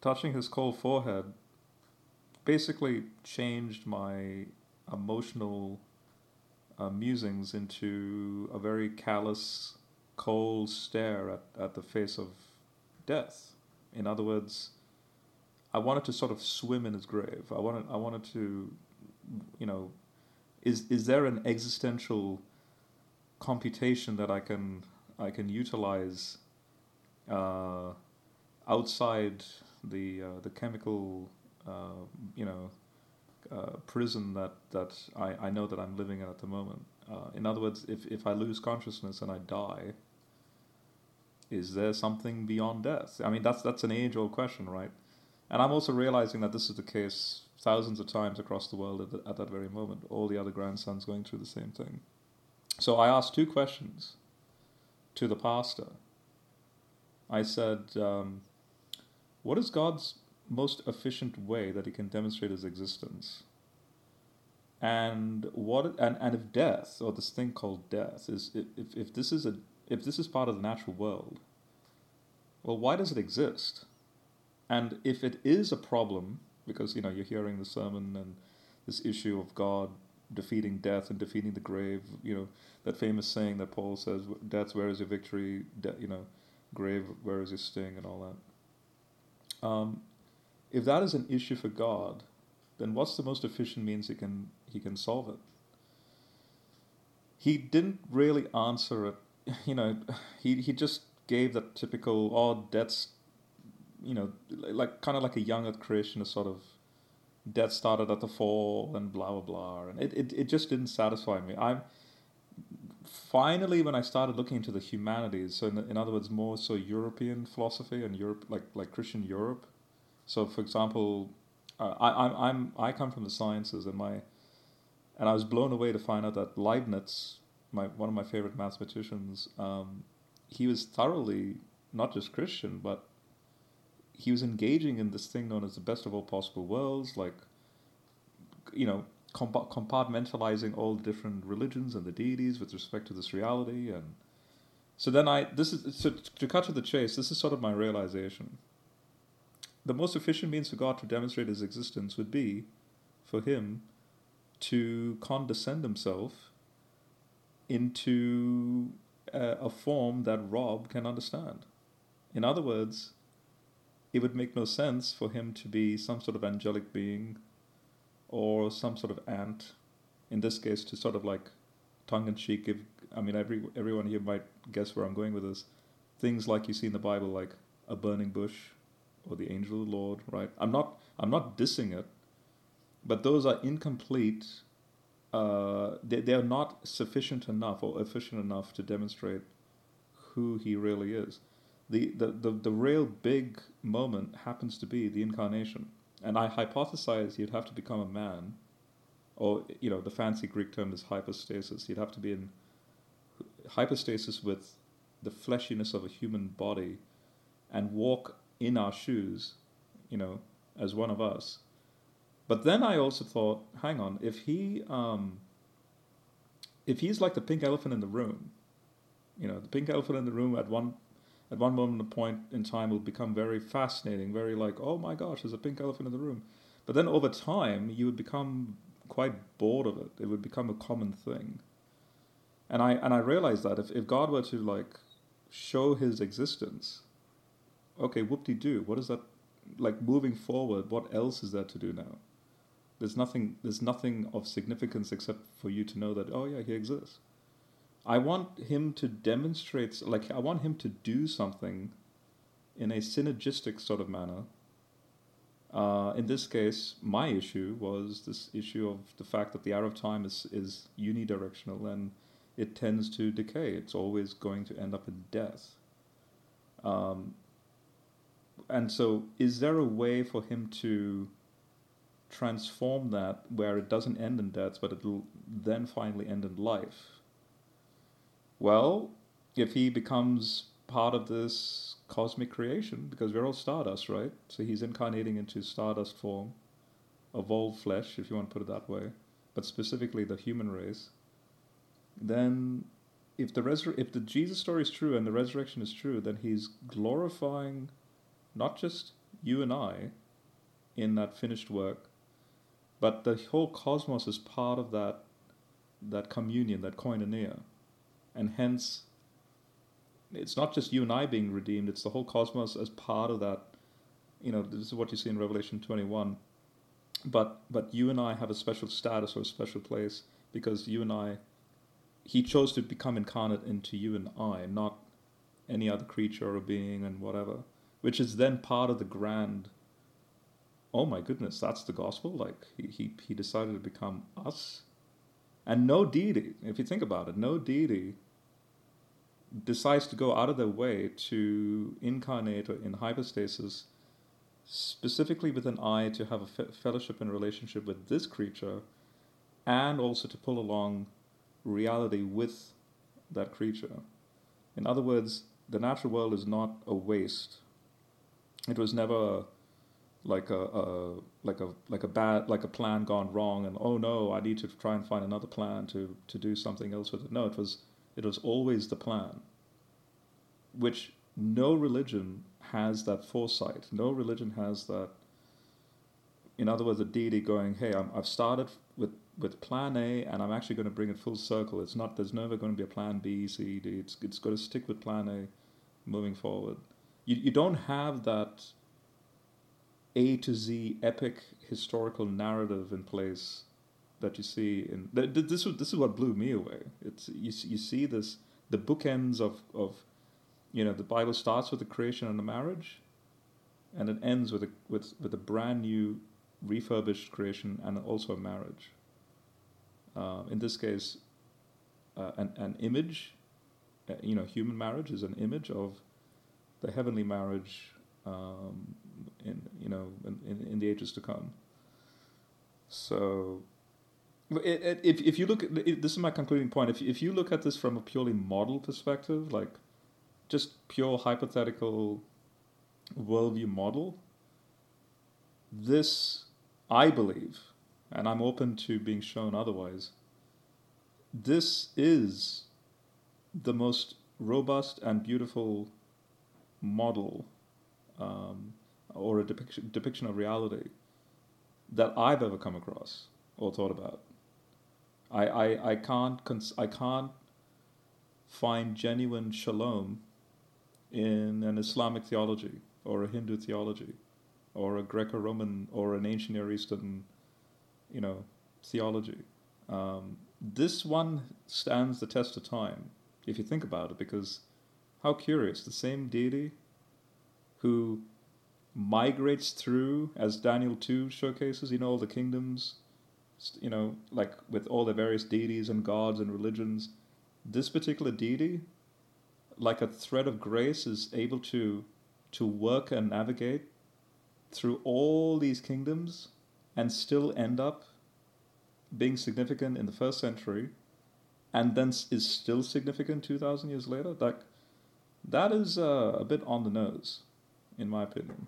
Touching his cold forehead basically changed my emotional uh, musings into a very callous, cold stare at, at the face of death. In other words, I wanted to sort of swim in his grave. I wanted, I wanted to, you know, is is there an existential computation that I can I can utilize uh, outside the uh, the chemical uh, you know uh, prison that that I, I know that I'm living in at the moment. Uh, in other words, if if I lose consciousness and I die, is there something beyond death? I mean, that's that's an age-old question, right? And I'm also realizing that this is the case thousands of times across the world at, the, at that very moment. All the other grandsons going through the same thing. So I asked two questions to the pastor. I said, um, What is God's most efficient way that he can demonstrate his existence? And what and, and if death, or this thing called death, is if, if this is a if this is part of the natural world, well, why does it exist? And if it is a problem, because you know you're hearing the sermon and this issue of God defeating death and defeating the grave, you know that famous saying that Paul says, "Death, where is your victory? De- you know, grave, where is your sting?" and all that. Um, if that is an issue for God, then what's the most efficient means he can he can solve it? He didn't really answer it. You know, he he just gave that typical, "Oh, death's you know, like kind of like a young earth creationist sort of death started at the fall and blah blah blah. And it, it, it just didn't satisfy me. I'm finally when i started looking into the humanities so in, in other words more so european philosophy and europe like like christian europe. So for example uh, I, I'm, I'm i come from the sciences and my and i was blown away to find out that leibniz my one of my favorite mathematicians um, he was thoroughly not just christian but he was engaging in this thing known as the best of all possible worlds, like, you know, comp- compartmentalizing all the different religions and the deities with respect to this reality. And so then I, this is, so to cut to the chase, this is sort of my realization. The most efficient means for God to demonstrate his existence would be for him to condescend himself into a, a form that Rob can understand. In other words, it would make no sense for him to be some sort of angelic being or some sort of ant. In this case, to sort of like tongue in cheek give. I mean, every everyone here might guess where I'm going with this. Things like you see in the Bible, like a burning bush or the angel of the Lord, right? I'm not I'm not dissing it, but those are incomplete. Uh, they they are not sufficient enough or efficient enough to demonstrate who he really is. The, the, the, the real big moment happens to be the incarnation. And I hypothesize you'd have to become a man, or, you know, the fancy Greek term is hypostasis. You'd have to be in hypostasis with the fleshiness of a human body and walk in our shoes, you know, as one of us. But then I also thought, hang on, if he, um, if he's like the pink elephant in the room, you know, the pink elephant in the room at one at one moment a point in time will become very fascinating, very like, oh my gosh, there's a pink elephant in the room. But then over time, you would become quite bored of it. It would become a common thing. And I and I realized that if, if God were to like show his existence, okay, whoop de doo, what is that like moving forward, what else is there to do now? There's nothing there's nothing of significance except for you to know that, oh yeah, he exists. I want him to demonstrate, like, I want him to do something in a synergistic sort of manner. Uh, in this case, my issue was this issue of the fact that the arrow of time is, is unidirectional and it tends to decay. It's always going to end up in death. Um, and so, is there a way for him to transform that where it doesn't end in death, but it'll then finally end in life? Well, if he becomes part of this cosmic creation, because we're all stardust, right? So he's incarnating into stardust form, evolved flesh, if you want to put it that way, but specifically the human race. Then, if the resur- if the Jesus story is true and the resurrection is true, then he's glorifying not just you and I in that finished work, but the whole cosmos is part of that that communion, that koinonia and hence it's not just you and I being redeemed, it's the whole cosmos as part of that. You know, this is what you see in Revelation 21. But but you and I have a special status or a special place because you and I he chose to become incarnate into you and I, not any other creature or being and whatever, which is then part of the grand oh my goodness, that's the gospel. Like he, he, he decided to become us. And no deity, if you think about it, no deity decides to go out of their way to incarnate in hypostasis specifically with an eye to have a fellowship and relationship with this creature and also to pull along reality with that creature. In other words, the natural world is not a waste. It was never like a, a like a like a bad like a plan gone wrong and oh no I need to try and find another plan to to do something else with it. No, it was it was always the plan. Which no religion has that foresight. No religion has that. In other words, a deity going, "Hey, i have started with with plan A, and I'm actually going to bring it full circle. It's not. There's never going to be a plan B, C, D. It's it's going to stick with plan A, moving forward. You you don't have that a to Z epic historical narrative in place that you see in this. This is what blew me away. It's you. You see this the bookends of of, you know, the Bible starts with the creation and the marriage, and it ends with a with with a brand new, refurbished creation and also a marriage. Uh, in this case, uh, an an image, uh, you know, human marriage is an image of the heavenly marriage um, in you know in, in the ages to come. So, it, it, if if you look, at, this is my concluding point. If if you look at this from a purely model perspective, like just pure hypothetical worldview model, this I believe, and I'm open to being shown otherwise. This is the most robust and beautiful model um, or a depiction, depiction of reality that I've ever come across or thought about. I, I, I can't cons- I can't find genuine shalom in an Islamic theology or a Hindu theology or a Greco-Roman or an ancient Near Eastern, you know, theology. Um, this one stands the test of time if you think about it, because how curious! The same deity who migrates through, as Daniel two showcases, you know, all the kingdoms, you know, like with all the various deities and gods and religions. This particular deity, like a thread of grace, is able to to work and navigate through all these kingdoms and still end up being significant in the first century and then is still significant 2000 years later that that is uh, a bit on the nose in my opinion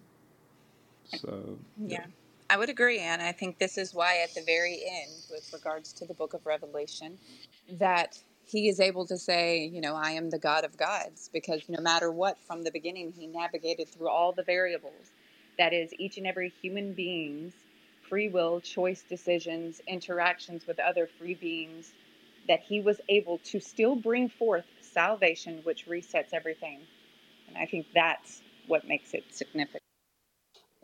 so Yeah, I would agree. And I think this is why, at the very end, with regards to the book of Revelation, that he is able to say, you know, I am the God of gods, because no matter what, from the beginning, he navigated through all the variables. That is, each and every human being's free will, choice decisions, interactions with other free beings, that he was able to still bring forth salvation, which resets everything. And I think that's what makes it significant.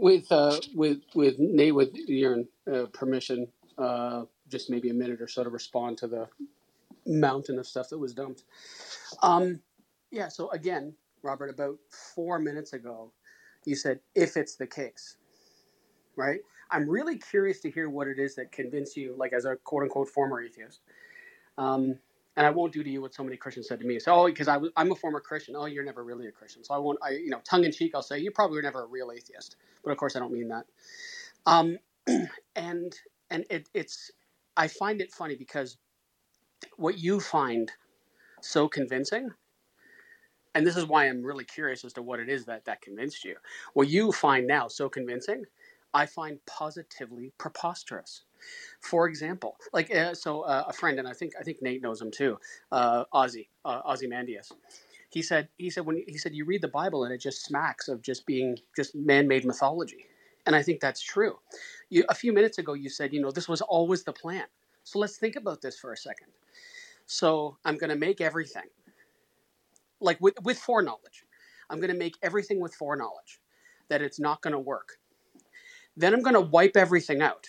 With uh, with with Nate, with your uh, permission, uh, just maybe a minute or so to respond to the mountain of stuff that was dumped. Um, yeah. So again, Robert, about four minutes ago, you said if it's the case, right? I'm really curious to hear what it is that convinced you, like as a quote unquote former atheist. Um, and I won't do to you what so many Christians said to me. So, oh, because I'm a former Christian. Oh, you're never really a Christian. So I won't, I, you know, tongue in cheek, I'll say you probably were never a real atheist. But of course, I don't mean that. Um, and and it, it's, I find it funny because what you find so convincing, and this is why I'm really curious as to what it is that that convinced you. What you find now so convincing, I find positively preposterous. For example, like uh, so, uh, a friend, and I think I think Nate knows him too, uh, Ozzy uh. He said he said when he said you read the Bible and it just smacks of just being just man-made mythology, and I think that's true. You, a few minutes ago, you said you know this was always the plan. So let's think about this for a second. So I'm going to make everything like with with foreknowledge. I'm going to make everything with foreknowledge that it's not going to work. Then I'm going to wipe everything out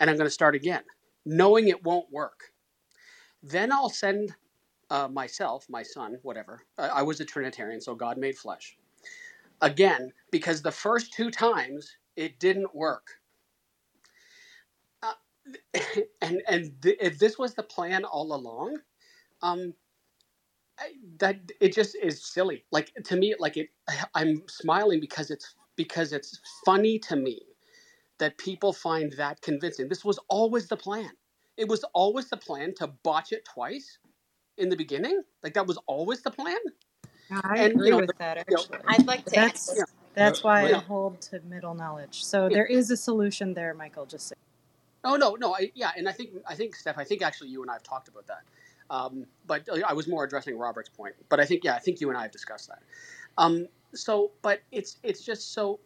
and I'm going to start again, knowing it won't work. Then I'll send uh, myself, my son, whatever. I, I was a Trinitarian, so God made flesh. Again, because the first two times it didn't work. Uh, and and th- if this was the plan all along, um, I, that it just is silly. Like to me, like it, I'm smiling because it's because it's funny to me that people find that convincing. This was always the plan. It was always the plan to botch it twice in the beginning. Like that was always the plan. I And you agree know, with the, that you know, actually. I'd like to add That's yeah, that's why I hold to middle knowledge. So yeah. there is a solution there, Michael. Just say. Oh no, no, I, yeah, and I think I think Steph, I think actually you and I have talked about that. Um, but I was more addressing Robert's point. But I think yeah, I think you and I have discussed that. Um, so, but it's it's just so.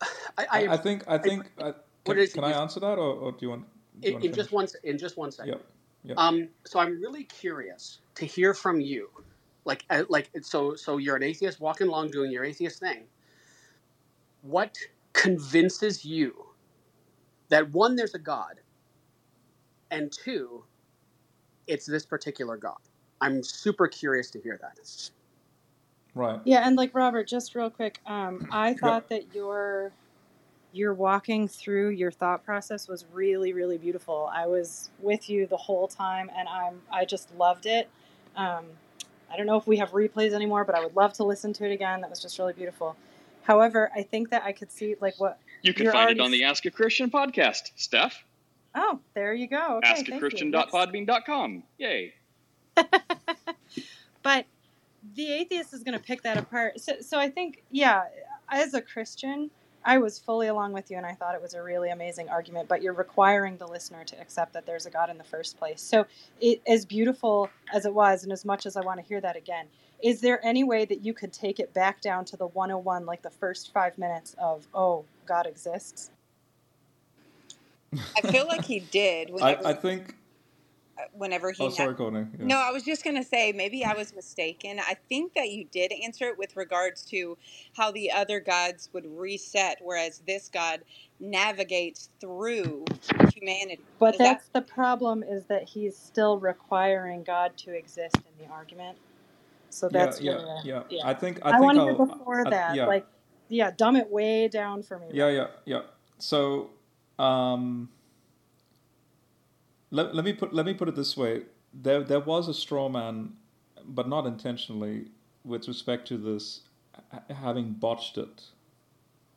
I, I, I, I think I I think I, what can is can I answer that or, or do you want do you in, want just one in just one second. Yep. Yep. Um, so I'm really curious to hear from you, like uh, like so so you're an atheist walking along doing your atheist thing. What convinces you that one there's a God and two it's this particular God? I'm super curious to hear that. Right. Yeah, and like Robert, just real quick, um, I Yep. thought that your your walking through your thought process was really, really beautiful. I was with you the whole time, and I'm I just loved it. Um, I don't know if we have replays anymore, but I would love to listen to it again. That was just really beautiful. However, I think that I could see like what You can find already. it on the Ask a Christian podcast, Steph. Oh, there you go. Okay, thank you. Yes. askachristian.podbean.com. Yay. But the atheist is going to pick that apart. So, so I think, yeah, as a Christian, I was fully along with you, and I thought it was a really amazing argument. But you're requiring the listener to accept that there's a God in the first place. So, it, as beautiful as it was, and as much as I want to hear that again, is there any way that you could take it back down to the 101, like the first five minutes of, oh, God exists? I feel like he did I, whenever I think whenever he Oh, sorry, Courtney. Yeah. no, I was just going to say maybe I was mistaken. I think that you did answer it with regards to how the other gods would reset, whereas this God navigates through humanity. But Is that that's the problem is that he's still requiring God to exist in the argument. So that's yeah, where, yeah. yeah. I think I, I think want to hear I'll before I, that, yeah. like, yeah, dumb it way down for me. Yeah, yeah, yeah. So, um, let, let me put let me put it this way: there there was a straw man, but not intentionally, with respect to this having botched it.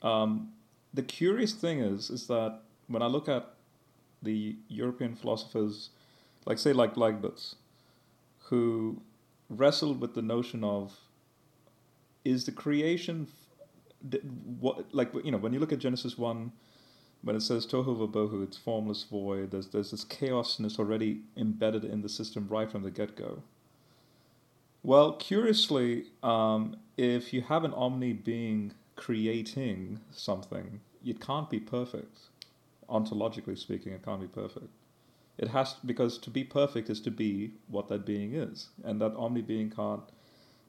Um, the curious thing is, is that when I look at the European philosophers, like say like Leibniz, who wrestled with the notion of is the creation f- d- what like you know when you look at Genesis one when it says tohu vabohu it's formless void there's there's this chaosness already embedded in the system right from the get go. Well, curiously, um, if you have an omni being creating something, it can't be perfect. Ontologically speaking, it can't be perfect. It has because to be perfect is to be what that being is, and that omni being can't.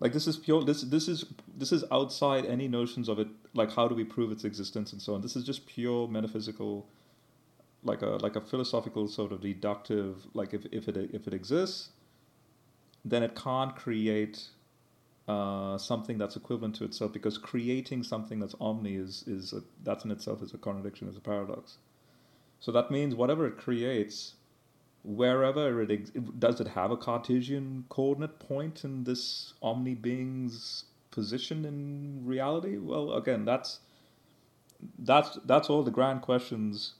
Like this is pure. This this is this is outside any notions of it. Like how do we prove its existence and so on. This is just pure metaphysical, like a like a philosophical sort of deductive. Like if if it if it exists, then it can't create uh, something that's equivalent to itself because creating something that's omni is is a, that's in itself is a contradiction, is a paradox. So that means whatever it creates, wherever it ex- does it have a Cartesian coordinate point in this omni being's position in reality? Well, again, that's that's that's all the grand questions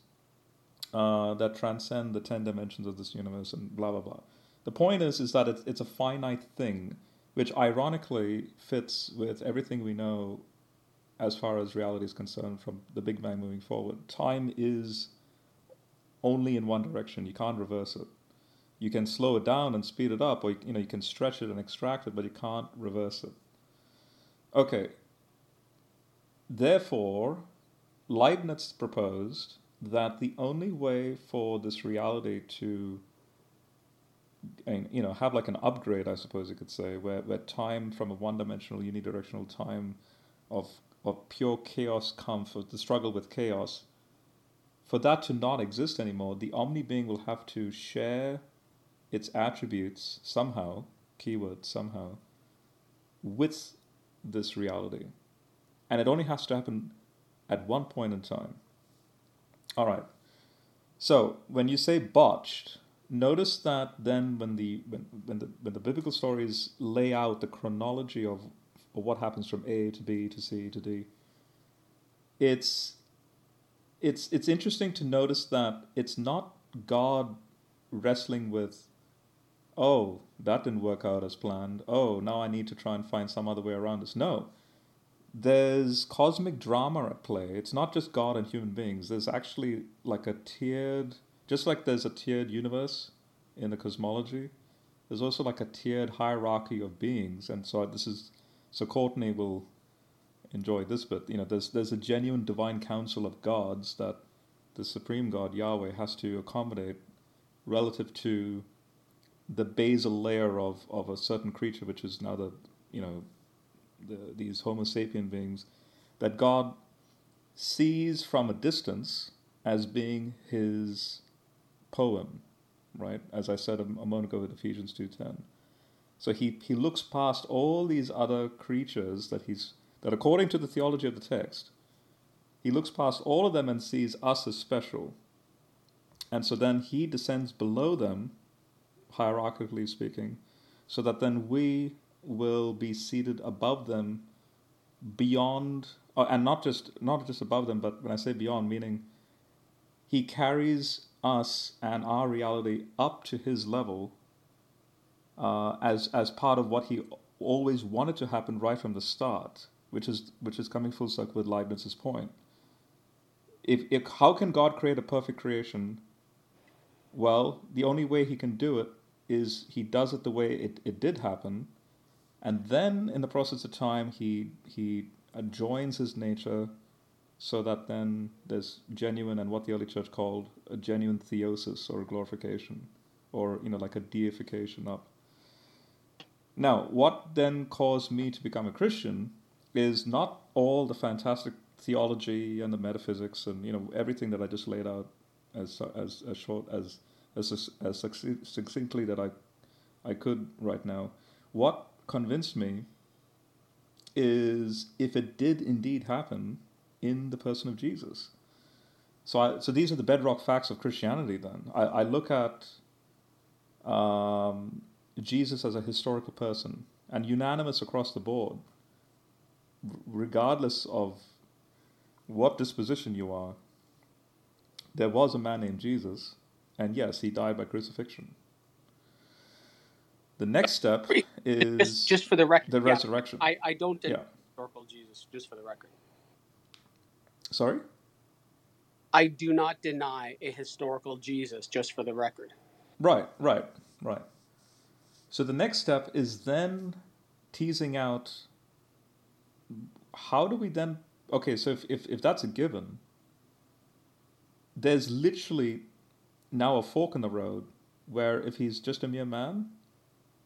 uh, that transcend the ten dimensions of this universe and blah blah blah. The point is is that it's it's a finite thing, which ironically fits with everything we know as far as reality is concerned from the Big Bang moving forward. Time is only in one direction. You can't reverse it. You can slow it down and speed it up, or you know you can stretch it and extract it, but you can't reverse it. Okay. Therefore, Leibniz proposed that the only way for this reality to and, you know have like an upgrade, I suppose you could say, where, where time from a one-dimensional unidirectional time of of pure Chaoskampf, the struggle with chaos, for that to not exist anymore, the omni being will have to share its attributes somehow, keyword somehow, with this reality. And it only has to happen at one point in time. All right. So when you say botched, notice that then when the when, when the when the biblical stories lay out the chronology of, of what happens from A to B to C to D, it's it's it's interesting to notice that it's not God wrestling with oh that didn't work out as planned. Oh now I need to try and find some other way around this. No. There's cosmic drama at play. It's not just God and human beings. There's actually like a tiered just like there's a tiered universe in the cosmology there's also like a tiered hierarchy of beings. And so this is so Courtney will enjoy this bit. You know, there's there's a genuine divine council of gods that the supreme God Yahweh has to accommodate relative to the basal layer of, of a certain creature, which is now the you know the, these Homo sapien beings, that God sees from a distance as being His poem, right? As I said a, a moment ago with Ephesians two ten. So he, he looks past all these other creatures that he's that according to the theology of the text, he looks past all of them and sees us as special. And so then he descends below them, hierarchically speaking, so that then we will be seated above them beyond uh, and not just not just above them, but when I say beyond, meaning he carries us and our reality up to his level uh, as as part of what he always wanted to happen right from the start, which is which is coming full circle with Leibniz's point. If, if how can God create a perfect creation? Well, the only way he can do it is he does it the way it, it did happen, and then in the process of time he he joins his nature so that then there's genuine and what the early church called a genuine theosis or glorification or you know like a deification up. Now, what then caused me to become a Christian is not all the fantastic theology and the metaphysics and you know everything that I just laid out as as as short as as as succinctly that I I could right now. What convinced me is if it did indeed happen in the person of Jesus. So I, so these are the bedrock facts of Christianity. Then I, I look at um, Jesus as a historical person and unanimous across the board, regardless of what disposition you are. There was a man named Jesus, and yes, he died by crucifixion. The next step is just, just for the record, the yeah, resurrection. I, I don't deny Yeah. historical Jesus, just for the record. Sorry? I do not deny a historical Jesus, just for the record. Right, right, right. So the next step is then teasing out how do we then okay, so if, if, if that's a given, there's literally now a fork in the road where if he's just a mere man,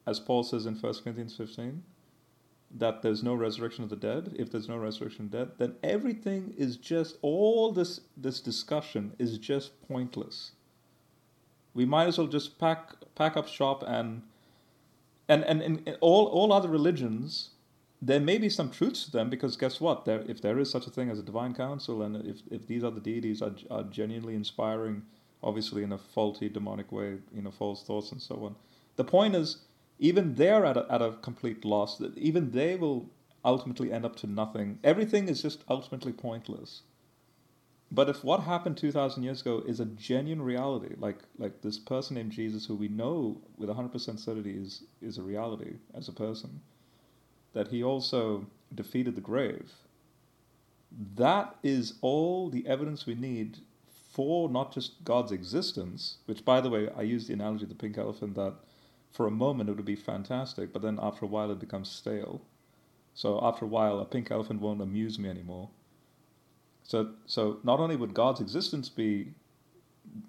as Paul says in 1 Corinthians 15, that there's no resurrection of the dead, if there's no resurrection of the dead, then everything is just all this this discussion is just pointless. We might as well just pack pack up shop and and and, and all all other religions there may be some truths to them because guess what? There if there is such a thing as a divine council and if, if these other deities are, are genuinely inspiring obviously in a faulty demonic way you know false thoughts and so on the point is even they're at a, at a complete loss that even they will ultimately end up to nothing. Everything is just ultimately pointless. But if what happened 2000 years ago is a genuine reality like like this person named jesus who we know with 100% certainty is is a reality as a person that he also defeated the grave. That is all the evidence we need for not just god's existence which by the way i use the analogy of the pink elephant that for a moment it would be fantastic but then after a while it becomes stale. So after a while a pink elephant won't amuse me anymore. So, so not only would God's existence be,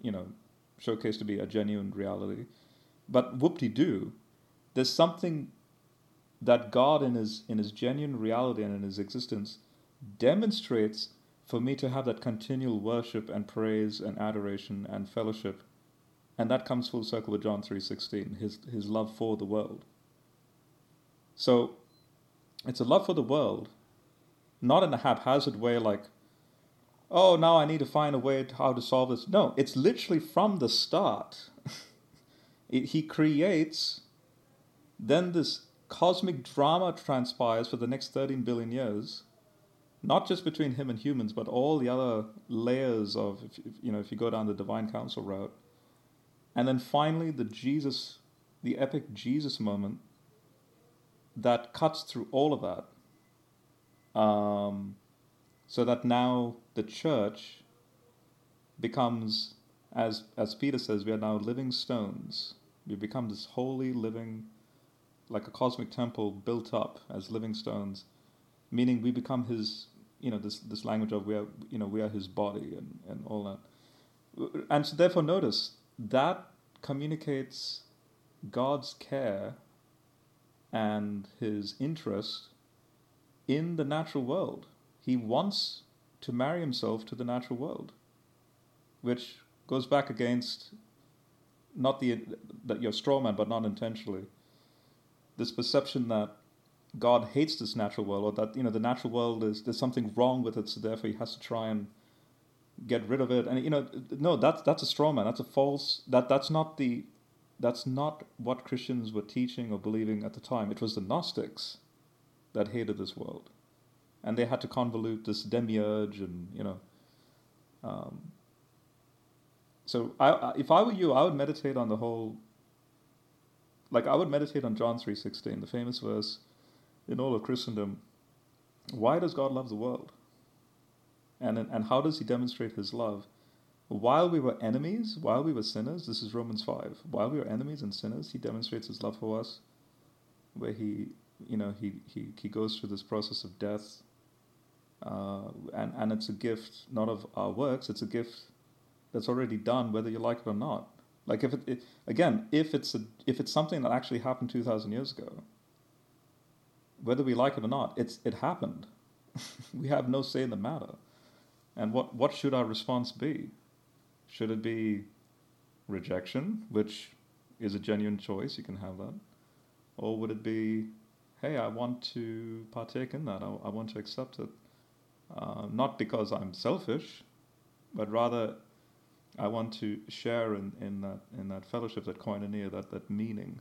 you know, showcased to be a genuine reality, but whoop-de-doo, there's something that God in his in his genuine reality and in his existence demonstrates for me to have that continual worship and praise and adoration and fellowship, and that comes full circle with John three sixteen, his his love for the world. So, it's a love for the world, not in a haphazard way like oh, now I need to find a way to how to solve this. No, it's literally from the start. he creates, then this cosmic drama transpires for the next 13 billion years, not just between him and humans, but all the other layers of, you know, if you go down the divine council route. And then finally, the Jesus, the epic Jesus moment that cuts through all of that. Um, so that now the church becomes as as Peter says we are now living stones we become this holy living like a cosmic temple built up as living stones meaning we become his you know this this language of we are you know we are his body and and all that and so therefore notice that communicates God's care and his interest in the natural world he wants to marry himself to the natural world, which goes back against not the that you're straw man, but not intentionally. This perception that God hates this natural world, or that you know the natural world is there's something wrong with it, so therefore he has to try and get rid of it. And you know, no, that's that's a straw man. That's a false. That that's not the that's not what Christians were teaching or believing at the time. It was the Gnostics that hated this world and they had to convolute this demiurge and you know um, so I, if I were you I would meditate on the whole like I would meditate on John 3:16 the famous verse in all of Christendom why does God love the world and and how does he demonstrate his love while we were enemies while we were sinners this is Romans 5 while we were enemies and sinners he demonstrates his love for us where he you know he he, he goes through this process of death uh, and and it's a gift not of our works. It's a gift that's already done, whether you like it or not. Like if it, it again, if it's a, if it's something that actually happened two thousand years ago, whether we like it or not, it's it happened. we have no say in the matter. And what what should our response be? Should it be rejection, which is a genuine choice? You can have that, or would it be, hey, I want to partake in that. I, I want to accept it, uh, not because I'm selfish, but rather I want to share in, in that in that fellowship, that koinonia, that that meaning.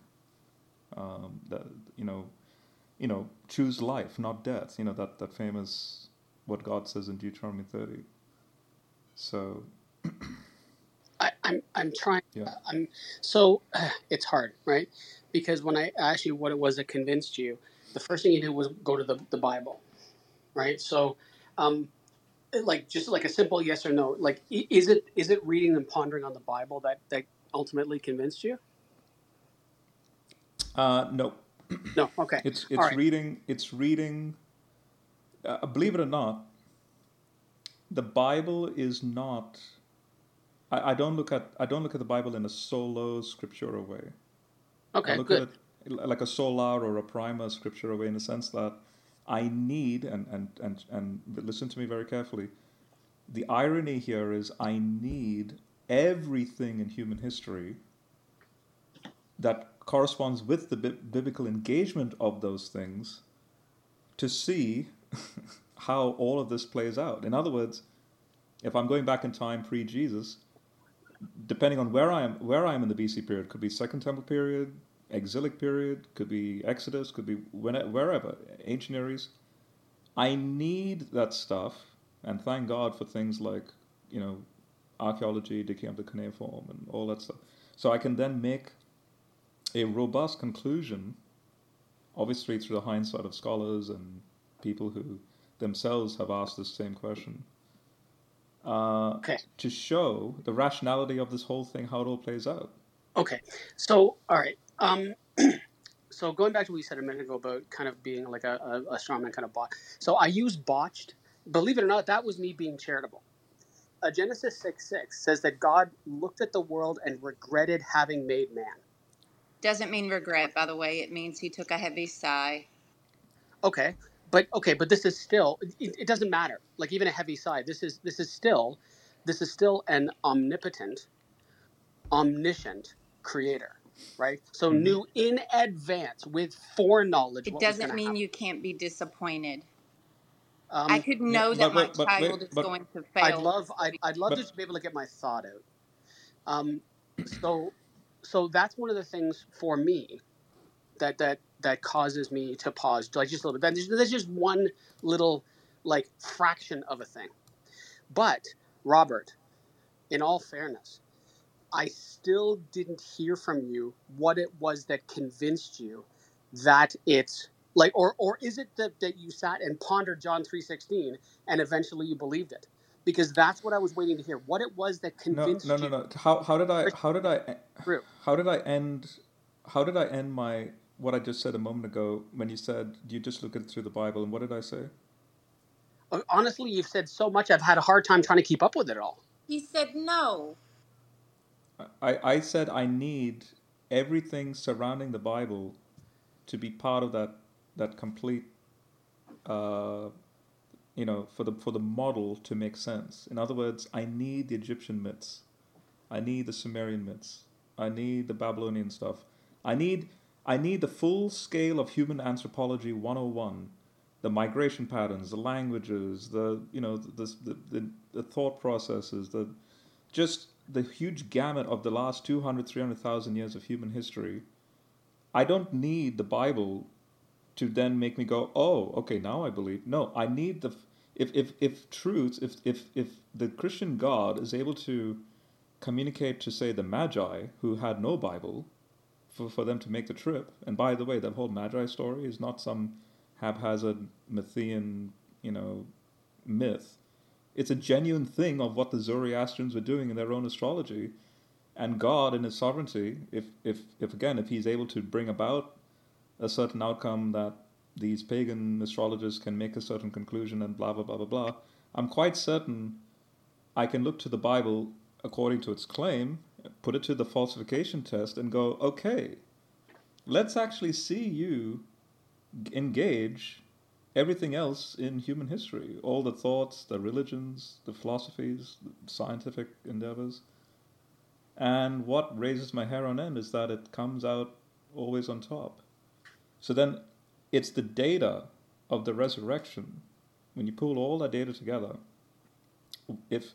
Um, that you know, you know, choose life, not death. You know that that famous what God says in Deuteronomy thirty. So I, I'm I'm trying. yeah, I'm so it's hard, right? Because when I asked you what it was that convinced you, the first thing you did was go to the, the Bible, right? So, um, like just like a simple yes or no. Like, is it is it reading and pondering on the Bible that that ultimately convinced you? uh, no, No. Okay. it's it's right. reading it's reading. Uh, believe it or not, the Bible is not. I, I don't look at I don't look at the Bible in a sola scriptura way. I Okay. look Good. at it like a solar or a prima scriptura way in the sense that I need and and and and listen to me very carefully. The irony here is I need everything in human history that corresponds with the bi- biblical engagement of those things to see how all of this plays out. In other words, if I'm going back in time pre-Jesus, depending on where I am, where I am in the BC period, could be Second Temple period, exilic period, could be Exodus, could be wherever, ancient Near East. I need that stuff, and thank God for things like, you know, archaeology, digging up the cuneiform, and all that stuff. So I can then make a robust conclusion, obviously through the hindsight of scholars and people who themselves have asked this same question, uh, Okay. to show the rationality of this whole thing, how it all plays out. Okay. So, all right. Um, so going back to what you said a minute ago about kind of being like a, a, a strongman kind of bot. So I use botched. Believe it or not, that was me being charitable. Uh, Genesis 6 6 says that God looked at the world and regretted having made man. Doesn't mean regret, by the way. It means he took a heavy sigh. Okay. But okay, but this is still it, it doesn't matter. Like even a heavy sigh, this is this is still this is still an omnipotent, omniscient creator, right? So Mhm. knew in advance with foreknowledge It what doesn't going mean happen. you can't be disappointed. Um, I could Yeah, know but that my but but child wait, is but going to fail. I'd love I'd, I'd love but to be able to get my thought out. Um, so so that's one of the things for me that that that causes me to pause like just a little bit. There's, there's just one little like fraction of a thing. But Robert, in all fairness, I still didn't hear from you what it was that convinced you that it's like or or is it that, that you sat and pondered John 3:16 and eventually you believed it? Because that's what I was waiting to hear. What it was that no convinced no no you no. How how did I how did I true. how did I end how did I end my what I just said a moment ago when you said you just look at it through the Bible and what did I say? Honestly, you've said so much I've had a hard time trying to keep up with it all. He said no. I, I said I need everything surrounding the Bible to be part of that that complete uh, you know for the for the model to make sense. In other words, I need the Egyptian myths. I need the Sumerian myths. I need the Babylonian stuff. I need I need the full scale of human anthropology 101. The migration patterns, the languages, the you know the the, the, the thought processes, the just the huge gamut of the last 200 300,000 years of human history. I don't need the Bible to then make me go, "Oh, okay, now I believe." No, I need the if if if truth, if if if the Christian God is able to communicate to say the Magi who had no Bible for, for them to make the trip. And by the way, that whole Magi story is not some haphazard Mythian, you know, myth. It's a genuine thing of what the Zoroastrians were doing in their own astrology. And God, in His sovereignty, if, if, if again, if He's able to bring about a certain outcome that these pagan astrologers can make a certain conclusion and blah, blah, blah, blah, blah, I'm quite certain I can look to the Bible according to its claim, put it to the falsification test and go, okay, let's actually see you engage everything else in human history all the thoughts, the religions, the philosophies, the scientific endeavors. And what raises my hair on end is that it comes out always on top. So then it's the data of the resurrection. When you pull all that data together, if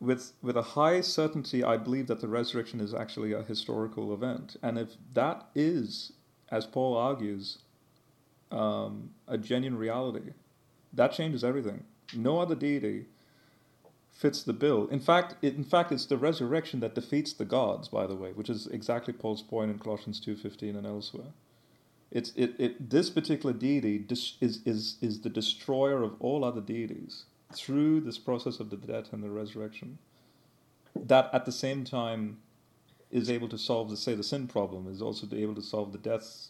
with with a high certainty, I believe that the resurrection is actually a historical event, and if that is, as Paul argues, um, a genuine reality, that changes everything. No other deity fits the bill. In fact, it, in fact, it's the resurrection that defeats the gods. By the way, which is exactly Paul's point in Colossians two fifteen and elsewhere. It's it, it this particular deity dis, is is is the destroyer of all other deities through this process of the death and the resurrection. That at the same time is able to solve the say the sin problem is also able to solve the death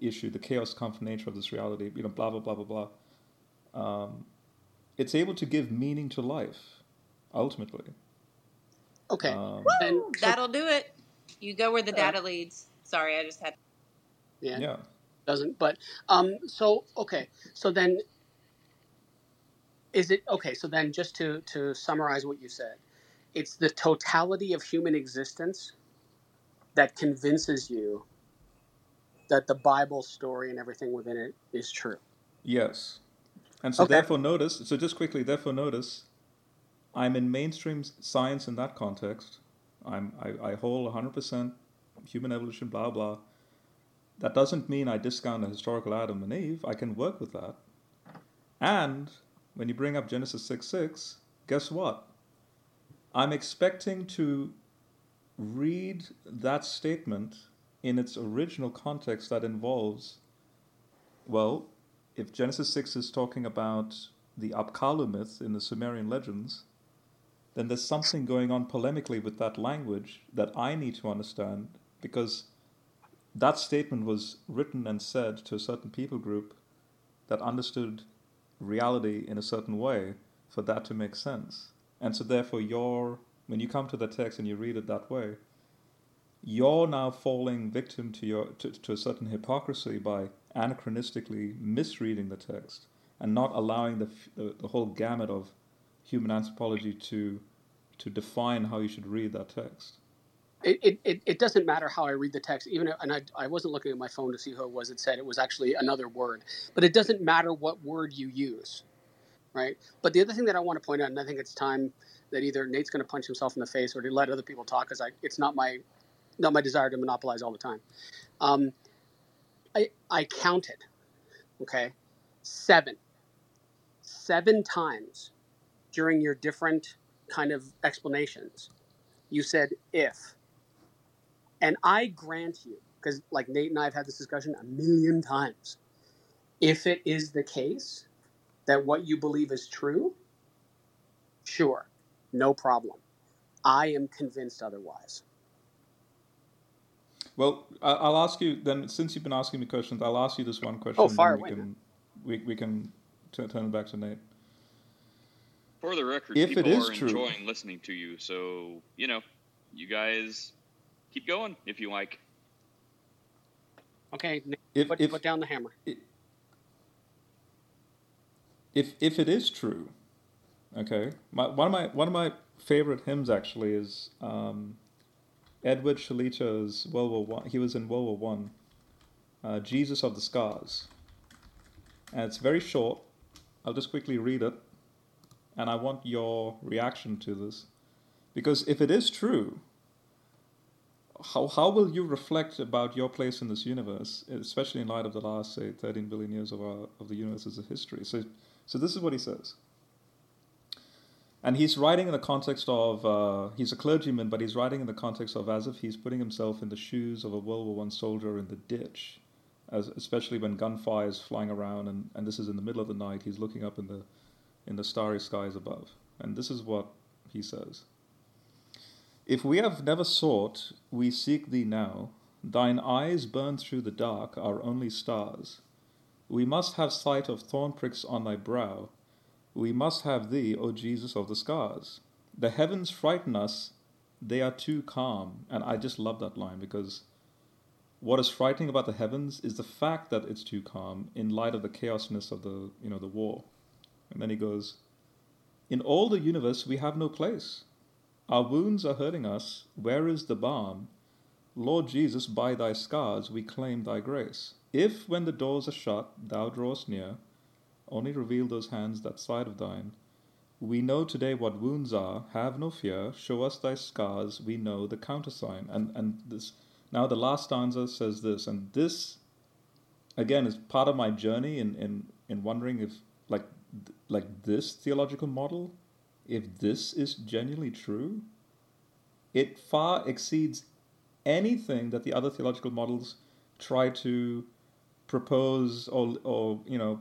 issue, the Chaoskampf nature of this reality. You know, blah blah blah blah blah. Um, it's able to give meaning to life, ultimately. Okay. Um, Then so That'll do it. You go where the uh, data leads. Sorry, I just had. yeah, yeah. doesn't. But um, so okay, so then is it okay? So then, just to to summarize what you said, it's the totality of human existence that convinces you that the Bible story and everything within it is true. Yes. And so Okay. therefore notice, so just quickly, therefore notice, I'm in mainstream science in that context. I'm, I, I hold 100% human evolution, blah, blah. That doesn't mean I discount the historical Adam and Eve. I can work with that. And when you bring up Genesis 6 6, guess what? I'm expecting to read that statement in its original context that involves, well, if Genesis 6 is talking about the Apkallu myth in the Sumerian legends, then there's something going on polemically with that language that I need to understand because that statement was written and said to a certain people group that understood reality in a certain way for that to make sense. And so therefore your when you come to the text and you read it that way, you're now falling victim to your to, to a certain hypocrisy by anachronistically misreading the text and not allowing the, the the whole gamut of human anthropology to to define how you should read that text. It, it, it, doesn't matter how I read the text, even if, and I, I wasn't looking at my phone to see who it was that said it was actually another word, but it doesn't matter what word you use, right? But the other thing that I want to point out, and I think it's time that either Nate's going to punch himself in the face or to let other people talk, because it's not my not my desire to monopolize all the time. Um, I I counted, okay, seven seven times during your different kind of explanations. You said if, and I grant you, because like Nate and I have had this discussion a million times. If it is the case that what you believe is true, sure, no problem. I am convinced otherwise. Well, I- I'll ask you then, since you've been asking me questions, I'll ask you this one question. Oh, fire we away, can we, we can t- turn it back to Nate. For the record, If it people is are true, enjoying listening to you, so you know, you guys keep going if you like. Okay, Nate, if put, if put down the hammer. if if it is true, okay. My, one of my one of my favorite hymns actually is um, Edward Shillito's World War One. He was in World War One. Uh, Jesus of the Scars, and it's very short. I'll just quickly read it, and I want your reaction to this, because if it is true, how how will you reflect about your place in this universe, especially in light of the last say 13 billion years of our of the universe's history? So, so this is what he says. And he's writing in the context of uh, he's a clergyman, but he's writing in the context of as if he's putting himself in the shoes of a World War One soldier in the ditch, as especially when gunfire is flying around, and, and this is in the middle of the night. He's looking up in the in the starry skies above, and this is what he says. If we have never sought, we seek thee now. Thine eyes burn through the dark, our only stars. We must have sight of thorn pricks on thy brow. We must have thee, O Jesus of the scars. The heavens frighten us they are too calm. And I just love that line because what is frightening about the heavens is the fact that it's too calm in light of the chaosness of the you know the war. And then he goes, In all the universe we have no place. Our wounds are hurting us. Where is the balm? Lord Jesus, by thy scars we claim thy grace. If when the doors are shut thou drawest near, only reveal those hands that side of thine. We know today what wounds are, have no fear, show us thy scars, we know the countersign. And and this now the last stanza says this, and this again is part of my journey in, in, in wondering if like like this theological model, if this is genuinely true, it far exceeds anything that the other theological models try to propose or or you know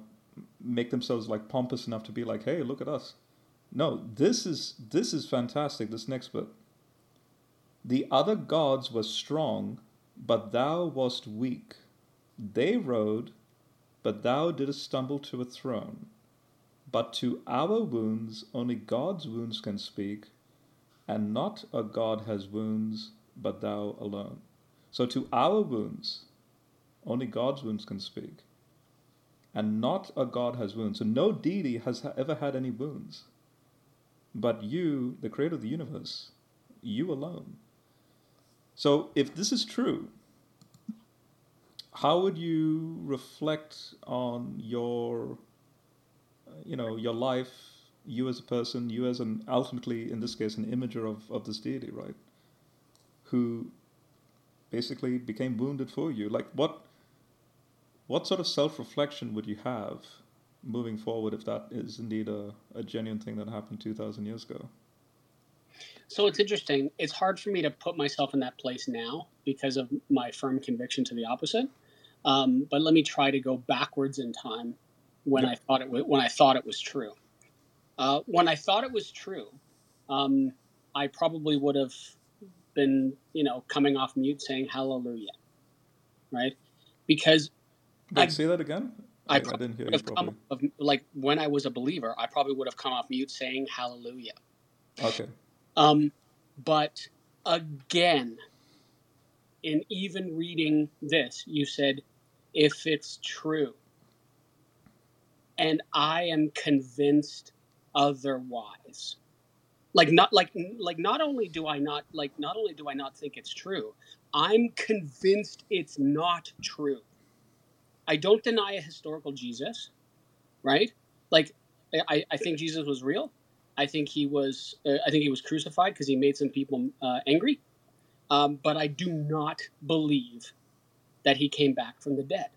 make themselves like pompous enough to be like, hey, look at us. No, this is this is fantastic. This next bit. The other gods were strong, but thou wast weak. They rode, but thou didst stumble to a throne. But to our wounds only God's wounds can speak, and not a God has wounds, but thou alone. So to our wounds only God's wounds can speak, and not a God has wounds. So no deity has ever had any wounds. But you, the creator of the universe, you alone. So if this is true, how would you reflect on your uh, you know your life you as a person you as an ultimately in this case an imager of, of this deity right who basically became wounded for you like what what sort of self-reflection would you have moving forward if that is indeed a, a genuine thing that happened 2000 years ago So it's interesting. It's hard for me to put myself in that place now because of my firm conviction to the opposite. Um, but let me try to go backwards in time when Yeah. I thought it was, when I thought it was true. Uh, when I thought it was true, um, I probably would have been, you know, coming off mute saying hallelujah, right? Because wait I say that again I I, didn't hear you properly of, like when I was a believer, I probably would have come off mute saying hallelujah. okay Um, but again, in even reading this, you said, if it's true, and I am convinced otherwise. Like not like like not only do I not like not only do I not think it's true, I'm convinced it's not true. I don't deny a historical Jesus, right? Like I, I think Jesus was real. I think he was uh, I think he was crucified because he made some people uh, angry. Um, but I do not believe that he came back from the dead.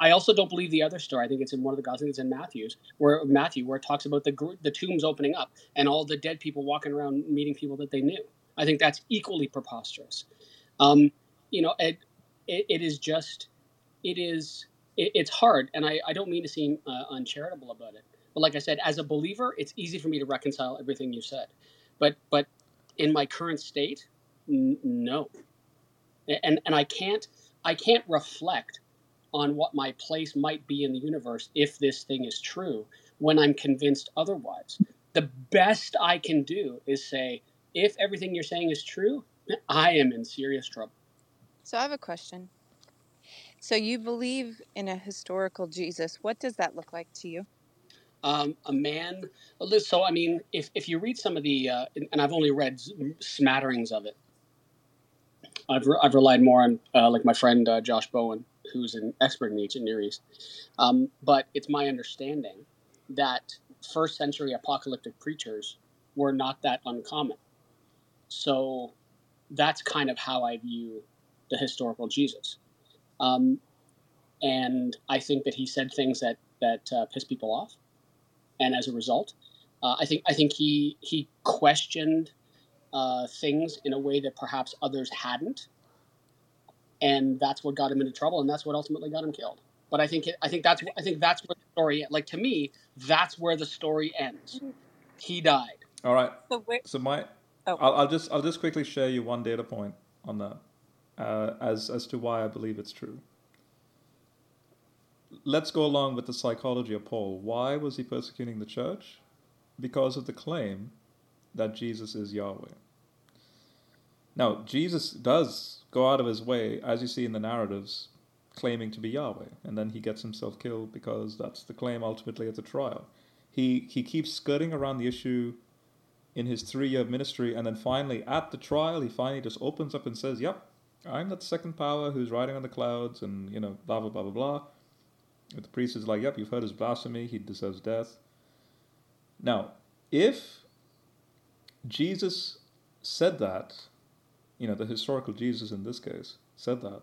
I also don't believe the other story. I think it's in one of the Gospels. It's in Matthew's, where Matthew, where it talks about the the tombs opening up and all the dead people walking around meeting people that they knew. I think that's equally preposterous. Um, you know, it, it, it is just, it is, it, it's hard, and I, I don't mean to seem uh, uncharitable about it. But like I said, as a believer, it's easy for me to reconcile everything you said. But but in my current state, n- no, and and I can't I can't reflect on what my place might be in the universe if this thing is true when I'm convinced otherwise. The best I can do is say, if everything you're saying is true, I am in serious trouble. So I have a question. So you believe in a historical Jesus. What does that look like to you? Um, a man, so I mean, if, if you read some of the, uh, and I've only read smatterings of it, I've, re- I've relied more on uh, like my friend uh, Josh Bowen, who's an expert in the ancient Near East. Um, but it's my understanding that first century apocalyptic preachers were not that uncommon. So that's kind of how I view the historical Jesus. Um, and I think that he said things that that uh, piss people off, and as a result, uh, I think I think he he questioned uh, things in a way that perhaps others hadn't, and that's what got him into trouble, and that's what ultimately got him killed. But I think it, I think that's I think that's where the story like to me that's where the story ends. He died. all right So where? so my Oh, I'll, I'll just I'll just quickly share you one data point on that uh, as as to why I believe it's true. Let's go along with the psychology of Paul. Why was he persecuting the church? Because of the claim that Jesus is Yahweh. Now, Jesus does go out of his way, as you see in the narratives, claiming to be Yahweh, and then he gets himself killed because that's the claim ultimately at the trial. He he keeps skirting around the issue in his three year ministry, and then finally at the trial, he finally just opens up and says, "Yep, I'm that second power who's riding on the clouds," and you know, blah blah blah blah blah. But the priest is like, "Yep, you've heard his blasphemy. He deserves death." Now, if Jesus said that, you know, the historical Jesus in this case said that,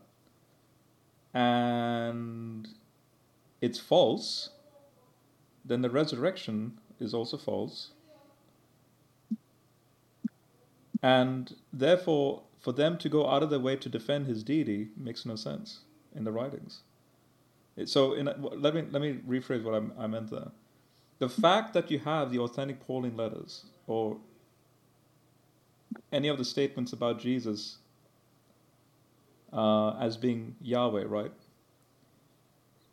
and it's false, then the resurrection is also false. And therefore, for them to go out of their way to defend his deity makes no sense in the writings. So, in, let me let me rephrase what I, I meant there. The fact that you have the authentic Pauline letters or any of the statements about Jesus uh, as being Yahweh, right,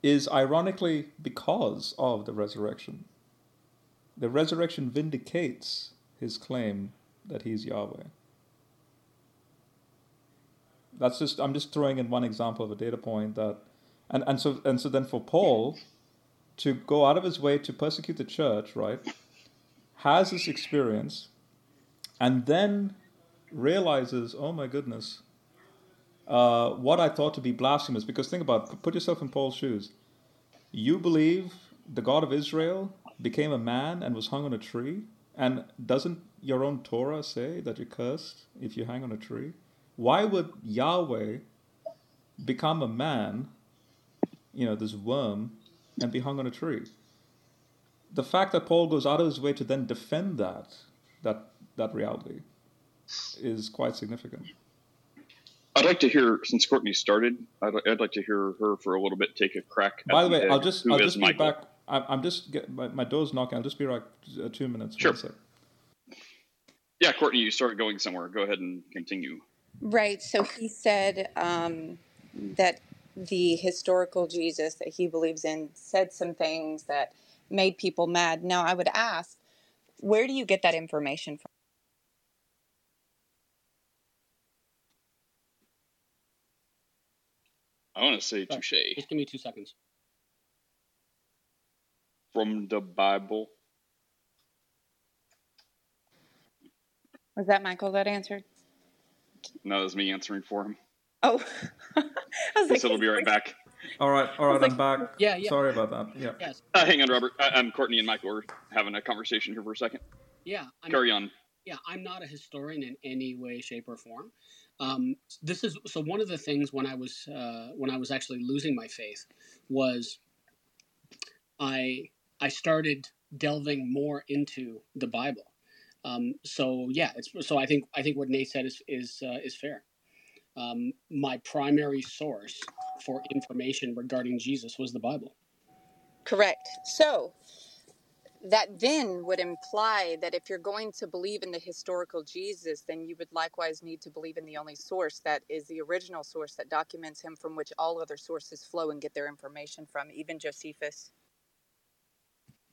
is ironically because of the resurrection. The resurrection vindicates his claim that he's Yahweh. That's just I'm just throwing in one example of a data point that and, and so and so then for Paul to go out of his way to persecute the church, right, has this experience and then realizes, oh my goodness, uh, what I thought to be blasphemous. Because think about it, put yourself in Paul's shoes. You believe the God of Israel became a man and was hung on a tree, and doesn't your own Torah say that you're cursed if you hang on a tree? Why would Yahweh become a man, you know, this worm, and be hung on a tree? The fact that Paul goes out of his way to then defend that, that that reality, is quite significant. I'd like to hear, since Courtney started, I'd, I'd like to hear her for a little bit take a crack. By the way, egg. I'll just I'll just be Michael? back. I'm, I'm just get, my, my door's knocking. I'll just be like uh, two minutes. Sure. Yeah, Courtney, you started going somewhere. Go ahead and continue. Right. So he said um, that the historical Jesus that he believes in said some things that made people mad. Now, I would ask, where do you get that information from? I want to say Sorry, touche Just give me two seconds. from the Bible. Was that Michael that answered? No, that was me answering for him. Oh, I was He like, said he'll be right back. All right, all right, I'm back. Yeah, yeah. Sorry about that. Yeah. Yes. Uh, hang on, Robert. I, I'm Courtney and Michael are having a conversation here for a second. Yeah. I'm, Carry on. yeah, I'm not a historian in any way, shape, or form. Um, this is so. One of the things when I was uh, when I was actually losing my faith was I I started delving more into the Bible. Um, so yeah, it's so I think I think what Nate said is is uh, is fair. Um, my primary source for information regarding Jesus was the Bible. Correct. So that then would imply that if you're going to believe in the historical Jesus, then you would likewise need to believe in the only source that is the original source that documents him from which all other sources flow and get their information from, even Josephus.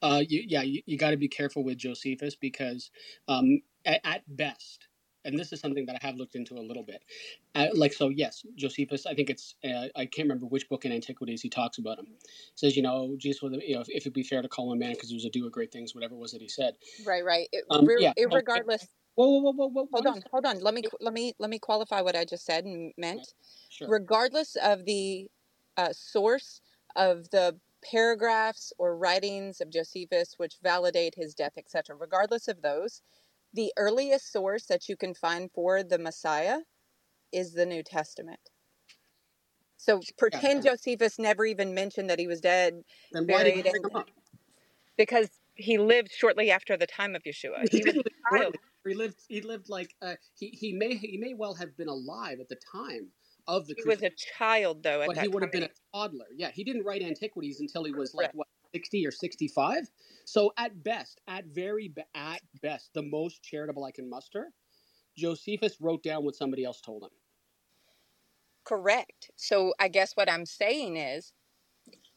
Uh, you, yeah, you, you got to be careful with Josephus because, um, at, at best, and this is something that I have looked into a little bit. Uh, like, so yes, Josephus. I think it's uh, I can't remember which book in Antiquities he talks about him. says, you know, Jesus, was, you know, if, if it'd be fair to call him man because he was a doer of great things, whatever it was that he said. Right, right. It, Um, re- yeah. it- regardless. Whoa, whoa, whoa, whoa, whoa. Hold on, hold on. Let me let me let me qualify what I just said and meant. Sure. Regardless of the uh, source of the paragraphs or writings of Josephus which validate his death, etc. Regardless of those, the earliest source that you can find for the Messiah is the New Testament. So pretend Josephus never even mentioned that he was dead, Then buried, and because he lived shortly after the time of Yeshua. He He was didn't live He lived. He lived like uh, he he may he may well have been alive at the time of the He was a child though at but he would have been a toddler. Yeah, he didn't write Antiquities until he was like what sixty or sixty five. So at best, at very at best, the most charitable I can muster, Josephus wrote down what somebody else told him. Correct. So I guess what I'm saying is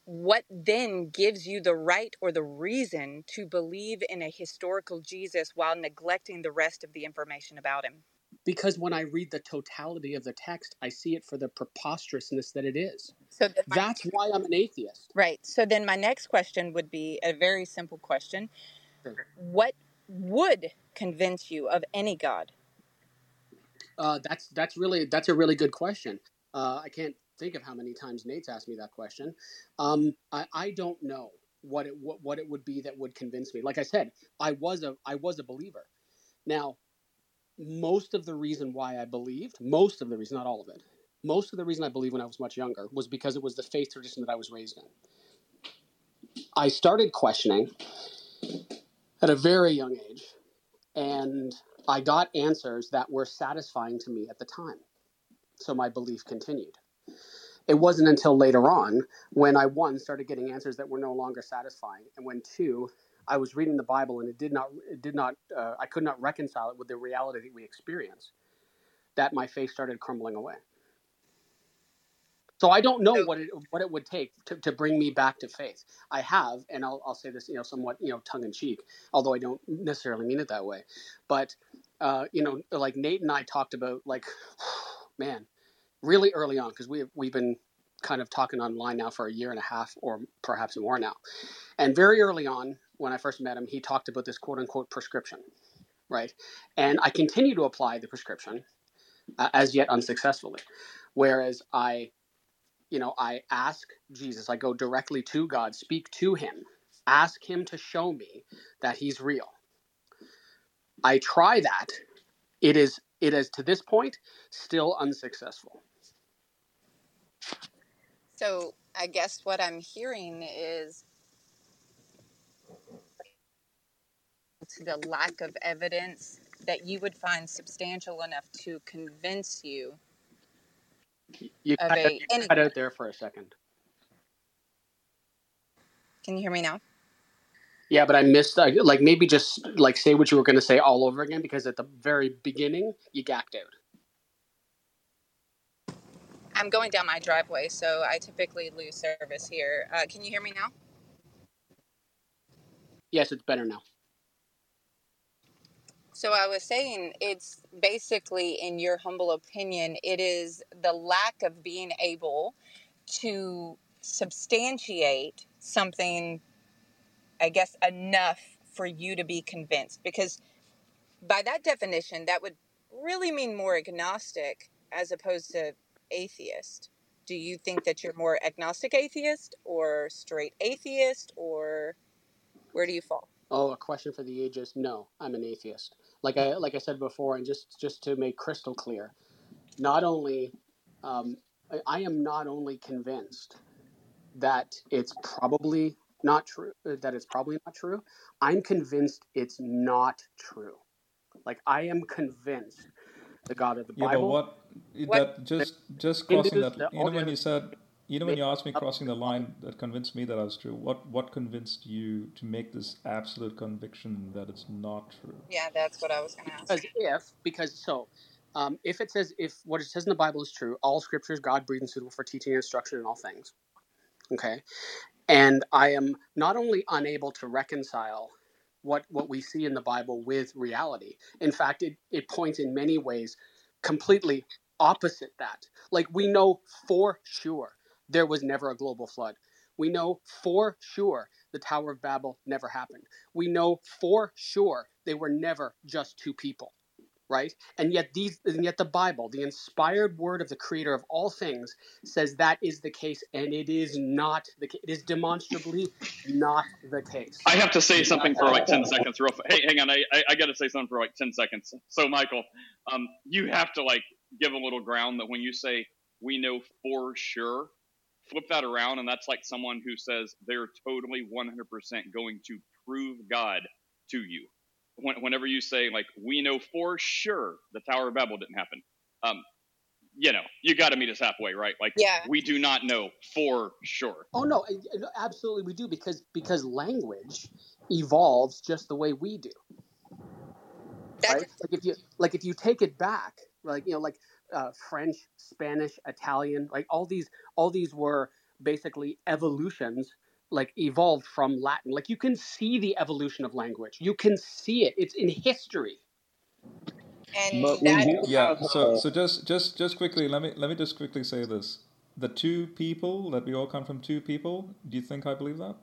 what then gives you the right or the reason to believe in a historical Jesus while neglecting the rest of the information about him? Because when I read the totality of the text, I see it for the preposterousness that it is. So my, That's why I'm an atheist. right. So then my next question would be a very simple question. What would convince you of any God? Uh, that's that's really that's a really good question. Uh, I can't think of how many times Nate's asked me that question. Um, I, I don't know what it what, what it would be that would convince me. Like I said, I was a I was a believer. Now, most of the reason why I believed, most of the reason, not all of it, most of the reason I believed when I was much younger was because it was the faith tradition that I was raised in. I started questioning at a very young age, and I got answers that were satisfying to me at the time. So my belief continued. It wasn't until later on when I, one, started getting answers that were no longer satisfying, and when two, I was reading the Bible and it did not, it did not, uh, I could not reconcile it with the reality that we experience, that my faith started crumbling away. So I don't know what it what it would take to, to bring me back to faith. I have, and I'll, I'll say this, you know, somewhat, you know, tongue in cheek, although I don't necessarily mean it that way. But, uh, you know, like Nate and I talked about, like, man, really early on, because we we've been kind of talking online now for a year and a half, or perhaps more now. And very early on, when I first met him, he talked about this quote unquote prescription, right? And I continue to apply the prescription, uh, as yet unsuccessfully. Whereas I you know, I ask Jesus, I go directly to God, speak to him, ask him to show me that he's real. I try that. It is it is to this point still unsuccessful. So I guess what I'm hearing is to the lack of evidence that you would find substantial enough to convince you You cut, a you any cut out there for a second. can you hear me now Yeah, but I missed uh, like maybe just like say what you were going to say all over again because at the very beginning you gacked out. i'm going down my driveway so i typically lose service here uh, can you hear me now Yes, it's better now. So i was saying it's basically in your humble opinion it is the lack of being able to substantiate something i guess enough for you to be convinced because by that definition that would really mean more agnostic as opposed to atheist do you think that you're more agnostic atheist or straight atheist or where do you fall Oh, a question for the ages? No, I'm an atheist. Like I like I said before, and just just to make crystal clear, not only um, I, I am not only convinced that it's probably not true, uh, that it's probably not true. I'm convinced it's not true. Like I am convinced the God of the Bible. You know what? what That just just crossing Hindus, that. the, You know when other you said. You know when you asked me crossing the line that convinced me that I was true. What what convinced you to make this absolute conviction that it's not true? yeah that's what i was going to ask because if because so um, if it says if what it says in the Bible is true, all scripture is God breathed and suitable for teaching and instruction in all things. Okay, and I am not only unable to reconcile what what we see in the Bible with reality. In fact, it, it points in many ways completely opposite that. Like we know for sure there was never a global flood. We know for sure the Tower of Babel never happened. We know for sure they were never just two people right? And yet these and yet the Bible, the inspired word of the creator of all things says that is the case and it is not the case. It is demonstrably not the case. I have to say something for like 10 seconds real fast. Hey, hang on. I, I, I got to say something for like 10 seconds. So, Michael, um, you have to like give a little ground that when you say we know for sure, flip that around. And that's like someone who says they're totally 100% going to prove God to you. When, whenever you say like we know for sure the Tower of Babel didn't happen, um, you know, you got to meet us halfway, right? Like yeah we do not know for sure. Oh no, I- I- absolutely we do because because language evolves just the way we do. right? Like if you like if you take it back, like you know, like uh, French, Spanish, Italian, like all these all these were basically evolutions, like evolved from Latin. Like you can see the evolution of language. You can see it. It's in history. and But that do Yeah. So so just just just quickly, let me let me just quickly say this: the two people that we all come from two people. Do you think I believe that?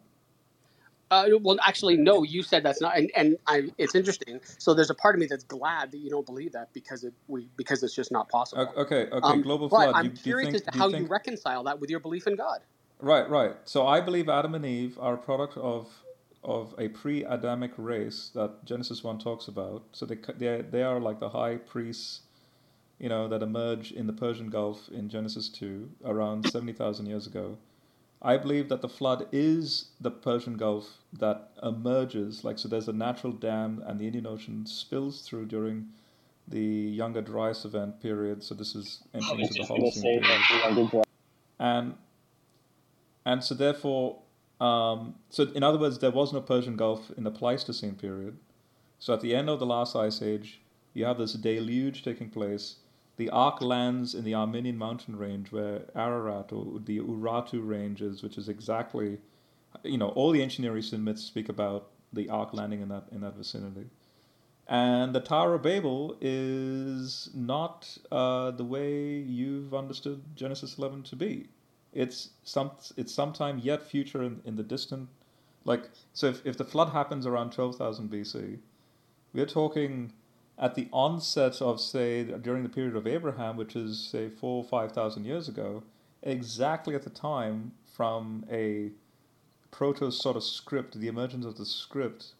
Uh, well, actually, no. You said that's not, and, and I. It's interesting. So there's a part of me that's glad that you don't believe that because it we because it's just not possible. Okay. Okay. Um, Global but flood. I'm Do, you- do curious think? as to how you you reconcile that with your belief in God. Right. Right. So I believe Adam and Eve are a product of of a pre-Adamic race that Genesis one talks about. So they they they are like the high priests, you know, that emerge in the Persian Gulf in Genesis two around seventy thousand years ago. I believe that the flood is the Persian Gulf that emerges, like so. There's a natural dam, and the Indian Ocean spills through during the Younger Dryas event period. So this is entering into the Holocene period, that the underdog. and and so therefore, um, so in other words, there was no Persian Gulf in the Pleistocene period. So at the end of the last ice age, you have this deluge taking place. The ark lands in the Armenian mountain range where Ararat or the Urartu range is, which is exactly, you know, all the ancient Near Eastern myths speak about the ark landing in that in that vicinity. And the Tower of Babel is not uh, the way you've understood Genesis 11 to be. It's some it's sometime yet future in, in the distant, like so. If, if the flood happens around 12,000 BC, we're talking at the onset of say during the period of Abraham, which is say four or five thousand years ago, exactly at the time from a proto sort of script, the emergence of the script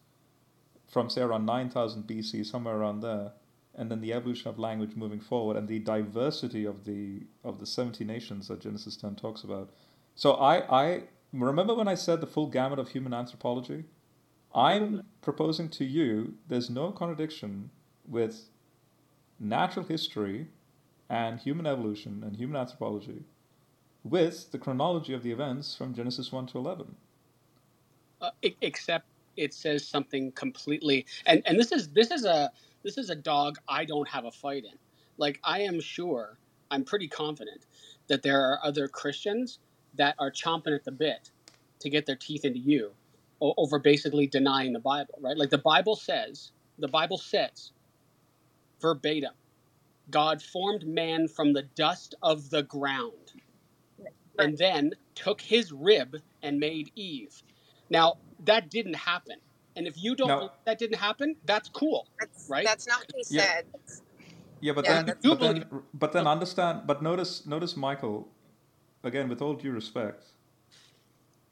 from say around 9000 BC, somewhere around there, and then the evolution of language moving forward, and the diversity of the of the 70 nations that Genesis 10 talks about. So I I remember when I said the full gamut of human anthropology. I'm proposing to you there's no contradiction with natural history and human evolution and human anthropology with the chronology of the events from Genesis 1 to 11. uh, except it says something completely and and this is this is a this is a dog I don't have a fight in. Like I am sure, I'm pretty confident that there are other Christians that are chomping at the bit to get their teeth into you over basically denying the Bible, right? Like the Bible says, the Bible says verbatim, God formed man from the dust of the ground and then took his rib and made Eve. Now, that didn't happen. And if you don't Now, believe that didn't happen, that's cool, that's right? that's not what he yeah, said. yeah, but Yeah, then, but then, but then understand. But notice, notice, Michael. Again, with all due respect,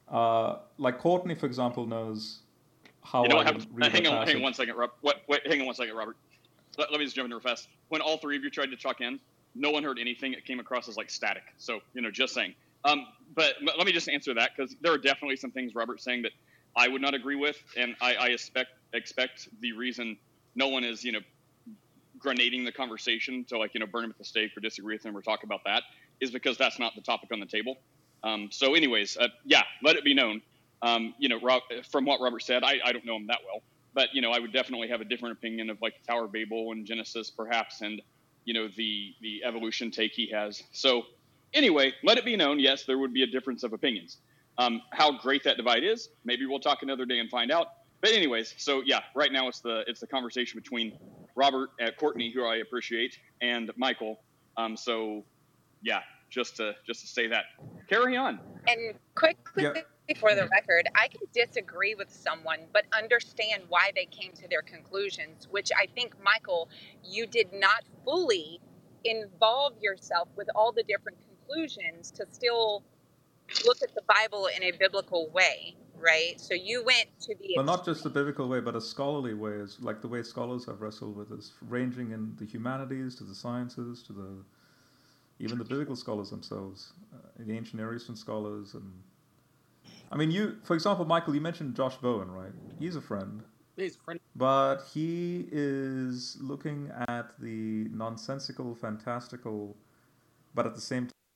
uh, like Courtney, for example, knows how You know I what happened? read hang on, hang on one second, Rob. What, wait, hang on one second, Robert. Let, let me just jump in real fast. When all three of you tried to chuck in, no one heard anything. It came across as like static. So you know, just saying. Um, but let me just answer that because there are definitely some things Robert's saying that I would not agree with, and I, I expect expect the reason no one is you know grenading the conversation to like you know burn him at the stake or disagree with him or talk about that is because that's not the topic on the table. Um, so, anyways, uh, yeah, let it be known. Um, you know, Rob, from what Robert said, I, I don't know him that well, but you know, I would definitely have a different opinion of like Tower of Babel and Genesis, perhaps, and you know the the evolution take he has. So, anyway, let it be known. Yes, there would be a difference of opinions. Um, how great that divide is, maybe we'll talk another day and find out. But anyways, so yeah, right now it's the it's the conversation between Robert, uh, Courtney, who I appreciate, and Michael. Um, so yeah, just to just to say that. Carry on. And quickly Yeah. For the record, I can disagree with someone, but understand why they came to their conclusions, which I think, Michael, you did not fully involve yourself with all the different conclusions to still look at the Bible in a biblical way, right? So you went to the But not just the biblical way, but a scholarly way, is like the way scholars have wrestled with this, ranging in the humanities to the sciences to the even the biblical scholars themselves, uh, the ancient Eastern scholars, and I mean, you, for example, Michael, you mentioned Josh Bowen, right? He's a friend, He's a friend. but he is looking at the nonsensical, fantastical, but at the same